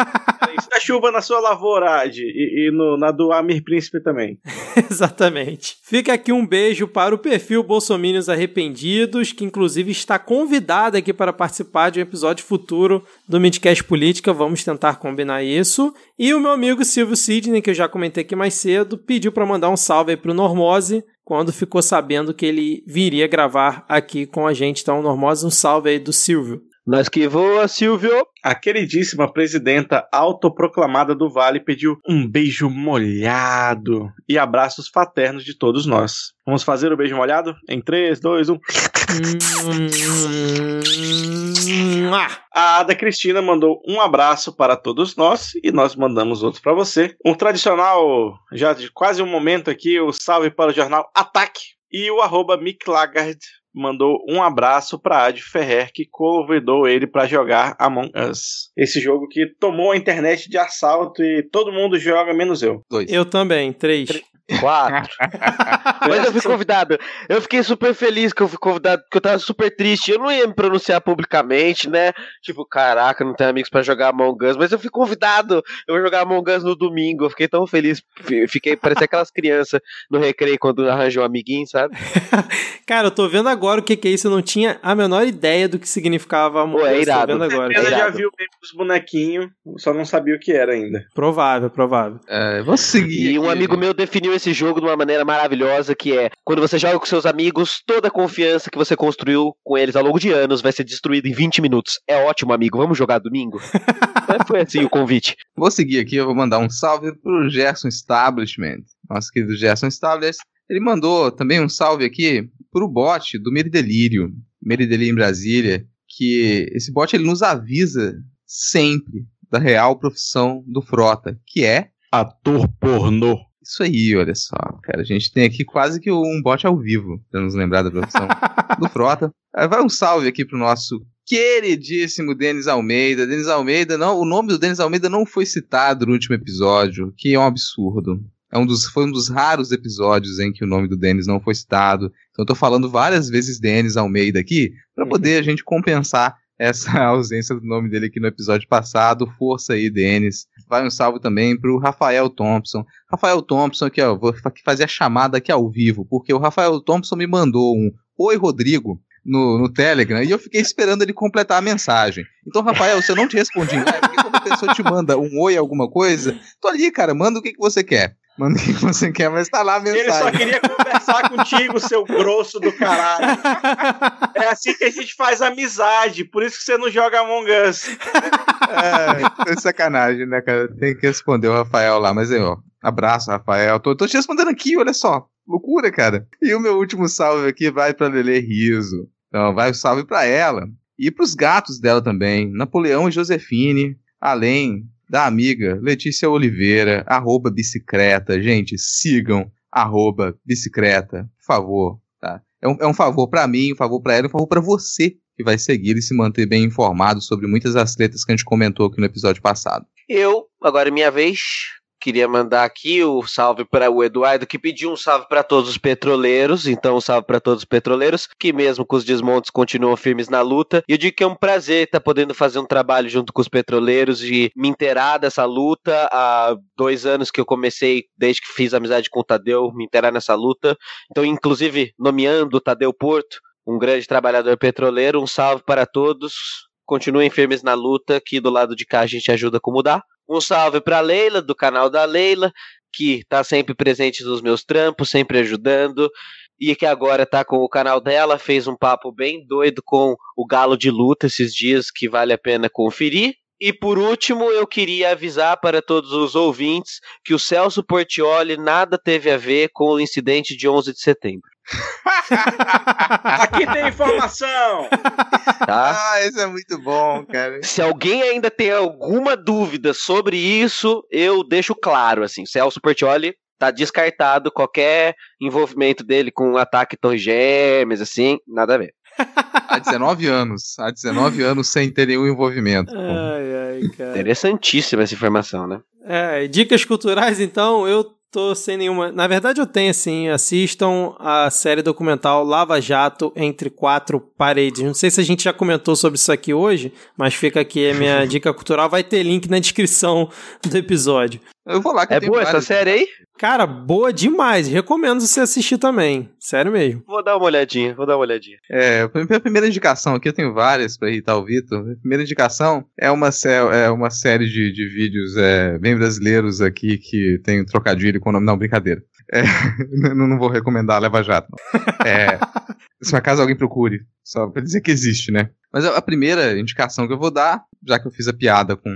Está chuva na sua lavoura, Ad, e, e no, na do Amir Príncipe também. Exatamente. Fica aqui um beijo para o perfil Bolsominions Arrependidos, que inclusive está convidado aqui para participar de um episódio futuro do Midcast Política. Vamos tentar combinar isso. E o meu amigo Silvio Sidney, que eu já comentei aqui mais cedo, pediu para mandar um salve aí pro Normose quando ficou sabendo que ele viria gravar aqui com a gente. Então, Normose, um salve aí do Silvio. Nós que voa, Silvio. A queridíssima presidenta autoproclamada do Vale pediu um beijo molhado e abraços fraternos de todos nós. Vamos fazer o beijo molhado? Em 3, 2, 1. A Ada Cristina mandou um abraço para todos nós e nós mandamos outro para você. Um tradicional, já de quase um momento aqui, o salve para o jornal Ataque. E o arroba Mick Lagarde mandou um abraço para Ad Ferrer, que convidou ele para jogar Among Us. Esse jogo que tomou a internet de assalto e todo mundo joga, menos eu. Dois. Eu também, três. Quatro. Mas eu fui convidado. Eu fiquei super feliz que eu fui convidado, porque eu tava super triste. Eu não ia me pronunciar publicamente, né? Tipo, caraca, não tenho amigos pra jogar Among Us, mas eu fui convidado. Eu vou jogar Among Us no domingo. Eu fiquei tão feliz. Fiquei, parecia aquelas crianças no recreio quando arranjou um amiguinho, sabe? Cara, eu tô vendo agora o que, que é isso. Eu não tinha a menor ideia do que significava Among é Us. Tô irado. vendo agora. Ela já irado. viu bem os bonequinhos, só não sabia o que era ainda. Provável, provável. É, vou seguir. E um amigo meu definiu esse jogo de uma maneira maravilhosa, que é quando você joga com seus amigos, toda a confiança que você construiu com eles ao longo de anos vai ser destruída em 20 minutos. É ótimo, amigo. Vamos jogar domingo? Mas Foi assim o convite. Vou seguir aqui, eu vou mandar um salve pro Gerson Establishment. Nosso querido Gerson Establishment. Ele mandou também um salve aqui pro bot do Meridelírio, Meridelírio em Brasília, que esse bot ele nos avisa sempre da real profissão do Frota, que é Ator pornô. Isso aí, olha só, cara. A gente tem aqui quase que um bot ao vivo, pra nos lembrar da profissão do Frota. Vai um salve aqui pro nosso queridíssimo Denis Almeida. Denis Almeida, não, o nome do Denis Almeida não foi citado no último episódio, que é um absurdo. É um dos, foi um dos raros episódios em que o nome do Denis não foi citado. Então eu tô falando várias vezes Denis Almeida aqui, pra poder a gente compensar essa ausência do nome dele aqui no episódio passado. Força aí, Denis. Vai um salve também pro Rafael Thompson. Rafael Thompson, aqui, ó, vou fa- fazer a chamada aqui ao vivo, porque o Rafael Thompson me mandou um Oi, Rodrigo. No, no Telegram, e eu fiquei esperando ele completar a mensagem. Então, Rafael, se eu não te respondi, porque quando a pessoa te manda um oi, alguma coisa, tô ali, cara, manda o que, que você quer. Manda o que, você quer, mas tá lá a mensagem. Ele só queria conversar contigo, seu grosso do caralho. É assim que a gente faz amizade, por isso que você não joga Among Us. É, é sacanagem, né, cara? Tem que responder o Rafael lá, mas aí, ó. Abraço, Rafael. Tô, tô te respondendo aqui, olha só. Loucura, cara. E o meu último salve aqui vai pra Lele Riso. Então, vai o salve pra ela. E pros gatos dela também. Napoleão e Josefine. Além da amiga Letícia Oliveira, arroba bicicleta. Gente, sigam arroba bicicleta, por favor, tá? É um, é um favor pra mim, um favor pra ela, um favor pra você que vai seguir e se manter bem informado sobre muitas das que a gente comentou aqui no episódio passado. Eu, agora é minha vez, queria mandar aqui o salve para o Eduardo, que pediu um salve para todos os petroleiros. Então, um salve para todos os petroleiros, que mesmo com os desmontes continuam firmes na luta. E eu digo que é um prazer estar podendo fazer um trabalho junto com os petroleiros e me inteirar dessa luta. Há dois anos que eu comecei, desde que fiz amizade com o Tadeu, me inteirar nessa luta. Então, inclusive, nomeando o Tadeu Porto, um grande trabalhador petroleiro. Um salve para todos. Continuem firmes na luta, que do lado de cá a gente ajuda a mudar. Um salve para Leila, do canal da Leila, que está sempre presente nos meus trampos, sempre ajudando. E que agora tá com o canal dela, fez um papo bem doido com o Galo de Luta esses dias, que vale a pena conferir. E por último, eu queria avisar para todos os ouvintes que o Celso Portioli nada teve a ver com o incidente de 11 de setembro, Aqui tem informação! tá? Ah, esse é muito bom, cara. Se alguém ainda tem alguma dúvida sobre isso, eu deixo claro, assim, Celso Portioli tá descartado qualquer envolvimento dele com um ataque torre gêmeas, assim, nada a ver. Há 19 anos. Há 19 anos sem ter nenhum envolvimento. Ai, ai, cara. Interessantíssima essa informação, né? É, dicas culturais, então, eu tô sem nenhuma. Na verdade, eu tenho, assim, assistam a série documental Lava Jato Entre Quatro Paredes. Não sei se a gente já comentou sobre isso aqui hoje, mas fica aqui a minha dica cultural. Vai ter link na descrição do episódio. Eu vou lá que É eu tenho boa essa várias- série aí? Cara, boa demais. Recomendo você assistir também. Sério mesmo. Vou dar uma olhadinha, vou dar uma olhadinha. É, a prim- a primeira indicação aqui, eu tenho várias pra irritar o Vitor. A primeira indicação é uma, é uma série de, de vídeos é, bem brasileiros aqui que tem um trocadilho com o nome. Não, brincadeira. É, não, não vou recomendar Leva Jato. não. É, se por acaso alguém procure, só pra dizer que existe, né? Mas a primeira indicação que eu vou dar, já que eu fiz a piada com,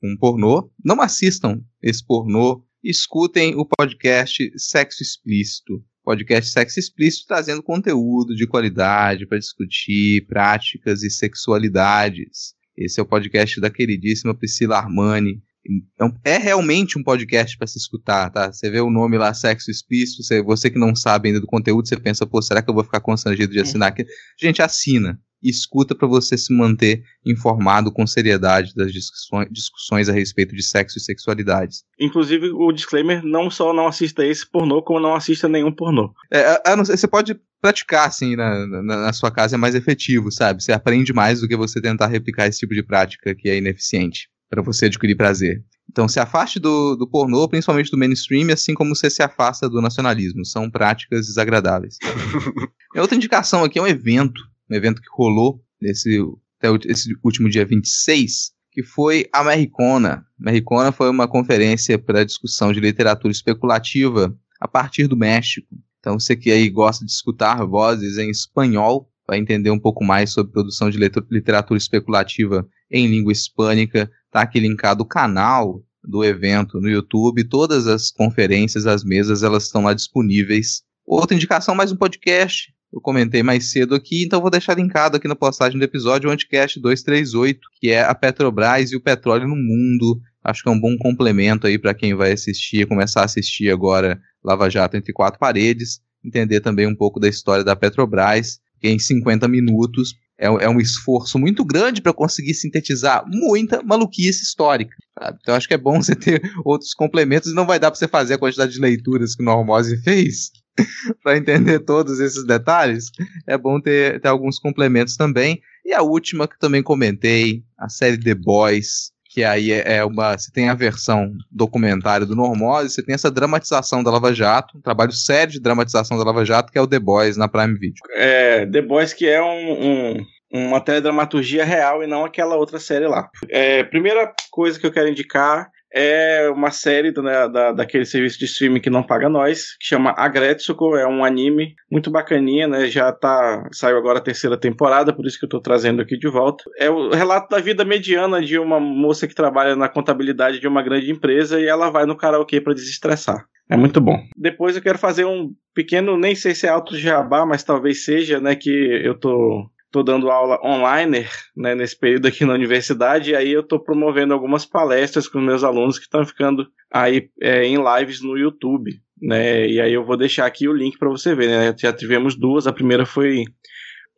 com pornô, não assistam esse pornô, escutem o podcast Sexo Explícito. Podcast Sexo Explícito trazendo conteúdo de qualidade para discutir práticas e sexualidades. Esse é o podcast da queridíssima Priscila Armani. Então, é realmente um podcast para se escutar, tá? Você vê o nome lá, Sexo Explícito, você, você que não sabe ainda do conteúdo, você pensa, pô, será que eu vou ficar constrangido de assinar aqui? Gente, assina e escuta para você se manter informado com seriedade das discussões, discussões a respeito de sexo e sexualidades. Inclusive, o disclaimer, não só não assista esse pornô, como não assista nenhum pornô. É, não, você pode praticar, assim, na, na, na, sua casa é mais efetivo, sabe? Você aprende mais do que você tentar replicar esse tipo de prática que é ineficiente para você adquirir prazer. Então, se afaste do, do pornô, principalmente do mainstream, assim como você se afasta do nacionalismo. São práticas desagradáveis. outra indicação aqui é um evento, um evento que rolou nesse, até esse último dia 26, que foi a Americona. Americona foi uma conferência para discussão de literatura especulativa a partir do México. Então, você que aí gosta de escutar vozes em espanhol, vai entender um pouco mais sobre produção de literatura especulativa em língua hispânica, tá aqui linkado o canal do evento no YouTube, todas as conferências, as mesas, elas estão lá disponíveis. Outra indicação, mais um podcast, eu comentei mais cedo aqui, então vou deixar linkado aqui na postagem do episódio o Anticast 238, que é a Petrobras e o petróleo no mundo. Acho que é um bom complemento aí para quem vai assistir, começar a assistir agora Lava Jato entre quatro paredes, entender também um pouco da história da Petrobras, que em 50 minutos é, é um esforço muito grande para conseguir sintetizar muita maluquice histórica. Sabe? Então acho que é bom você ter outros complementos e não vai dar para você fazer a quantidade de leituras que o Normose fez para entender todos esses detalhes. É bom ter, ter alguns complementos também. E a última que também comentei, a série The Boys, que aí é, é uma. Você tem a versão documentário do Normose, você tem essa dramatização da Lava Jato, um trabalho sério de dramatização da Lava Jato, que é o The Boys na Prime Video. É, The Boys que é um, um uma teledramaturgia real e não aquela outra série lá. É, primeira coisa que eu quero indicar é uma série né, da, daquele serviço de streaming que não paga nós, que chama Agretsuko, é um anime muito bacaninha, né? Já tá. Saiu agora a terceira temporada, por isso que eu tô trazendo aqui de volta. É o relato da vida mediana de uma moça que trabalha na contabilidade de uma grande empresa e ela vai no karaokê para desestressar. É muito bom. Depois eu quero fazer um pequeno, nem sei se é alto jabá, mas talvez seja, né? Que eu tô tô dando aula online, né, nesse período aqui na universidade, e aí eu tô promovendo algumas palestras com meus alunos que estão ficando aí é, em lives no YouTube, né, e aí eu vou deixar aqui o link para você ver, né, já tivemos duas, a primeira foi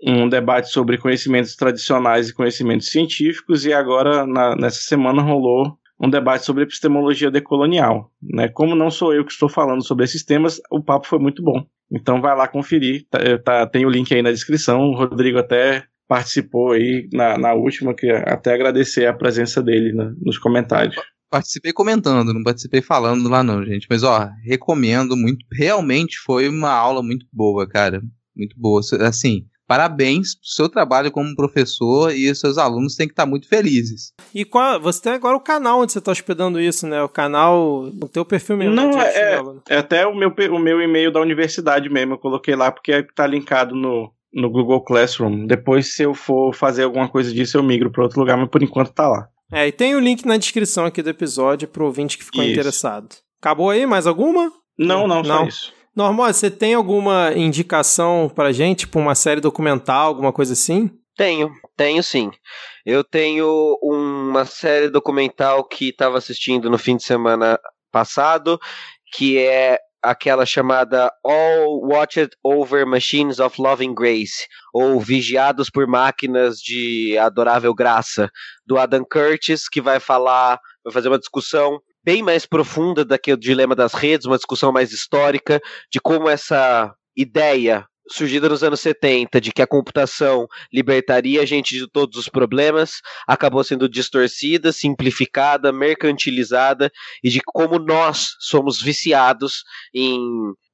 um debate sobre conhecimentos tradicionais e conhecimentos científicos, e agora, na, nessa semana, rolou um debate sobre epistemologia decolonial. Né? Como não sou eu que estou falando sobre esses temas, o papo foi muito bom. Então vai lá conferir, tá, eh, tá, tem o link aí na descrição. O Rodrigo até participou aí na, na última, que até agradecer a presença dele né, nos comentários. Participei comentando, não participei falando lá não, gente. Mas ó, recomendo muito. Realmente foi uma aula muito boa, cara. Muito boa. Assim, parabéns pro seu trabalho como professor e os seus alunos têm que estar muito felizes. E qual, você tem agora o canal onde você está hospedando isso, né? O canal, o teu perfil mesmo. Não, né? é, é, é, até o meu, o meu e-mail da universidade mesmo, eu coloquei lá porque está linkado no, no Google Classroom. Depois, se eu for fazer alguma coisa disso, eu migro para outro lugar, mas por enquanto tá lá. É, e tem o link na descrição aqui do episódio pro ouvinte que ficou isso. interessado. Acabou aí? Mais alguma? Não, não, não. só isso. Normal, você tem alguma indicação pra gente, tipo uma série documental, alguma coisa assim? Tenho, tenho sim. Eu tenho uma série documental que estava assistindo no fim de semana passado, que é aquela chamada All Watched Over Machines of Loving Grace, ou Vigiados por Máquinas de Adorável Graça, do Adam Curtis, que vai falar, vai fazer uma discussão bem mais profunda do que o dilema das redes, uma discussão mais histórica de como essa ideia surgida nos anos 70 de que a computação libertaria a gente de todos os problemas, acabou sendo distorcida, simplificada, mercantilizada e de como nós somos viciados em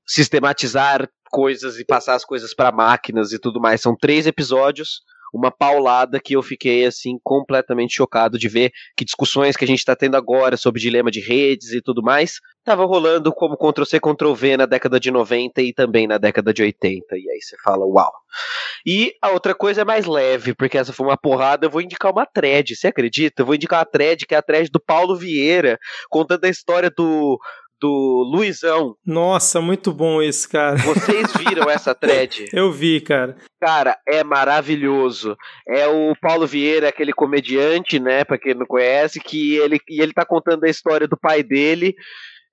sistematizar coisas e passar as coisas para máquinas e tudo mais. São três episódios. Uma paulada que eu fiquei assim completamente chocado de ver que discussões que a gente está tendo agora sobre dilema de redes e tudo mais tava rolando como Ctrl C Ctrl V na década de 90 e também na década de 80 e aí você fala uau. E a outra coisa é mais leve, porque essa foi uma porrada, eu vou indicar uma thread, você acredita? Eu vou indicar uma thread que é a thread do Paulo Vieira, contando a história do do Luizão. Nossa, muito bom esse, cara. Vocês viram essa thread? Eu vi, cara. Cara, é maravilhoso. É o Paulo Vieira, aquele comediante, né, pra quem não conhece, que ele, e ele tá contando a história do pai dele,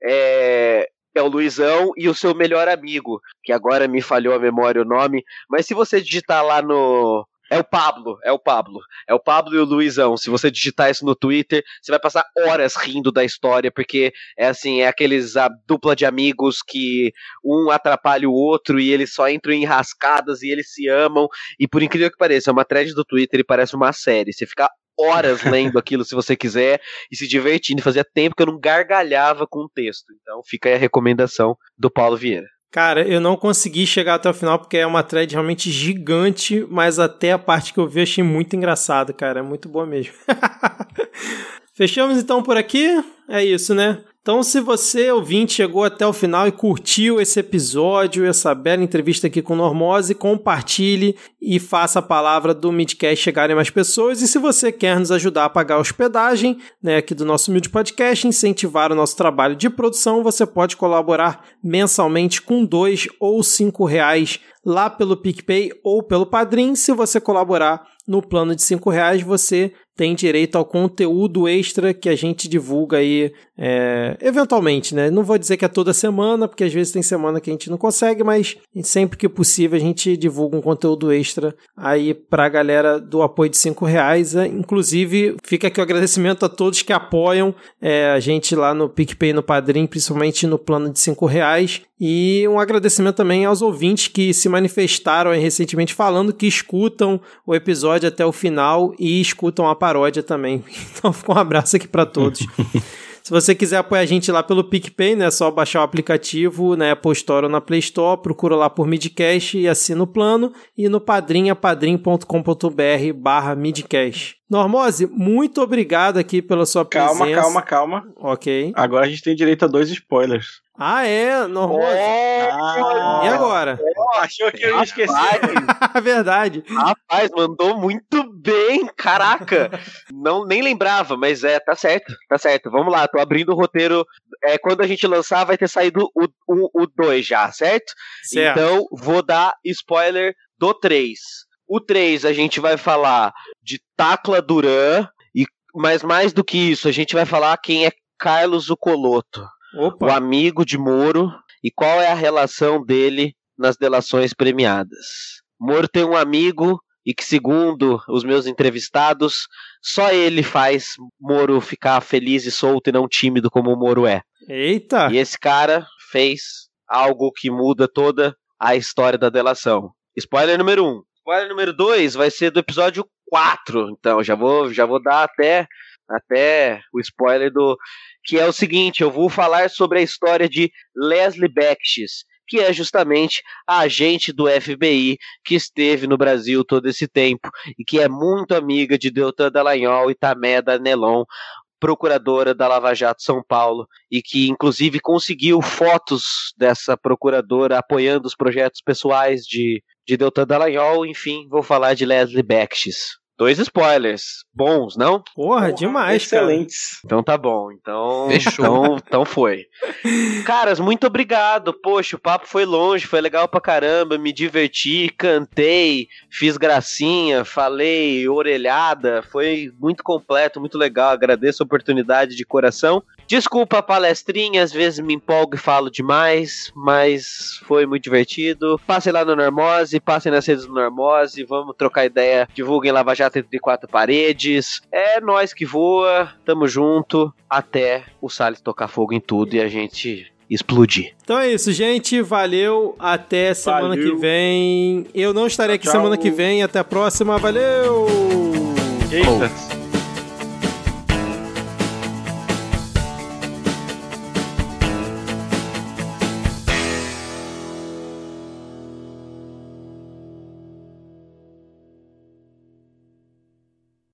é, é o Luizão e o seu melhor amigo, que agora me falhou a memória o nome, mas se você digitar lá no é o Pablo, é o Pablo. É o Pablo e o Luizão. Se você digitar isso no Twitter, você vai passar horas rindo da história, porque é assim, é aqueles a dupla de amigos que um atrapalha o outro e eles só entram em rascadas e eles se amam. E por incrível que pareça, é uma thread do Twitter e parece uma série. Você fica horas lendo aquilo se você quiser e se divertindo. Fazia tempo que eu não gargalhava com o texto. Então fica aí a recomendação do Paulo Vieira. Cara, eu não consegui chegar até o final porque é uma thread realmente gigante, mas até a parte que eu vi achei muito engraçado, cara. É muito boa mesmo. Fechamos então por aqui? É isso, né? Então, se você, ouvinte, chegou até o final e curtiu esse episódio, essa bela entrevista aqui com Normose, compartilhe e faça a palavra do Midcast chegar mais pessoas. E se você quer nos ajudar a pagar a hospedagem né, aqui do nosso Mid Podcast, incentivar o nosso trabalho de produção, você pode colaborar mensalmente com dois ou cinco reais lá pelo PicPay ou pelo Padrim. Se você colaborar no plano de cinco reais, você tem direito ao conteúdo extra que a gente divulga aí é, eventualmente, né? Não vou dizer que é toda semana, porque às vezes tem semana que a gente não consegue, mas sempre que possível a gente divulga um conteúdo extra aí pra galera do apoio de cinco reais. É, inclusive, fica aqui o agradecimento a todos que apoiam é, a gente lá no PicPay no Padrim, principalmente no plano de cinco reais. E um agradecimento também aos ouvintes que se manifestaram recentemente falando que escutam o episódio até o final e escutam a paródia também. Então, fica um abraço aqui para todos. Se você quiser apoiar a gente lá pelo PicPay, né, é só baixar o aplicativo na Apple Store ou na Play Store, procura lá por Midcast e assina o plano. E no padrinha, padrim.com.br barra Midcast. Normose, muito obrigado aqui pela sua Calma, presença. calma, calma. Ok. Agora a gente tem direito a dois spoilers. Ah, é? Normose. Ah, E agora? Achou que eu ia esquecer. Rapaz, Verdade. rapaz, mandou muito bem, caraca. Não nem lembrava, mas é, tá certo, tá certo. Vamos lá, tô abrindo o roteiro. É, quando a gente lançar, vai ter saído o 2 já, certo? Certo. Então, vou dar spoiler do 3. O 3 a gente vai falar de Tacla Duran, e, mas mais do que isso, a gente vai falar quem é Carlos o Opa. amigo de Moro, e qual é a relação dele nas delações premiadas. Moro tem um amigo e que, segundo os meus entrevistados, só ele faz Moro ficar feliz e solto e não tímido como o Moro é. Eita. E esse cara fez algo que muda toda a história da delação. Spoiler número 1. Um. Spoiler número 2 vai ser do episódio 4. Então, já vou, já vou dar até, até o spoiler do. Que é o seguinte: eu vou falar sobre a história de Leslie Becks, que é justamente a agente do FBI que esteve no Brasil todo esse tempo e que é muito amiga de Deltan Dallagnol e Tameda Nelon, procuradora da Lava Jato São Paulo e que inclusive conseguiu fotos dessa procuradora apoiando os projetos pessoais de, de Deltan Dallagnol, enfim, vou falar de Leslie Becks. Dois spoilers. Bons, não? Porra, demais, cara. Excelentes. Então tá bom. Então, Fechou. então, então foi. Caras, muito obrigado. Poxa, o papo foi longe, foi legal pra caramba. Me diverti, cantei, fiz gracinha, falei orelhada. Foi muito completo, muito legal. Agradeço a oportunidade de coração. Desculpa a palestrinha, às vezes me empolgo e falo demais, mas foi muito divertido. Passem lá no Normose, passem nas redes do Normose, vamos trocar ideia. Divulguem Lava Jato entre quatro paredes. É nós que voa, tamo junto, até o Salles tocar fogo em tudo e a gente explodir. Então é isso, gente. Valeu. Até semana Valeu. que vem. Eu não estarei aqui Tchau. semana que vem. Até a próxima. Valeu! Eita.